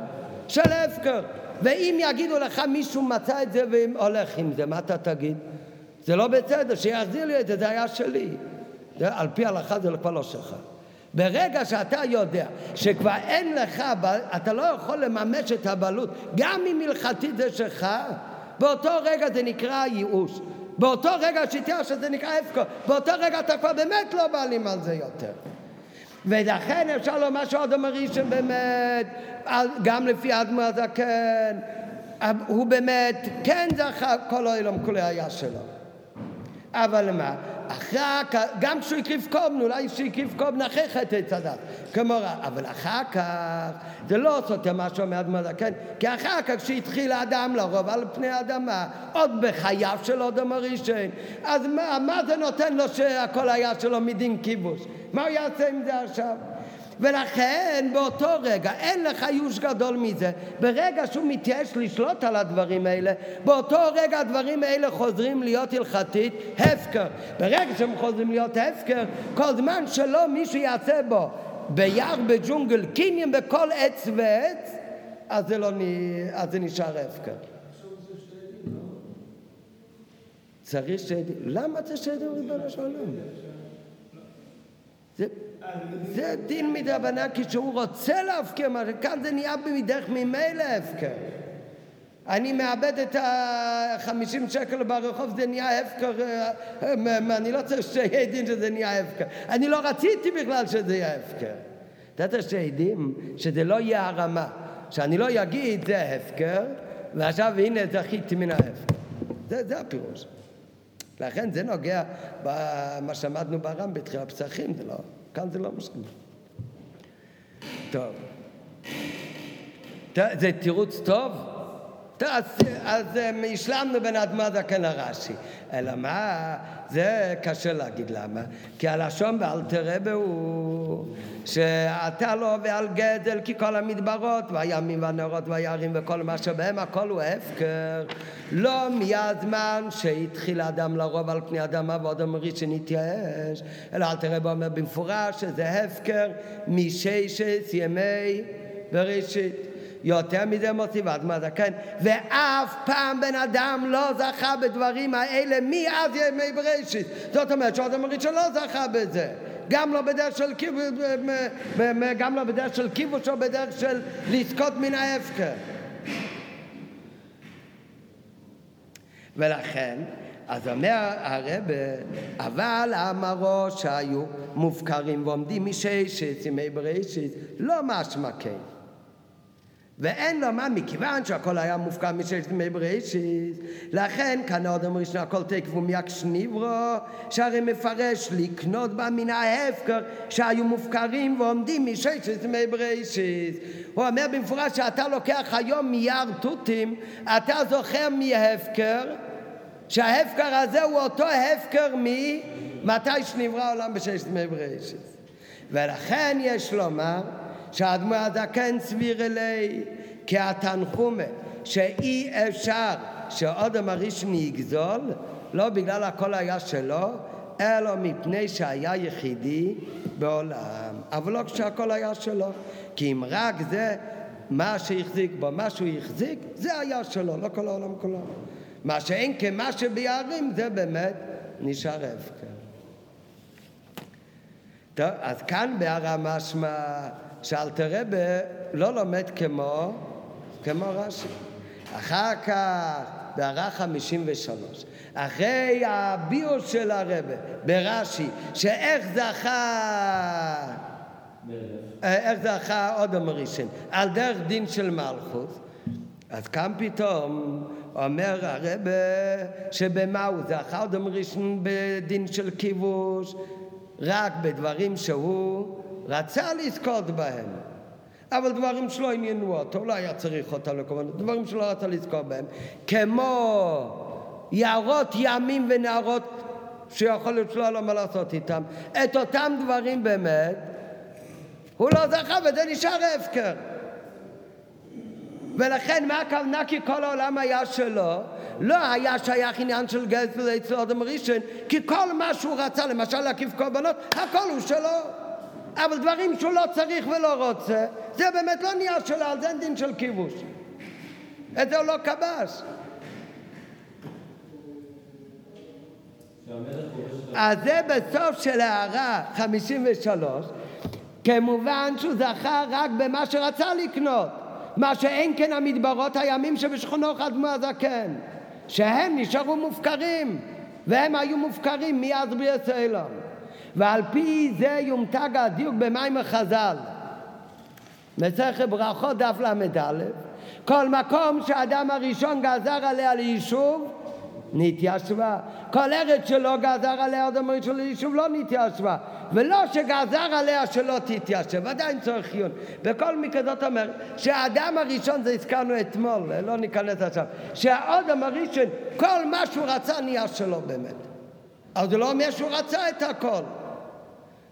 של הפקר. ואם יגידו לך מישהו מצא את זה והולך עם זה, מה אתה תגיד? זה לא בסדר, שיחזיר לי את זה, זה היה שלי. זה, על פי ההלכה זה כבר לא שלך. ברגע שאתה יודע שכבר אין לך, אתה לא יכול לממש את הבעלות, גם אם הלכתית זה שלך, באותו רגע זה נקרא ייאוש. באותו רגע שתהיה שזה נקרא הפקר, באותו רגע אתה כבר באמת לא בעלים על זה יותר. ולכן אפשר לומר שהאדם הראשון באמת, גם לפי האדמו הזקן, הוא באמת כן זכה כל העולם כולי היה שלו. אבל מה? אחר כך, גם כשהוא הקריב קובן, אולי כשהוא הקריב קובן אחרי חטא עץ הדת, רע, אבל אחר כך, זה לא סותר מה שאומר אדמו הזקן, כי אחר כך כשהתחיל האדם לרוב על פני האדמה, עוד בחייו של אדם הראשון, אז מה, מה זה נותן לו שהכל היה שלו מדין כיבוש? מה הוא יעשה עם זה עכשיו? ולכן באותו רגע אין לך ייאוש גדול מזה. ברגע שהוא מתייאש לשלוט על הדברים האלה, באותו רגע הדברים האלה חוזרים להיות הלכתית הפקר. ברגע שהם חוזרים להיות הפקר, כל זמן שלא מישהו יעשה בו ביער, בג'ונגל, קניין בכל עץ ועץ, אז זה, לא, אז זה נשאר הפקר. צריך שתי. למה זה שתי ריבונו של עולם? זה, דין מדרבנן כשהוא רוצה להפקיר משהו, כאן זה נהיה מדרך ממילא הפקר. אני מאבד את ה-50 שקל ברחוב, זה נהיה הפקר, אה, אני לא צריך שיהיה דין שזה נהיה הפקר. אני לא רציתי בכלל שזה יהיה הפקר. אתה יודע שעדים שזה לא יהיה הרמה, שאני לא אגיד זה הפקר, ועכשיו הנה זכיתי מן ההפקר. זה, זה הפירוש. לכן זה נוגע במה שעמדנו ברם בתחילת פסחים, זה לא, כאן זה לא משנה. טוב. זה תירוץ טוב? אז, אז השלמנו בין אדמה זקן לרש"י. אלא מה? זה קשה להגיד למה. כי הלשון באלתר רבה הוא שאתה לא ועל גדל כי כל המדברות והימים והנרות והיערים וכל מה שבהם הכל הוא הפקר. לא מהזמן שהתחיל האדם לרוב על פני אדמה ועוד אמרי שנתייאש. אלא אלתר רבה אומר במפורש שזה הפקר מששת ימי בראשית. יותר מזה מוסיף אדמה זקן, ואף פעם בן אדם לא זכה בדברים האלה מאז ימי בראשית. זאת אומרת שאדם הראשון לא זכה בזה. גם לא בדרך של כיבוש, גם לא בדרך של כיבוש או בדרך של לזכות מן ההפקר. ולכן, אז אומר הרב, אבל אמרו שהיו מופקרים ועומדים מששת ימי בראשית, לא משמע כן. ואין לו מה מכיוון שהכל היה מופקע מששת ימי בראשית לכן כאן אודם ראשון הכל תקף ומיקש נברו שהרי מפרש לקנות בה מן ההפקר שהיו מופקרים ועומדים מששת ימי בראשית. הוא אומר במפורש שאתה לוקח היום מיער תותים אתה זוכר מההפקר שההפקר הזה הוא אותו הפקר ממתי שנברא העולם בששת ימי בראשית. ולכן יש לומר שהאדמו הזקן סביר אלי כי התנחומה שאי אפשר שאודם הראשון יגזול לא בגלל הכל היה שלו אלא מפני שהיה יחידי בעולם אבל לא כשהכל היה שלו כי אם רק זה מה שהחזיק בו, מה שהוא החזיק, זה היה שלו, לא כל העולם כולו. מה שאין כמה שביערים זה באמת נשאר הפקר. טוב, אז כאן בהר המשמע שאלתר רבה לא לומד כמו, כמו רש"י. אחר כך, בהערה 53, אחרי הביוס של הרבה ברש"י, שאיך זכה, איך זכה אודם ראשון, על דרך דין של מלכות, אז כאן פתאום אומר הרבה שבמה הוא זכה? אודם ראשון בדין של כיבוש, רק בדברים שהוא רצה לזכות בהם, אבל דברים שלא עניינו אותו, לא היה צריך אותם לכוון, דברים שלא רצה לזכות בהם, כמו יערות ימים ונערות שיכול להיות שלא היה לו מה לעשות איתם, את אותם דברים באמת, הוא לא זכה וזה נשאר הפקר. ולכן מה הכוונה כי כל העולם היה שלו? לא היה שייך עניין של גזל אצל אדם ראשון, כי כל מה שהוא רצה, למשל להקיף קורבנות, הכל הוא שלו. אבל דברים שהוא לא צריך ולא רוצה, זה באמת לא נהיה שלו, על זה אין דין של כיבוש. את זה הוא לא כבש. אז זה בסוף של הערה 53, כמובן שהוא זכה רק במה שרצה לקנות, מה שאין כן המדברות הימים שבשכונו חדמו הזקן, שהם נשארו מופקרים, והם היו מופקרים מאז בריאת העולם. ועל פי זה יומתג הדיוק במים החז"ל. מסכת ברכות דף ל"א כל מקום שהאדם הראשון גזר עליה ליישוב נתיישבה. כל ארץ שלא גזר עליה אדם הראשון ליישוב לא נתיישבה. ולא שגזר עליה שלא תתיישב, עדיין צריך עיון. בכל מקרה זאת אומרת שהאדם הראשון, זה הזכרנו אתמול, לא ניכנס עכשיו, שהאדם הראשון, כל מה שהוא רצה נהיה שלו באמת. אבל זה לא אומר שהוא רצה את הכל.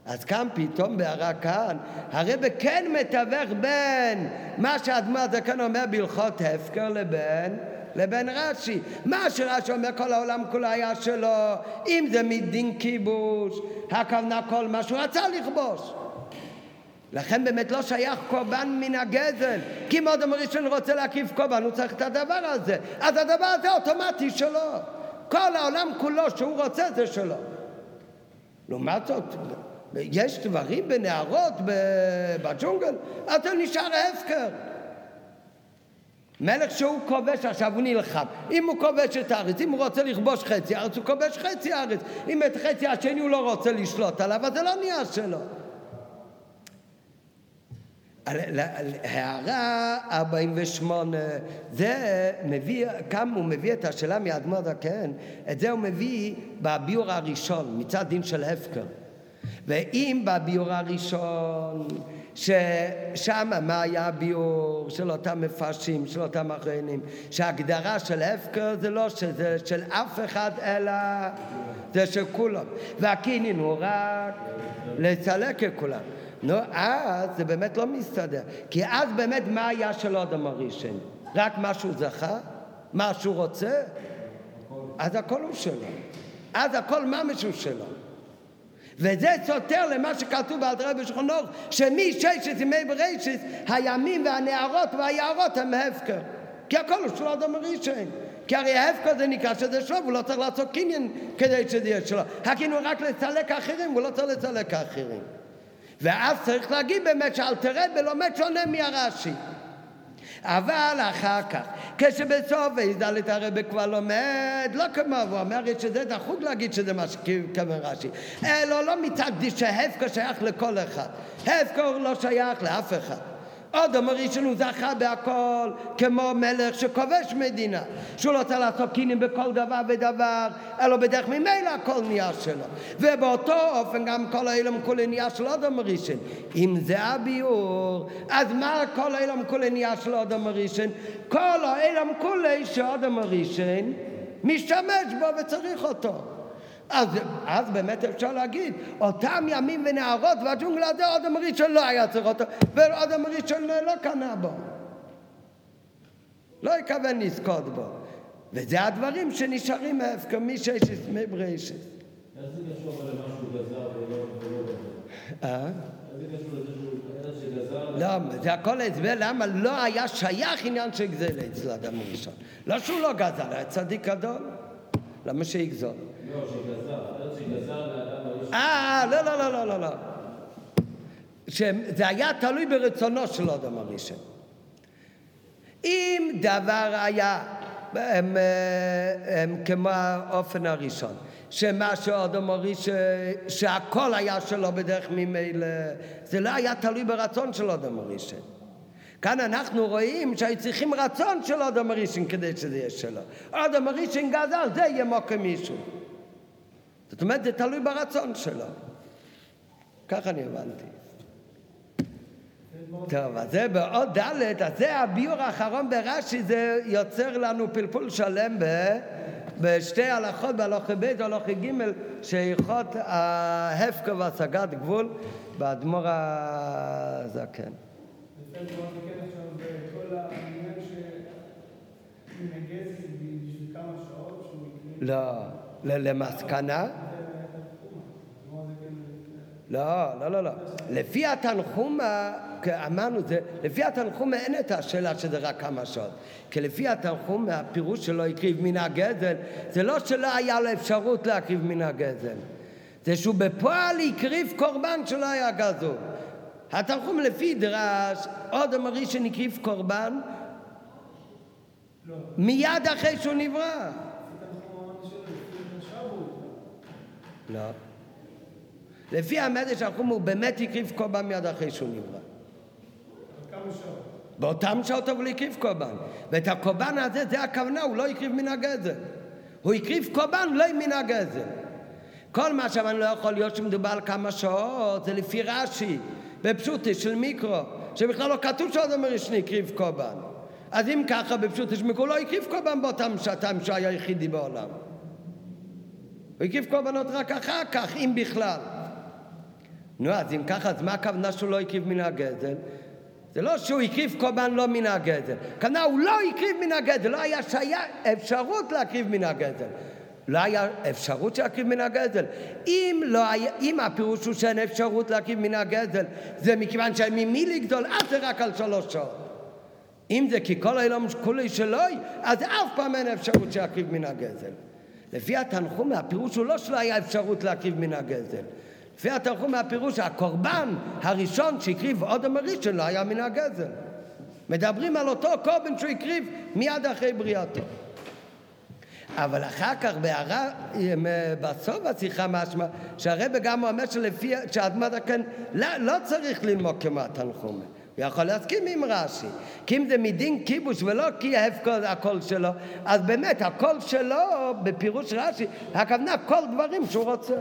אז כאן פתאום בהערה כאן, הרב כן מתווך בין מה שהאדמה הזקן אומר בהלכות הפקר לבין לבין רש"י. מה שרש"י אומר כל העולם כולו היה שלו, אם זה מדין כיבוש, הכוונה כל מה שהוא רצה לכבוש. לכן באמת לא שייך קורבן מן הגזל, כי אם אדם ראשון רוצה להקיף קורבן, הוא צריך את הדבר הזה. אז הדבר הזה אוטומטי שלו. כל העולם כולו שהוא רוצה זה שלו. לעומת זאת, יש דברים בנהרות בג'ונגל, אתה נשאר הפקר. מלך שהוא כובש עכשיו, הוא נלחם. אם הוא כובש את הארץ, אם הוא רוצה לכבוש חצי הארץ, הוא כובש חצי הארץ. אם את חצי השני הוא לא רוצה לשלוט עליו, אז זה לא נהיה שלו. הערה 48, זה מביא, כמה הוא מביא את השאלה מאדמו"ר הזקן, את זה הוא מביא בביור הראשון, מצד דין של הפקר. ואם בביור הראשון, ששם מה היה הביור של אותם מפרשים, של אותם אחרונים, שההגדרה של הפקר זה לא שזה של אף אחד אלא זה של כולם, והקינין הוא רק לצלק ככולם. נו, אז זה באמת לא מסתדר. כי אז באמת מה היה של אדם הראשון? רק מה שהוא זכה? מה שהוא רוצה? אז הכל הוא שלו. אז הכל ממש הוא שלו. וזה סותר למה שכתוב באלתר בשולחן אור, שמששת ימי בראשית, הימים והנערות והיערות הם הפקר. כי הכל הוא של אדם הראשון. כי הרי ההפקר זה נקרא שזה שלו, והוא לא צריך לעשות קניין כדי שזה יהיה שלו. הקניין הוא רק לצלק אחרים, הוא לא צריך לצלק אחרים. ואז צריך להגיד באמת שאלתר רבי לומד שונה מהרש"י. אבל אחר כך, כשבסוף ד' הרבי כבר לומד, לא כמו, הוא אומר שזה דחוק להגיד שזה מה שכיוון רש"י, אלא לא מצד שהפקר שייך לכל אחד, הפקר לא שייך לאף אחד. אדם הראשון הוא זכה בהכל כמו מלך שכובש מדינה שהוא לא צריך לעשות קינים בכל דבר ודבר אלא בדרך ממילא הכל נהיה שלו. ובאותו אופן גם כל העולם כולו נהיה של אדם הראשון. אם זה הביאור אז מה כל העולם כולו נהיה של אדם הראשון? כל העולם כולו שאדם הראשון משתמש בו וצריך אותו אז, אז באמת אפשר להגיד, אותם ימים ונערות והג'ונגל הזה אדם ראשון לא היה צריך אותו, ואדם ראשון לא קנה בו. לא התכוון לזכות בו. וזה הדברים שנשארים מהפקר מששת מבראשית. איך זה קשור למה שהוא גזר ולא גזר? אה? לא, זה הכל הסבר למה לא היה שייך עניין של גזל אצל אדם ראשון. לא שהוא לא גזל, היה צדיק גדול. למה שיגזול? הראשון. אה, לא, לא, לא, לא, לא, לא. שזה היה תלוי ברצונו של אדם הראשון. אם דבר היה הם, הם, כמו האופן הראשון, שמה שאדם הראשון, שהכל היה שלו בדרך ממילא, זה לא היה תלוי ברצון של אדם הראשון. כאן אנחנו רואים שהיו צריכים רצון של אדם הראשון כדי שזה יהיה שלו. אדם הראשון גזל, זה יהיה מוקר מישהו. זאת אומרת, זה תלוי ברצון שלו. ככה אני הבנתי. טוב, אז זה בעוד ד', אז זה הביור האחרון ברש"י, זה יוצר לנו פלפול שלם ב, בשתי הלכות, בהלכי ב' והלכי ג', שהלכות ההפקר והשגת גבול באדמו"ר הזקן. לא, למסקנה? לא, לא, לא, לא. לפי התנחומה, אמרנו, זה, לפי התנחומה אין את השאלה שזה רק כמה שעות. כי לפי התנחומה, הפירוש שלו הקריב מן הגזל, זה לא שלא היה לו אפשרות להקריב מן הגזל. זה שהוא בפועל הקריב קורבן שלא היה גזול. התנחום לפי דרש, עוד הראשון הקריב קורבן מיד אחרי שהוא נברא. לא. לפי המדש החום הוא באמת הקריב קורבן מיד אחרי שהוא נברא. באותם שעות אבל הקריב קורבן. ואת הקורבן הזה, זה הכוונה, הוא לא הקריב מן הגזל. הוא הקריב קורבן לא מן הגזל. כל מה שאמרנו לא יכול להיות שמדובר על כמה שעות, זה לפי רש"י, בפשוטי של מיקרו, שבכלל לא כתוב שעוד אומר שני הקריב קורבן. אז אם ככה בפשוטי של מיקרו, לא הקריב קורבן באותם שעתיים שהוא היה היחידי בעולם. הוא הקריב קורבנות רק אחר כך, אם בכלל. נו, אז אם ככה, אז מה הכוונה שהוא לא הקריב מן הגזל? זה לא שהוא הקריב קורבן לא מן הגזל. הכוונה, הוא לא הקריב מן הגזל, לא היה שהיה אפשרות להקריב מן הגזל. לא היה אפשרות להקריב מן הגזל. אם, לא היה, אם הפירוש הוא שאין אפשרות להקריב מן הגזל, זה מכיוון שממי לגדול, אז זה רק על שלוש שעות. אם זה כי כל היום כולי שלוי, אז אף פעם אין אפשרות שיקריב מן הגזל. לפי התנחום, הפירוש הוא לא שלא היה אפשרות להקריב מן הגזל. לפי התנחום, הפירוש, הקורבן הראשון שהקריב אודם הראשון לא היה מן הגזל. מדברים על אותו קורבן שהוא הקריב מיד אחרי בריאתו. אבל אחר כך בהערה, בסוף השיחה משמע שהרבא גם אומר שלפי, שאדמת הכהן לא, לא צריך ללמוד כמו התנחומה. הוא יכול להסכים עם רש"י. כי אם זה מדין כיבוש ולא כי ההפקוד הקול שלו, אז באמת הקול שלו, בפירוש רש"י, הכוונה כל דברים שהוא רוצה.